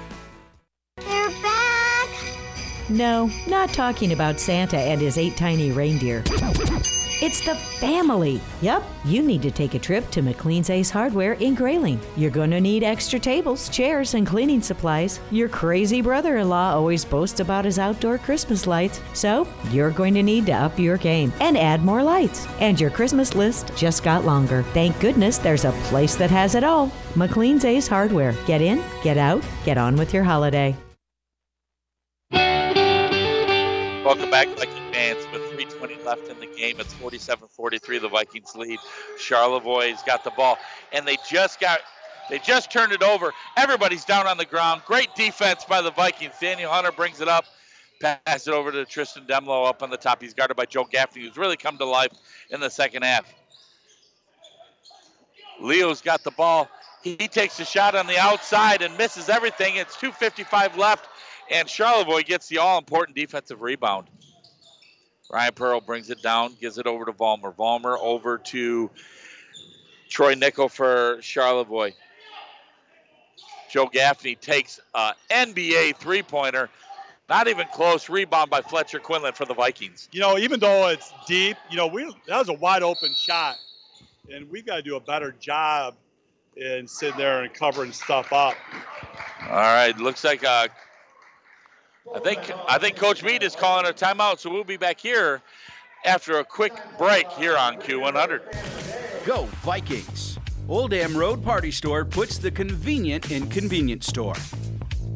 They're back! No, not talking about Santa and his eight tiny reindeer. It's the family. Yep, you need to take a trip to McLean's Ace Hardware in Grayling. You're going to need extra tables, chairs, and cleaning supplies. Your crazy brother in law always boasts about his outdoor Christmas lights, so you're going to need to up your game and add more lights. And your Christmas list just got longer. Thank goodness there's a place that has it all McLean's Ace Hardware. Get in, get out, get on with your holiday. Welcome back, Viking fans. With 3:20 left in the game, it's 47-43. The Vikings lead. Charlevoix's got the ball, and they just got, they just turned it over. Everybody's down on the ground. Great defense by the Vikings. Daniel Hunter brings it up, pass it over to Tristan Demlo up on the top. He's guarded by Joe Gaffney, who's really come to life in the second half. Leo's got the ball. He takes a shot on the outside and misses everything. It's 2:55 left and Charlevoix gets the all-important defensive rebound. Ryan Pearl brings it down, gives it over to Vollmer. Vollmer over to Troy Nickel for Charlevoix. Joe Gaffney takes an NBA three-pointer. Not even close. Rebound by Fletcher Quinlan for the Vikings. You know, even though it's deep, you know, we that was a wide open shot, and we got to do a better job in sitting there and covering stuff up. All right, looks like uh, I think I think Coach Mead is calling a timeout, so we'll be back here after a quick break here on Q100. Go Vikings! Old Dam Road Party Store puts the convenient in convenience store.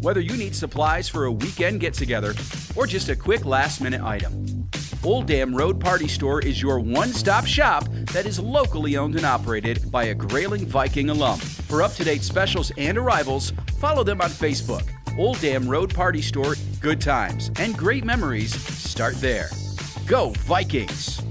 Whether you need supplies for a weekend get together or just a quick last minute item, Old Dam Road Party Store is your one stop shop that is locally owned and operated by a Grayling Viking alum. For up to date specials and arrivals, follow them on Facebook. Old Dam Road Party Store, good times and great memories start there. Go Vikings!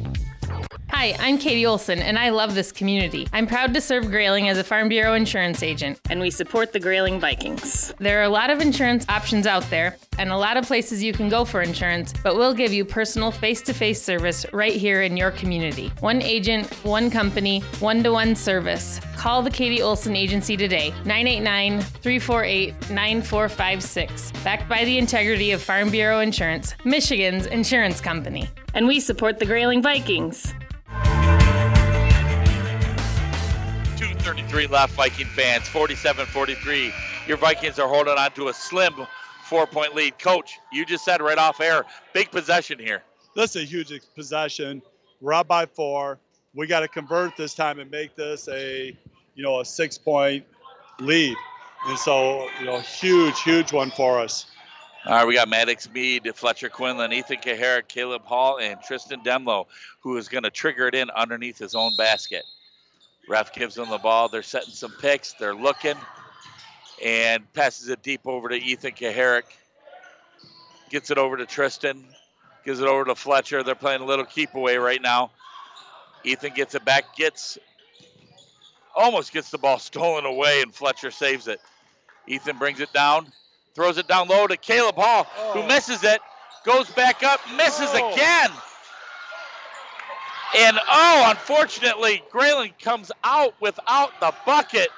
Hi, I'm Katie Olson, and I love this community. I'm proud to serve Grayling as a Farm Bureau insurance agent, and we support the Grayling Vikings. There are a lot of insurance options out there, and a lot of places you can go for insurance, but we'll give you personal face to face service right here in your community. One agent, one company, one to one service. Call the Katie Olson Agency today, 989 348 9456. Backed by the integrity of Farm Bureau Insurance, Michigan's insurance company. And we support the Grayling Vikings. 2.33 left, Viking fans. 47 43. Your Vikings are holding on to a slim four point lead. Coach, you just said right off air, big possession here. This is a huge possession. We're up by four. we got to convert this time and make this a, you know, a six-point lead. And so, you know, huge, huge one for us. All right, we got Maddox Mead, Fletcher Quinlan, Ethan Kaharick, Caleb Hall, and Tristan Demlo, who is going to trigger it in underneath his own basket. Ref gives them the ball. They're setting some picks. They're looking and passes it deep over to Ethan Kaharick. Gets it over to Tristan. Gives it over to Fletcher. They're playing a little keep away right now. Ethan gets it back, gets almost gets the ball stolen away, and Fletcher saves it. Ethan brings it down, throws it down low to Caleb Hall, oh. who misses it, goes back up, misses oh. again. And oh, unfortunately, Grayling comes out without the bucket.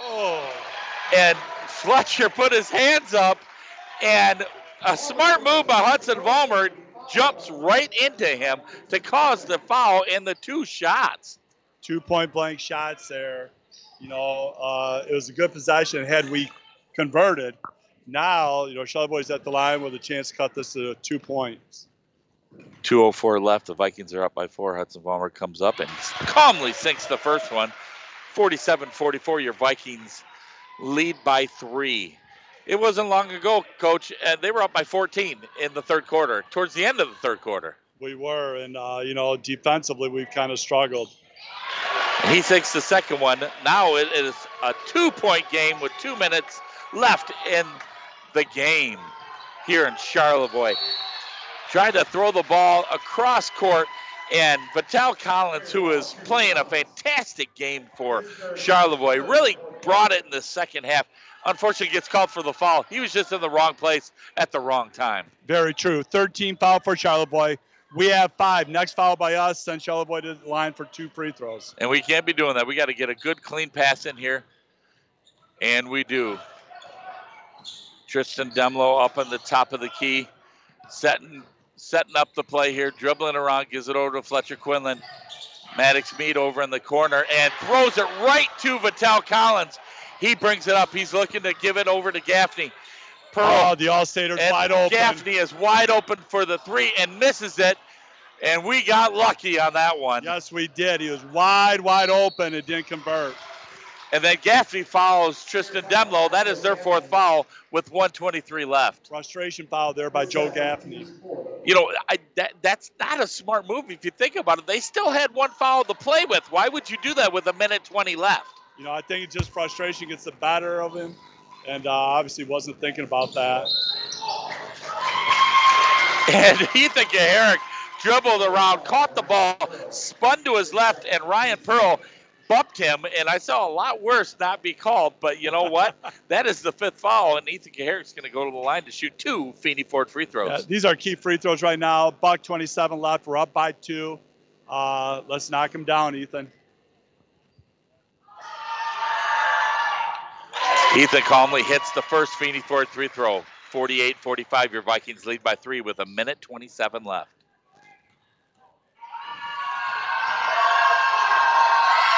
Oh. And Fletcher put his hands up, and a smart move by Hudson Vollmer jumps right into him to cause the foul in the two shots. Two point blank shots there. You know, uh, it was a good possession. Had we converted, now, you know, Charlevoix's at the line with a chance to cut this to two points. 204 left. The Vikings are up by four. Hudson Vollmer comes up and calmly sinks the first one. 47 44. Your Vikings lead by three. It wasn't long ago, Coach, and they were up by 14 in the third quarter, towards the end of the third quarter. We were, and, uh, you know, defensively, we've kind of struggled. He sinks the second one. Now it is a two point game with two minutes left in the game here in Charlevoix. Trying to throw the ball across court, and Vital Collins, who is playing a fantastic game for Charlevoix, really brought it in the second half unfortunately gets called for the foul. He was just in the wrong place at the wrong time. Very true. 13 foul for Charlevoix. We have five. Next foul by us sends Charlevoix to the line for two free throws. And we can't be doing that. We got to get a good, clean pass in here. And we do. Tristan Demlo up on the top of the key, setting setting up the play here, dribbling around, gives it over to Fletcher Quinlan. Maddox Mead over in the corner and throws it right to Vital Collins. He brings it up. He's looking to give it over to Gaffney. Pearl. Oh, the All-Stater's wide open. Gaffney is wide open for the three and misses it. And we got lucky on that one. Yes, we did. He was wide, wide open. It didn't convert. And then Gaffney follows Tristan Demlo. That is their fourth foul with 123 left. Frustration foul there by Joe Gaffney. You know, I, that, that's not a smart move if you think about it. They still had one foul to play with. Why would you do that with a minute 20 left? you know, I think it's just frustration gets the better of him, and uh, obviously wasn't thinking about that. And Ethan Kaharick dribbled around, caught the ball, spun to his left, and Ryan Pearl bumped him, and I saw a lot worse not be called. But you know what? that is the fifth foul, and Ethan Kaharick's going to go to the line to shoot two Feeney Ford free throws. Yeah, these are key free throws right now. Buck 27 left. We're up by two. Uh, let's knock him down, Ethan. Ethan calmly hits the first Feeney Ford three throw. 48 45. Your Vikings lead by three with a minute 27 left.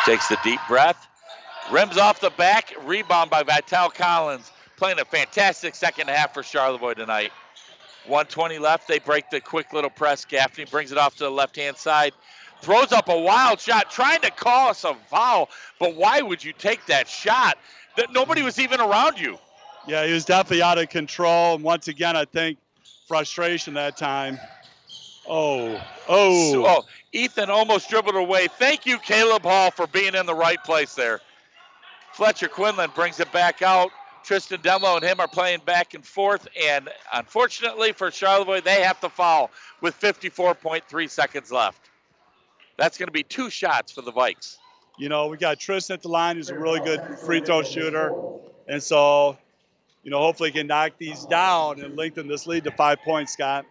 Takes the deep breath. Rims off the back. Rebound by Vital Collins. Playing a fantastic second half for Charlevoix tonight. 120 left. They break the quick little press. Gaffney brings it off to the left hand side. Throws up a wild shot, trying to call us a foul. But why would you take that shot? that nobody was even around you. Yeah, he was definitely out of control. And once again, I think frustration that time. Oh, oh. So, oh, Ethan almost dribbled away. Thank you, Caleb Hall, for being in the right place there. Fletcher Quinlan brings it back out. Tristan Demlo and him are playing back and forth, and unfortunately for Charlevoix, they have to foul with 54.3 seconds left. That's going to be two shots for the Vikes you know, we got Tristan at the line who's a really good free throw shooter. And so, you know, hopefully he can knock these down and lengthen this lead to five points, Scott.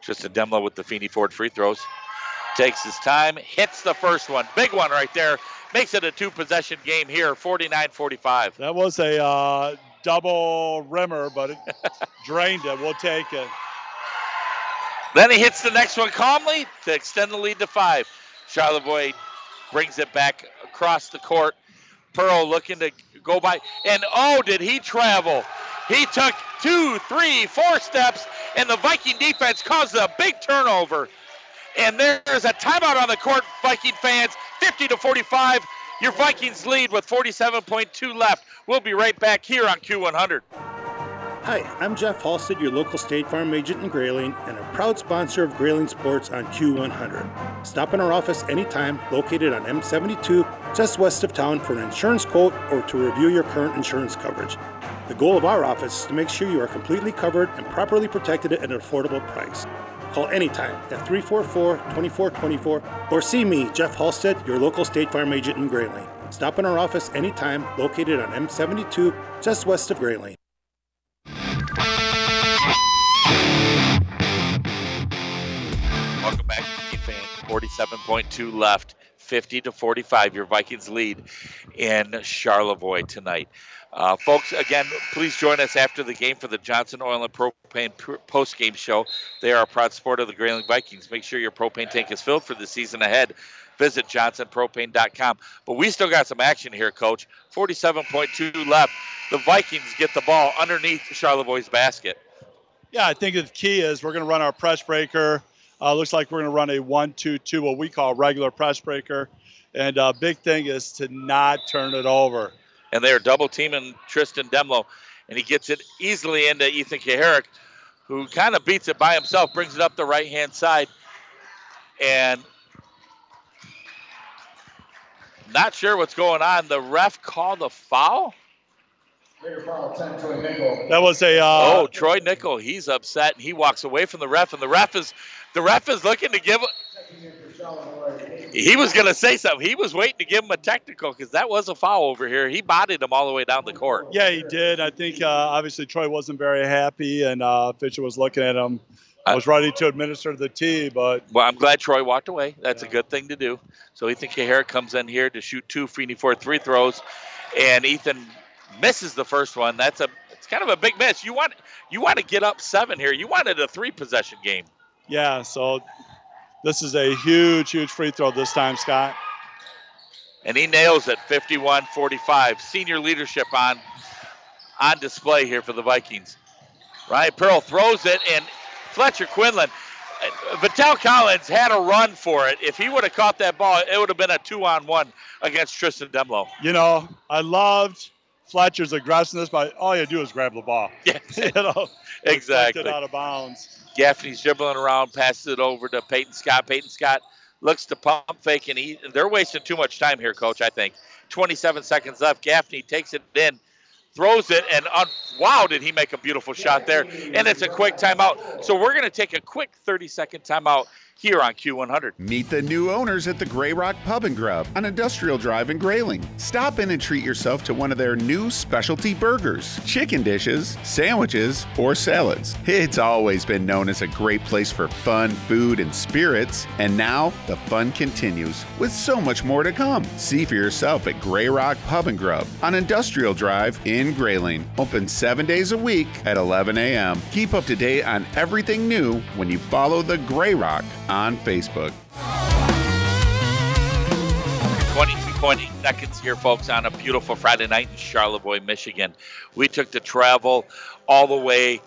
Tristan Demlo with the Feeney Ford free throws. Takes his time, hits the first one. Big one right there. Makes it a two possession game here, 49 45. That was a uh, double rimmer, but it drained it. We'll take it. Then he hits the next one calmly to extend the lead to five. Charlevoix brings it back across the court. Pearl looking to go by. And oh, did he travel? He took two, three, four steps, and the Viking defense caused a big turnover. And there's a timeout on the court, Viking fans. 50 to 45. Your Vikings lead with 47.2 left. We'll be right back here on Q100. Hi, I'm Jeff Halstead, your local State Farm agent in Grayling, and a proud sponsor of Grayling Sports on Q100. Stop in our office anytime, located on M72, just west of town, for an insurance quote or to review your current insurance coverage. The goal of our office is to make sure you are completely covered and properly protected at an affordable price. Call anytime at 344 2424 or see me, Jeff Halstead, your local State Farm agent in Grayling. Stop in our office anytime, located on M72, just west of Grayling. Welcome back to fan. 47.2 left, 50 to 45. Your Vikings lead in Charlevoix tonight. Uh, folks, again, please join us after the game for the Johnson Oil and Propane post game show. They are a proud sport of the Grayling Vikings. Make sure your propane tank is filled for the season ahead. Visit johnsonpropane.com. But we still got some action here, Coach. 47.2 left. The Vikings get the ball underneath Charlevoix's basket. Yeah, I think the key is we're going to run our press breaker. Uh, looks like we're going to run a one-two-two, what we call regular press breaker. And uh, big thing is to not turn it over and they are double teaming Tristan Demlo, and he gets it easily into Ethan Kaharick, who kind of beats it by himself, brings it up the right hand side, and not sure what's going on. The ref called a foul. That was a. Uh, oh, Troy Nickel. He's upset and he walks away from the ref, and the ref is the ref is looking to give he was going to say something. He was waiting to give him a technical because that was a foul over here. He bodied him all the way down the court. Yeah, he did. I think uh, obviously Troy wasn't very happy, and uh, Fisher was looking at him. I was ready to administer the tee, but well, I'm glad Troy walked away. That's yeah. a good thing to do. So Ethan Kaharick comes in here to shoot two Feeney Ford three throws, and Ethan misses the first one. That's a it's kind of a big miss. You want you want to get up seven here. You wanted a three possession game. Yeah, so this is a huge, huge free throw this time, Scott. And he nails it 51 45. Senior leadership on, on display here for the Vikings. Ryan Pearl throws it, and Fletcher Quinlan. Vittel Collins had a run for it. If he would have caught that ball, it would have been a two on one against Tristan Demlo. You know, I loved Fletcher's aggressiveness, but all you do is grab the ball. Yeah, you know, exactly. out of bounds. Gaffney's dribbling around, passes it over to Peyton Scott. Peyton Scott looks to pump fake, and he, they're wasting too much time here, Coach. I think 27 seconds left. Gaffney takes it in, throws it, and on, wow, did he make a beautiful shot there? And it's a quick timeout. So we're going to take a quick 30 second timeout here on Q100. Meet the new owners at the Grey Rock Pub and Grub on Industrial Drive in Grayling. Stop in and treat yourself to one of their new specialty burgers, chicken dishes, sandwiches, or salads. It's always been known as a great place for fun, food, and spirits, and now the fun continues with so much more to come. See for yourself at Grey Rock Pub and Grub on Industrial Drive in Grayling. Open seven days a week at 11 a.m. Keep up to date on everything new when you follow the Grey Rock on Facebook. 22.8 seconds here, folks, on a beautiful Friday night in Charlevoix, Michigan. We took to travel all the way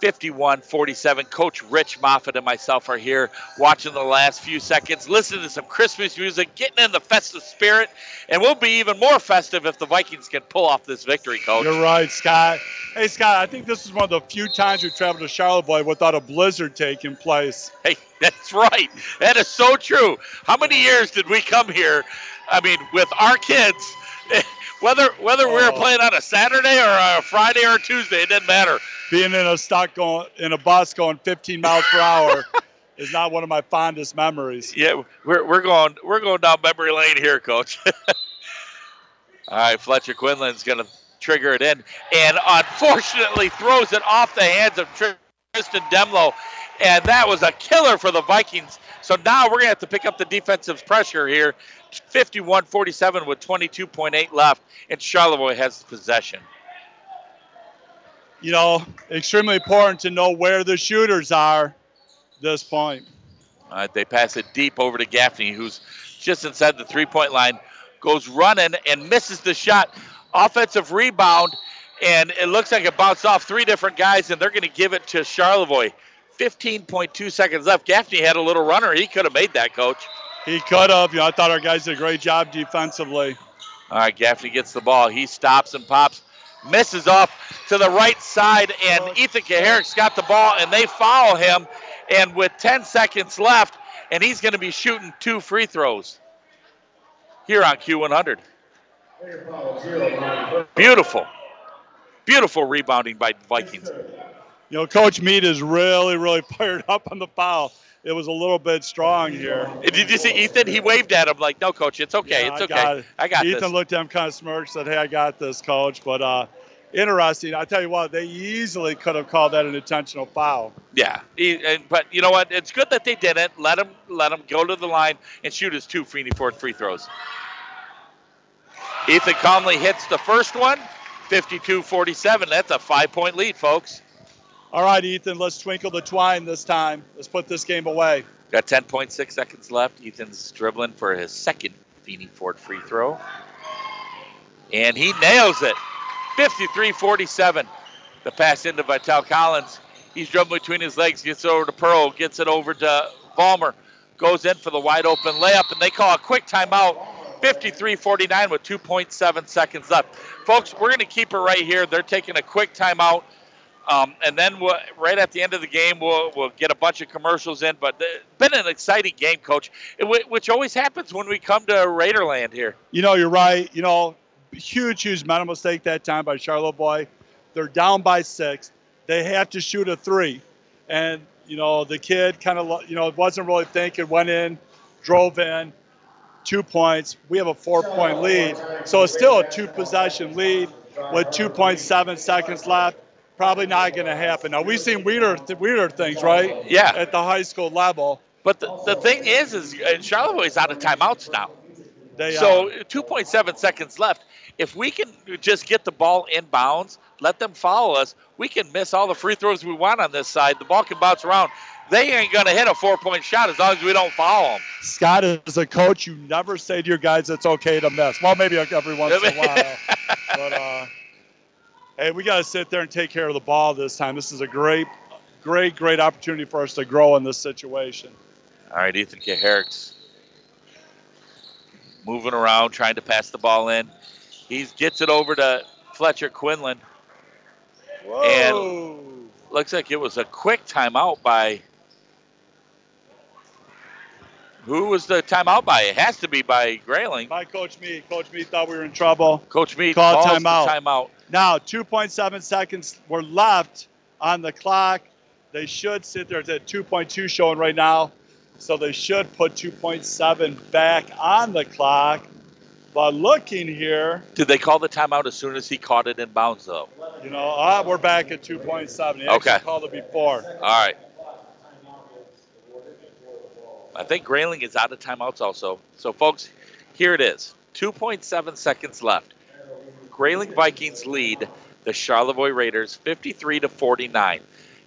51 47. Coach Rich Moffitt and myself are here watching the last few seconds, listening to some Christmas music, getting in the festive spirit, and we'll be even more festive if the Vikings can pull off this victory, Coach. You're right, Scott. Hey, Scott, I think this is one of the few times we traveled to Charlevoix without a blizzard taking place. Hey, that's right. That is so true. How many years did we come here? I mean, with our kids, whether whether oh. we were oh. playing on a Saturday or a Friday or a Tuesday, it didn't matter. Being in a stock going in a bus going 15 miles per hour is not one of my fondest memories. Yeah, we're, we're going we're going down memory lane here, Coach. All right, Fletcher Quinlan's going to trigger it in, and unfortunately throws it off the hands of Tristan Demlo and that was a killer for the Vikings. So now we're going to have to pick up the defensive pressure here. 51 47 with 22.8 left, and Charlevoix has possession. You know, extremely important to know where the shooters are this point. Uh, they pass it deep over to Gaffney, who's just inside the three point line, goes running and misses the shot. Offensive rebound, and it looks like it bounced off three different guys, and they're going to give it to Charlevoix. 15.2 seconds left. Gaffney had a little runner. He could have made that, coach. He could have. You know, I thought our guys did a great job defensively. All right, Gaffney gets the ball. He stops and pops, misses off to the right side, and Ethan Kaharick's got the ball, and they foul him. And with 10 seconds left, and he's going to be shooting two free throws here on Q100. Beautiful. Beautiful rebounding by the Vikings. You know, Coach Mead is really, really fired up on the foul. It was a little bit strong here. Did you see Ethan? He waved at him like, "No, coach, it's okay, Yeah, it's I okay, got it. I got Ethan this." Ethan looked at him kind of smirked, said, "Hey, I got this, coach." But uh, interesting. I tell you what, they easily could have called that an intentional foul. Yeah, but you know what? It's good that they didn't. Let him let him go to the line and shoot his two Ford free throws. Ethan Conley hits the first one, 52-47. That's a five-point lead, folks. All right, Ethan, let's twinkle the twine this time. Let's put this game away. Got 10.6 seconds left. Ethan's dribbling for his second Feeney Ford free throw. And he nails it. 53-47. The pass into Vital Collins. He's dribbling between his legs, gets it over to Pearl, gets it over to Vollmer, goes in for the wide open layup, and they call a quick timeout. 53-49 with 2.7 seconds left. Folks, we're going to keep it right here. They're taking a quick timeout. Um, and then we'll, right at the end of the game, we'll, we'll get a bunch of commercials in. But it's been an exciting game, Coach, which always happens when we come to Raiderland here. You know, you're right. You know, huge, huge mental mistake that time by Charlevoix. They're down by six. They have to shoot a three. And, you know, the kid kind of, you know, wasn't really thinking, went in, drove in, two points. We have a four point lead. So it's still a two possession lead with 2.7 seconds left. Probably not going to happen. Now, we've seen weirder, weirder things, right? Yeah. At the high school level. But the, the thing is, is uh, Charlevoix is out of timeouts now. They so 2.7 seconds left. If we can just get the ball inbounds, let them follow us, we can miss all the free throws we want on this side. The ball can bounce around. They ain't going to hit a four point shot as long as we don't foul them. Scott, as a coach, you never say to your guys it's okay to miss. Well, maybe every once in a while. But, uh, hey, we got to sit there and take care of the ball this time. This is a great, great, great opportunity for us to grow in this situation. All right, Ethan Kaharick's moving around, trying to pass the ball in. He gets it over to Fletcher Quinlan. And looks like it was a quick timeout by. Who was the timeout by? It has to be by Grayling. By Coach Mead. Coach Mead thought we were in trouble. Coach Mead called timeout. timeout. Now, 2.7 seconds were left on the clock. They should sit there. It's at 2.2 showing right now. So they should put 2.7 back on the clock. But looking here, Did they call the timeout as soon as he caught it in bounds, though? you know, uh, we're back at 2.7. They actually Okay. called it before. All right. I think Grayling is out of timeouts also. So, folks, here it is 2.7 seconds left. Grayling Vikings lead the Charlevoix Raiders 53 to 49.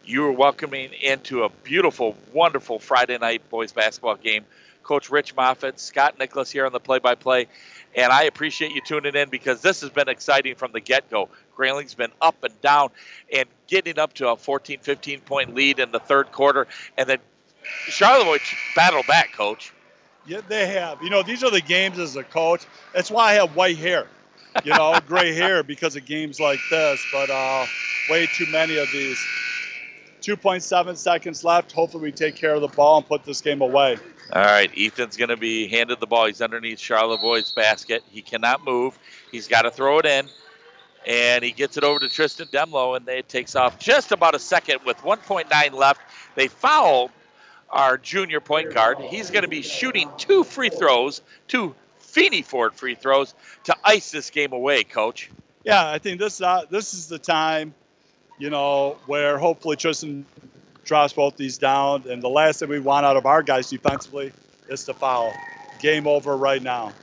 You are welcoming into a beautiful, wonderful Friday night boys basketball game. Coach Rich Moffitt, Scott Nicholas here on the play by play. And I appreciate you tuning in because this has been exciting from the get go. Grayling's been up and down and getting up to a 14, 15 point lead in the third quarter. And then Charlevoix battled back, coach. Yeah, they have. You know, these are the games as a coach. That's why I have white hair, you know, gray hair because of games like this. But uh, way too many of these. 2.7 seconds left. Hopefully, we take care of the ball and put this game away. All right, Ethan's going to be handed the ball. He's underneath Charlevoix's basket. He cannot move. He's got to throw it in. And he gets it over to Tristan Demlo, and it takes off just about a second with 1.9 left. They foul our junior point guard. He's going to be shooting two free throws, two Feeney Ford free throws to ice this game away, coach. Yeah, I think this uh, this is the time, you know, where hopefully Tristan drops both these down. And the last thing we want out of our guys defensively is to foul. Game over right now.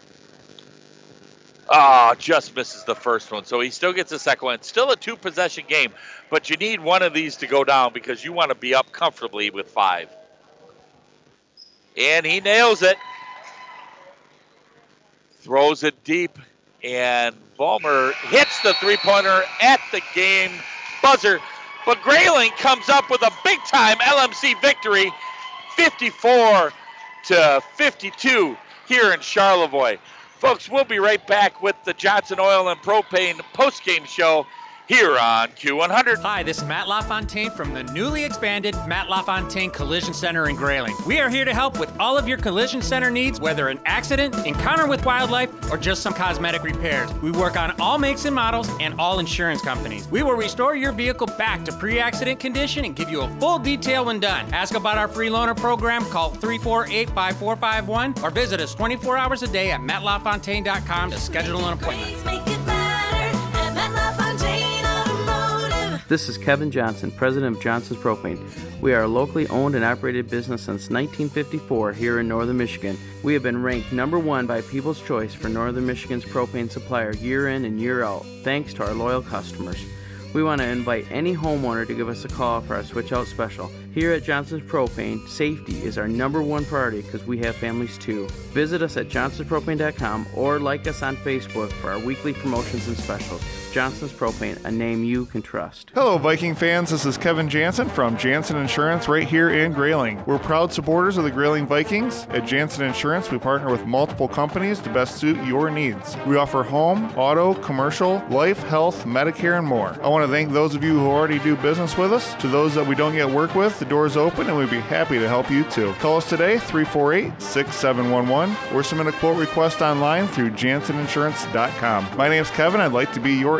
Ah, just misses the first one. So he still gets the second one. It's still a two possession game, but you need one of these to go down because you want to be up comfortably with five. And he nails it. Throws it deep. and Vollmer hits the three-pointer at the game buzzer. But Grayling comes up with a big-time LMC victory, 54 to 52 here in Charlevoix. Folks, we'll be right back with the Johnson Oil and Propane post-game show here on Q100. Hi, this is Matt LaFontaine from the newly expanded Matt LaFontaine Collision Center in Grayling. We are here to help with all of your collision center needs, whether an accident, encounter with wildlife, or just some cosmetic repairs. We work on all makes and models and all insurance companies. We will restore your vehicle back to pre-accident condition and give you a full detail when done. Ask about our free loaner program, call 348-5451 or visit us 24 hours a day at mattlafontaine.com to schedule an appointment. This is Kevin Johnson, president of Johnson's Propane. We are a locally owned and operated business since 1954 here in northern Michigan. We have been ranked number one by People's Choice for northern Michigan's propane supplier year in and year out, thanks to our loyal customers. We want to invite any homeowner to give us a call for our switch out special. Here at Johnson's Propane, safety is our number one priority because we have families too. Visit us at johnsonspropane.com or like us on Facebook for our weekly promotions and specials. Johnson's Propane, a name you can trust. Hello, Viking fans. This is Kevin Jansen from Jansen Insurance right here in Grayling. We're proud supporters of the Grayling Vikings. At Jansen Insurance, we partner with multiple companies to best suit your needs. We offer home, auto, commercial, life, health, Medicare, and more. I want to thank those of you who already do business with us. To those that we don't yet work with, the door is open and we'd be happy to help you too. Call us today, 348 6711, or submit a quote request online through janseninsurance.com. My name is Kevin. I'd like to be your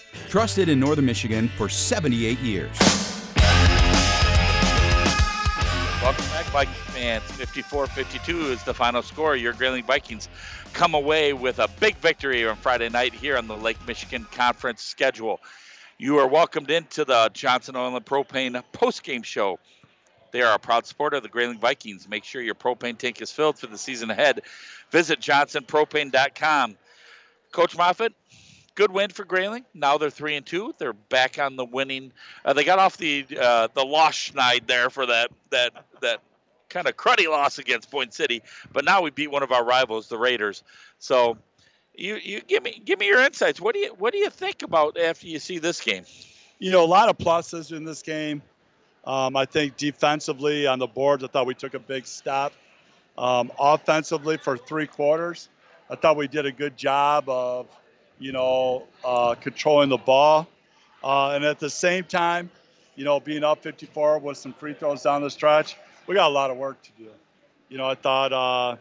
Trusted in Northern Michigan for 78 years. Welcome back, Viking fans. 54 52 is the final score. Your Grayling Vikings come away with a big victory on Friday night here on the Lake Michigan Conference schedule. You are welcomed into the Johnson Oil and Propane post-game show. They are a proud supporter of the Grayling Vikings. Make sure your propane tank is filled for the season ahead. Visit johnsonpropane.com. Coach Moffitt, good win for Grayling. Now they're three and two. They're back on the winning. Uh, they got off the uh, the loss schneid there for that that that kind of cruddy loss against Boyne City, but now we beat one of our rivals, the Raiders. So, you you give me give me your insights. What do you what do you think about after you see this game? You know, a lot of pluses in this game. Um, I think defensively on the boards, I thought we took a big step. Um, offensively, for three quarters, I thought we did a good job of, you know, uh, controlling the ball. Uh, and at the same time, you know, being up 54 with some free throws down the stretch, we got a lot of work to do. You know, I thought, uh,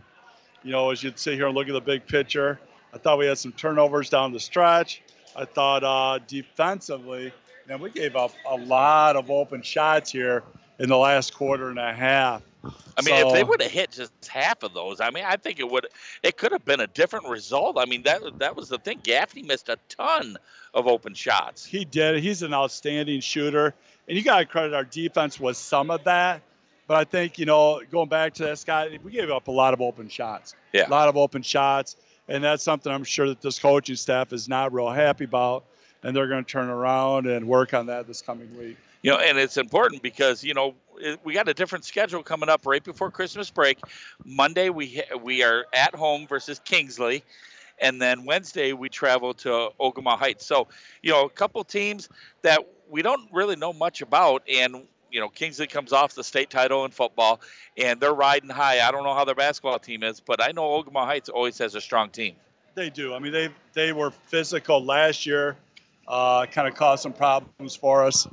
you know, as you'd sit here and look at the big picture, I thought we had some turnovers down the stretch. I thought uh, defensively, man, we gave up a lot of open shots here in the last quarter and a half. I mean, So- if they would have hit just half of those, I mean, I think it would. It could have been a different result. I mean, that that was the thing. Gaffney missed a ton of open shots. He did. He's an outstanding shooter, and you got to credit our defense with some of that. But I think you know, going back to that, Scott, we gave up a lot of open shots. Yeah. A lot of open shots, and that's something I'm sure that this coaching staff is not real happy about, and they're going to turn around and work on that this coming week. You know, and it's important because you know we got a different schedule coming up right before Christmas break. Monday we we are at home versus Kingsley, and then Wednesday we travel to Ogemaw Heights. So you know, a couple teams that we don't really know much about, and you know, Kingsley comes off the state title in football, and they're riding high. I don't know how their basketball team is, but I know Ogemaw Heights always has a strong team. They do. I mean, they they were physical last year, uh, kind of caused some problems for us.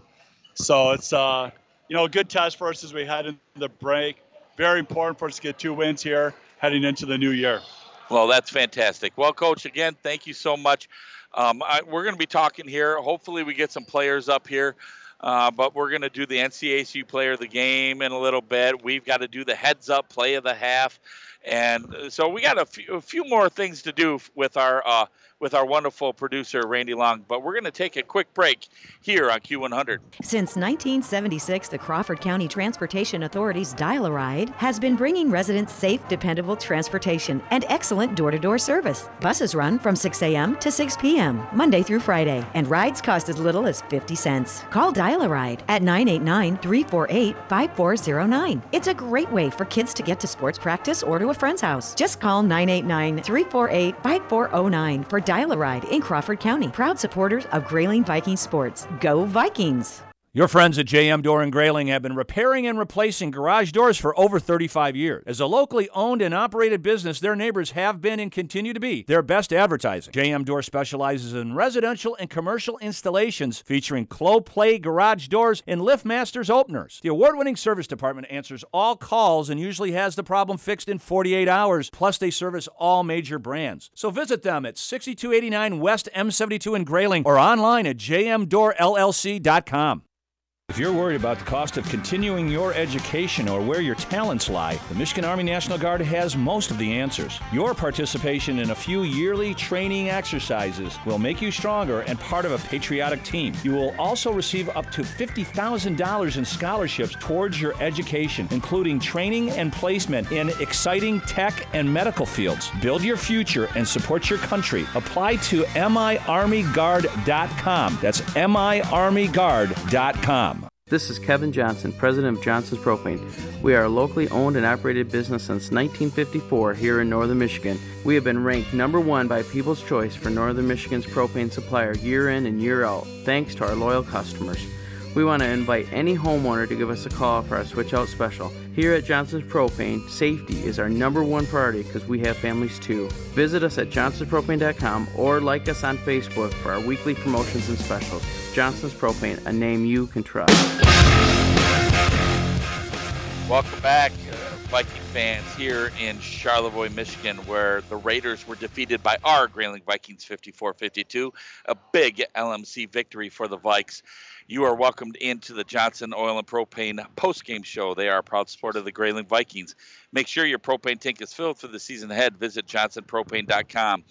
So it's uh, you know a good test for us as we head into the break. Very important for us to get two wins here heading into the new year. Well, that's fantastic. Well, Coach, again, thank you so much. Um, I, we're going to be talking here. Hopefully, we get some players up here, uh, but we're going to do the NCACU player of the game in a little bit. We've got to do the heads up play of the half. And uh, so we got a few, a few more things to do with our uh, with our wonderful producer Randy Long, but we're going to take a quick break here on Q100. Since 1976, the Crawford County Transportation Authority's Dial a Ride has been bringing residents safe, dependable transportation and excellent door-to-door service. Buses run from 6 a.m. to 6 p.m. Monday through Friday, and rides cost as little as 50 cents. Call Dial a Ride at 989-348-5409. It's a great way for kids to get to sports practice or to a friend's house. Just call 989-348-5409 for Dial a Ride in Crawford County. Proud supporters of Grayling Viking Sports. Go Vikings! Your friends at JM Door and Grayling have been repairing and replacing garage doors for over 35 years. As a locally owned and operated business, their neighbors have been and continue to be their best advertising. JM Door specializes in residential and commercial installations featuring Clopay garage doors and LiftMasters openers. The award-winning service department answers all calls and usually has the problem fixed in 48 hours. Plus, they service all major brands. So visit them at 6289 West M72 in Grayling or online at jmdoorllc.com. If you're worried about the cost of continuing your education or where your talents lie, the Michigan Army National Guard has most of the answers. Your participation in a few yearly training exercises will make you stronger and part of a patriotic team. You will also receive up to $50,000 in scholarships towards your education, including training and placement in exciting tech and medical fields. Build your future and support your country. Apply to miarmyguard.com. That's miarmyguard.com. This is Kevin Johnson, president of Johnson's Propane. We are a locally owned and operated business since 1954 here in northern Michigan. We have been ranked number one by People's Choice for northern Michigan's propane supplier year in and year out, thanks to our loyal customers. We want to invite any homeowner to give us a call for our switch out special. Here at Johnson's Propane, safety is our number one priority because we have families too. Visit us at johnsonspropane.com or like us on Facebook for our weekly promotions and specials. Johnson's Propane, a name you can trust. Welcome back, uh, Viking fans, here in Charlevoix, Michigan, where the Raiders were defeated by our Grayling Vikings 54 52. A big LMC victory for the Vikes. You are welcomed into the Johnson Oil and Propane post-game show. They are a proud supporter of the Grayling Vikings. Make sure your propane tank is filled for the season ahead. Visit johnsonpropane.com.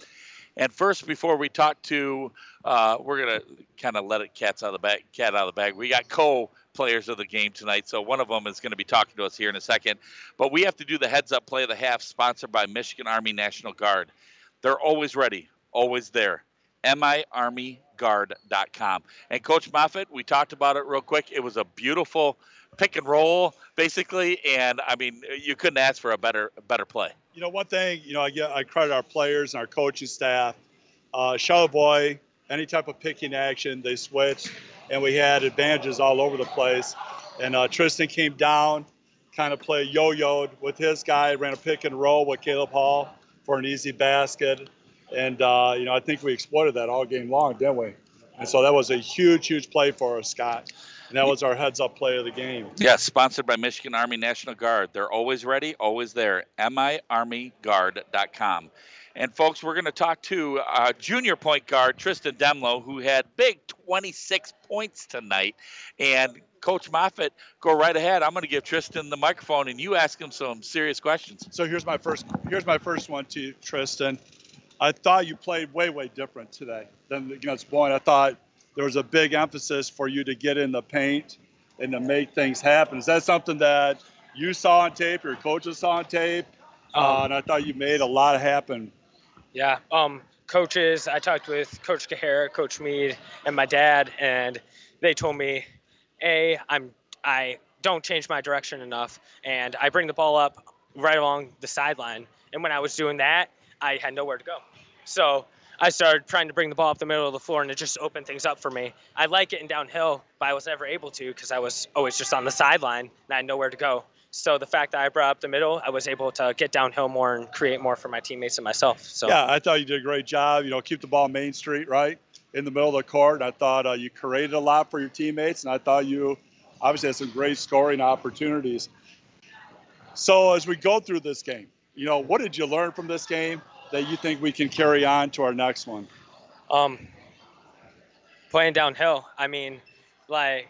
And first, before we talk to, uh, we're gonna kind of let it cats out of the bag, cat out of the bag. We got co players of the game tonight, so one of them is going to be talking to us here in a second. But we have to do the heads up play of the half, sponsored by Michigan Army National Guard. They're always ready, always there. miarmyguard.com. And Coach Moffitt, we talked about it real quick. It was a beautiful pick and roll, basically, and I mean, you couldn't ask for a better better play. You know, one thing, you know, I, get, I credit our players and our coaching staff. Uh, boy, any type of picking action, they switched, and we had advantages all over the place. And uh, Tristan came down, kind of played yo-yoed with his guy, ran a pick and roll with Caleb Hall for an easy basket. And, uh, you know, I think we exploited that all game long, didn't we? And so that was a huge, huge play for us, Scott. And that was our heads up play of the game. Yes, sponsored by Michigan Army National Guard. They're always ready, always there. miarmyguard.com. And folks, we're going to talk to uh, junior point guard Tristan Demlo, who had big 26 points tonight. And Coach Moffitt, go right ahead. I'm going to give Tristan the microphone, and you ask him some serious questions. So here's my first. Here's my first one to you, Tristan. I thought you played way, way different today than against Boyne. I thought there was a big emphasis for you to get in the paint and to make things happen. Is that something that you saw on tape, your coaches saw on tape? uh, and I thought you made a lot happen. Yeah. Um, coaches, I talked with Coach Kaharick, Coach Mead, and my dad, and they told me, A, I'm I don't change my direction enough, and I bring the ball up right along the sideline. And when I was doing that, I had nowhere to go. So I started trying to bring the ball up the middle of the floor, and it just opened things up for me. I like getting downhill, but I was never able to because I was always just on the sideline and I had nowhere to go. So the fact that I brought up the middle, I was able to get downhill more and create more for my teammates and myself. So Yeah, I thought you did a great job. You know, keep the ball Main Street right in the middle of the court. I thought uh, you created a lot for your teammates, and I thought you obviously had some great scoring opportunities. So as we go through this game, you know, what did you learn from this game that you think we can carry on to our next one? um, playing downhill. I mean, like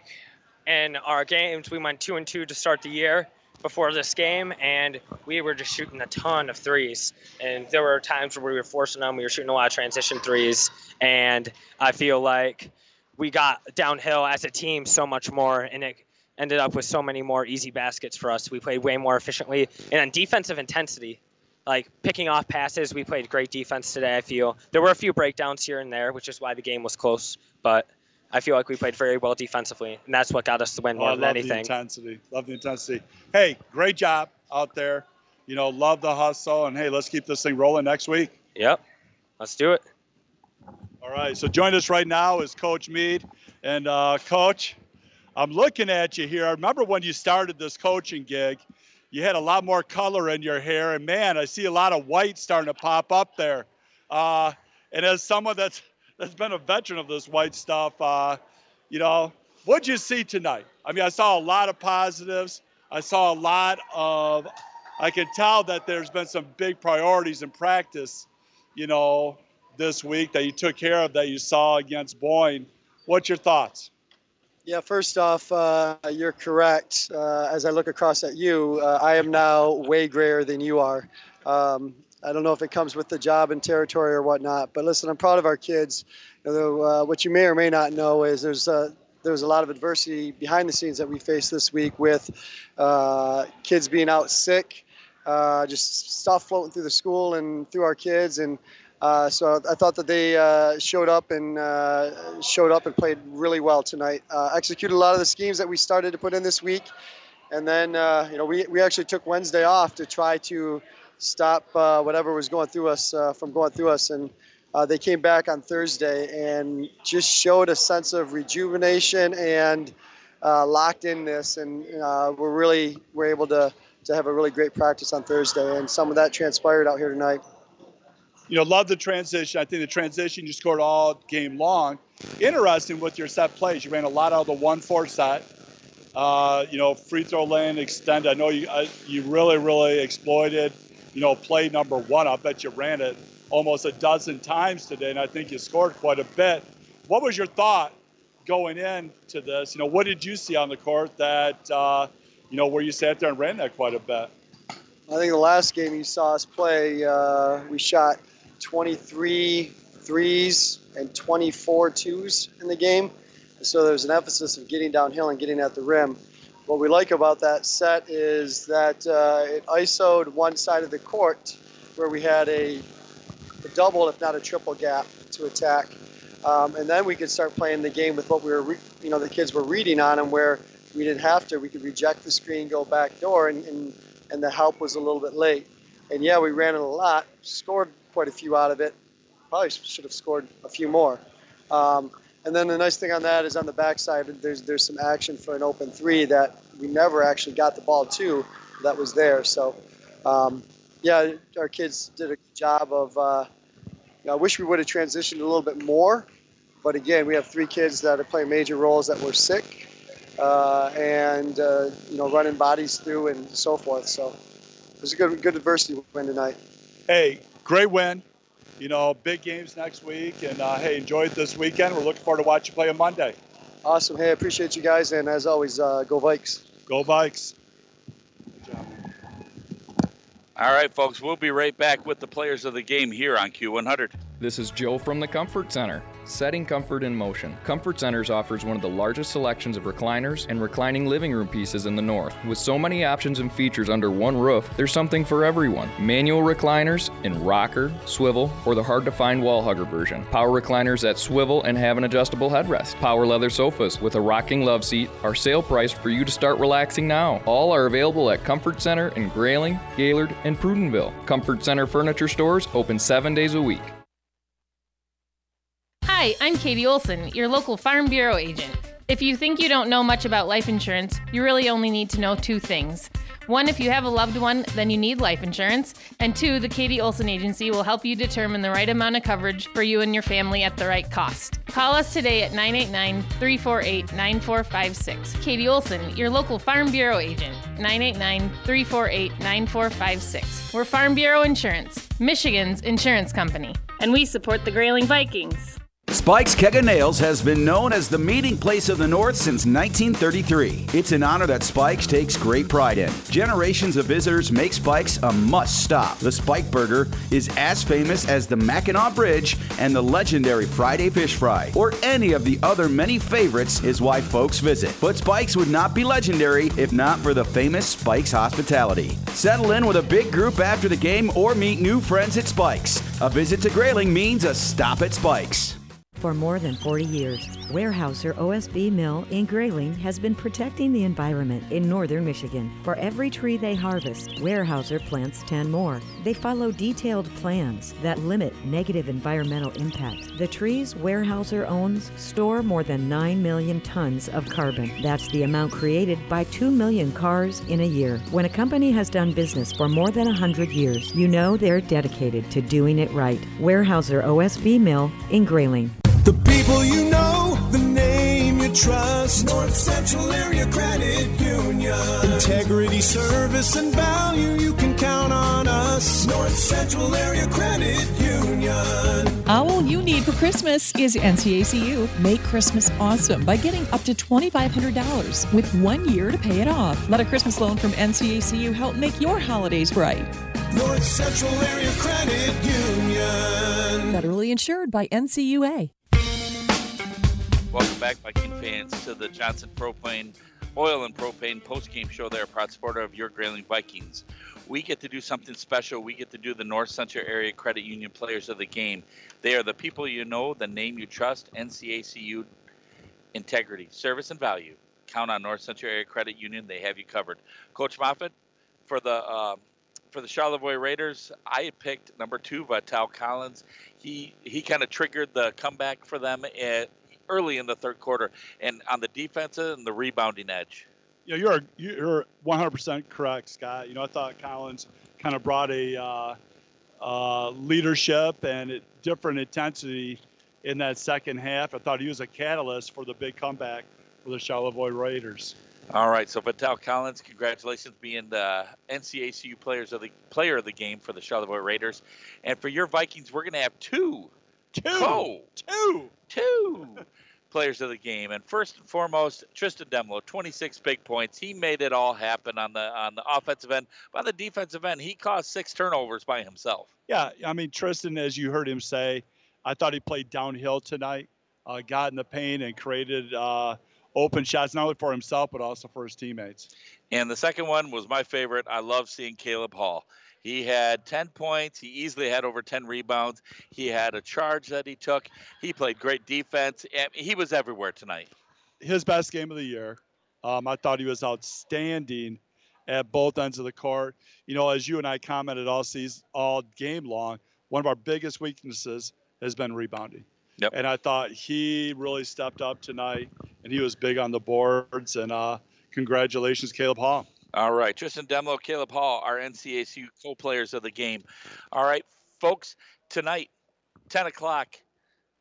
in our games, we went two and two to start the year, before this game, and we were just shooting a ton of threes. And there were times where we were forcing them. We were shooting a lot of transition threes, and I feel like we got downhill as a team so much more, and it ended up with so many more easy baskets for us. We played way more efficiently, and on defensive intensity, like picking off passes, we played great defense today. I feel there were a few breakdowns here and there, which is why the game was close, but I feel like we played very well defensively, and that's what got us the win Oh, more I than love anything. the intensity. Love the intensity. Hey, great job out there. You know, love the hustle, and hey, let's keep this thing rolling next week. Yep, let's do it. All right. So join us right now is Coach Mead, and uh, Coach, I'm looking at you here. I remember when you started this coaching gig, you had a lot more color in your hair, and man, I see a lot of white starting to pop up there. Uh, and as someone that's that's been a veteran of this white stuff, uh, you know, what'd you see tonight? I mean, I saw a lot of positives. I saw a lot of. I can tell that there's been some big priorities in practice, you know, this week that you took care of that you saw against Boyne. What's your thoughts? Yeah, first off, uh, you're correct. Uh, as I look across at you, uh, I am now way grayer than you are. Um, I don't know if it comes with the job and territory or whatnot, but listen, I'm proud of our kids. Although, uh, what you may or may not know is there's uh, there's a lot of adversity behind the scenes that we faced this week with uh, kids being out sick, just stuff floating through the school and through our kids, and uh, so I thought that they uh, showed up and uh, showed up and played really well tonight. Uh, executed a lot of the schemes that we started to put in this week, and then uh, you know we, we actually took Wednesday off to try to stop whatever was going through us from going through us, and they came back on Thursday and just showed a sense of rejuvenation and locked in this, and we're really we're able to to have a really great practice on Thursday, and some of that transpired out here tonight. You know, love the transition. I think the transition you scored all game long. Interesting with your set plays. You ran a lot out of the one-four set. Uh, you know, free throw lane extend. I know you uh, you really really exploited. You know, play number one. I bet you ran it almost a dozen times today, and I think you scored quite a bit. What was your thought going into this? You know, what did you see on the court that uh, you know where you sat there and ran that quite a bit? I think the last game you saw us play, uh, we shot 23 threes and 24 twos in the game. So there's an emphasis of getting downhill and getting at the rim. What we like about that set is that uh, it ISO'd one side of the court where we had a, a double, if not a triple gap to attack. Um, and then we could start playing the game with what we were, re- you know, the kids were reading on and where we didn't have to. We could reject the screen, go back door, and, and, and the help was a little bit late. And yeah, we ran it a lot, scored quite a few out of it. Probably should have scored a few more. Um, and then the nice thing on that is on the backside, there's there's some action for an open three that we never actually got the ball to. That was there. So, um, yeah, our kids did a good job of. Uh, I wish we would have transitioned a little bit more, but again, we have three kids that are playing major roles that were sick, uh, and uh, you know, running bodies through and so forth. So, it was a good good adversity win tonight. Hey, great win. You know, big games next week, and uh, hey, enjoy it this weekend. We're looking forward to watching you play on Monday. Awesome. Hey, I appreciate you guys, and as always, uh, go Vikes. Go Vikes. All right, folks, we'll be right back with the players of the game here on Q100. This is Joe from the Comfort Center. Setting comfort in motion. Comfort Centers offers one of the largest selections of recliners and reclining living room pieces in the north. With so many options and features under one roof, there's something for everyone. Manual recliners in rocker, swivel, or the hard to find wall hugger version. Power recliners that swivel and have an adjustable headrest. Power leather sofas with a rocking love seat are sale priced for you to start relaxing now. All are available at Comfort Center in Grayling, Gaylord, and Prudenville. Comfort Center furniture stores open seven days a week. Hi, I'm Katie Olson, your local Farm Bureau agent. If you think you don't know much about life insurance, you really only need to know two things. One, if you have a loved one, then you need life insurance. And two, the Katie Olson Agency will help you determine the right amount of coverage for you and your family at the right cost. Call us today at 989 348 9456. Katie Olson, your local Farm Bureau agent. 989 348 9456. We're Farm Bureau Insurance, Michigan's insurance company. And we support the Grayling Vikings. Spike's Keg of Nails has been known as the meeting place of the North since 1933. It's an honor that Spike's takes great pride in. Generations of visitors make Spike's a must stop. The Spike Burger is as famous as the Mackinac Bridge and the legendary Friday Fish Fry, or any of the other many favorites, is why folks visit. But Spike's would not be legendary if not for the famous Spike's hospitality. Settle in with a big group after the game or meet new friends at Spike's. A visit to Grayling means a stop at Spike's. For more than 40 years, Weyerhaeuser OSB Mill in Grayling has been protecting the environment in northern Michigan. For every tree they harvest, Weyerhaeuser plants 10 more. They follow detailed plans that limit negative environmental impact. The trees Weyerhaeuser owns store more than 9 million tons of carbon. That's the amount created by 2 million cars in a year. When a company has done business for more than 100 years, you know they're dedicated to doing it right. Weyerhaeuser OSB Mill in Grayling. The people you know, the name you trust. North Central Area Credit Union. Integrity, service, and value, you can count on us. North Central Area Credit Union. All you need for Christmas is NCACU. Make Christmas awesome by getting up to $2,500 with one year to pay it off. Let a Christmas loan from NCACU help make your holidays bright. North Central Area Credit Union. Federally insured by NCUA. Welcome back, Viking fans, to the Johnson Propane Oil and Propane post-game show. There, proud supporter of your Grayling Vikings. We get to do something special. We get to do the North Central Area Credit Union Players of the Game. They are the people you know, the name you trust, NCACU integrity, service, and value. Count on North Central Area Credit Union. They have you covered. Coach Moffitt, for the uh, for the Charlevoix Raiders, I picked number two, Vital Collins. He he kind of triggered the comeback for them at, early in the third quarter, and on the defensive and the rebounding edge. You know, you're you're 100% correct, Scott. You know, I thought Collins kind of brought a uh, uh, leadership and a different intensity in that second half. I thought he was a catalyst for the big comeback for the Charlevoix Raiders. All right, so Vital Collins, congratulations being the NCACU players of the player of the game for the Charlevoix Raiders, and for your Vikings, we're going to have two, two, two, two players of the game. And first and foremost, Tristan Demlo, 26 big points. He made it all happen on the on the offensive end. By the defensive end, he caused six turnovers by himself. Yeah, I mean Tristan, as you heard him say, I thought he played downhill tonight. Uh, got in the paint and created uh, open shots not only for himself but also for his teammates. And the second one was my favorite. I love seeing Caleb Hall. He had 10 points. He easily had over 10 rebounds. He had a charge that he took. He played great defense. And he was everywhere tonight. His best game of the year. Um, I thought he was outstanding at both ends of the court. You know, as you and I commented all season, all game long, one of our biggest weaknesses has been rebounding. Yep. And I thought he really stepped up tonight, and he was big on the boards. And uh, congratulations, Caleb Hall. All right, Tristan Demlo, Caleb Hall, our NCACU co-players of the game. All right, folks, tonight, 10 o'clock,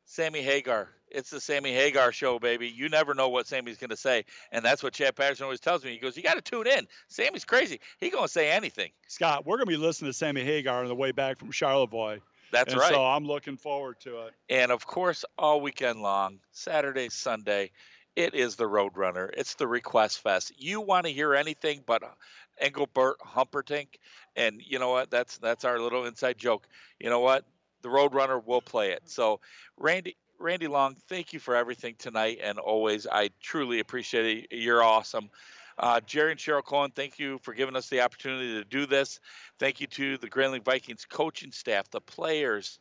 Sammy Hagar. It's the Sammy Hagar show, baby. You never know what Sammy's going to say, and that's what Chad Patterson always tells me. He goes, "You got to tune in. Sammy's crazy. He going to say anything." Scott, we're going to be listening to Sammy Hagar on the way back from Charlevoix. That's and right. So I'm looking forward to it. And of course, all weekend long, Saturday, Sunday, it is the Roadrunner. It's the Request Fest. You want to hear anything but Engelbert Humperdinck, and you know what? That's that's our little inside joke. You know what? The Roadrunner will play it. So, Randy. Randy Long, thank you for everything tonight and always. I truly appreciate it. You're awesome. Uh, Jerry and Cheryl Cohen, thank you for giving us the opportunity to do this. Thank you to the Grayling Vikings coaching staff, the players,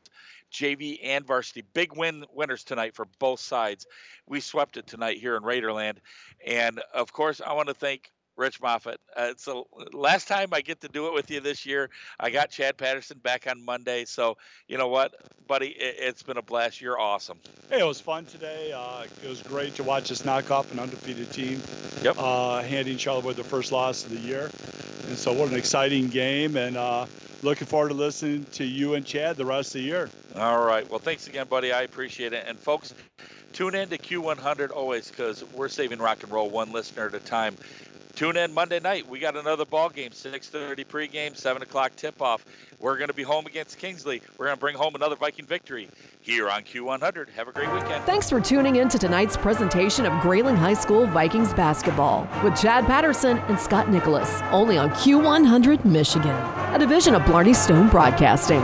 JV and varsity. Big win winners tonight for both sides. We swept it tonight here in Raiderland. And of course, I want to thank Rich Moffitt. Uh, it's the last time I get to do it with you this year. I got Chad Patterson back on Monday. So, you know what, buddy? It, has been a blast. You're awesome. Hey, it was fun today. Uh, it was great to watch us knock off an undefeated team. Yep. Uh, handing Charlevoix the first loss of the year. And so, what an exciting game. And uh, looking forward to listening to you and Chad the rest of the year. All right. Well, thanks again, buddy. I appreciate it. And, folks, tune in to Q100 always because we're saving rock and roll one listener at a time Tune in Monday night. We got another ball game, 6:30 pregame, 7 o'clock tip-off. We're going to be home against Kingsley. We're going to bring home another Viking victory here on Q100. Have a great weekend. Thanks for tuning in to tonight's presentation of Grayling High School Vikings basketball with Chad Patterson and Scott Nicholas, only on Q100 Michigan, a division of Blarney Stone Broadcasting.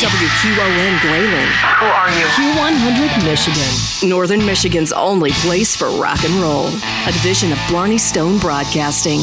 WQON Grayling. Who are you? Q100 Michigan. Northern Michigan's only place for rock and roll. A division of Blarney Stone Broadcasting.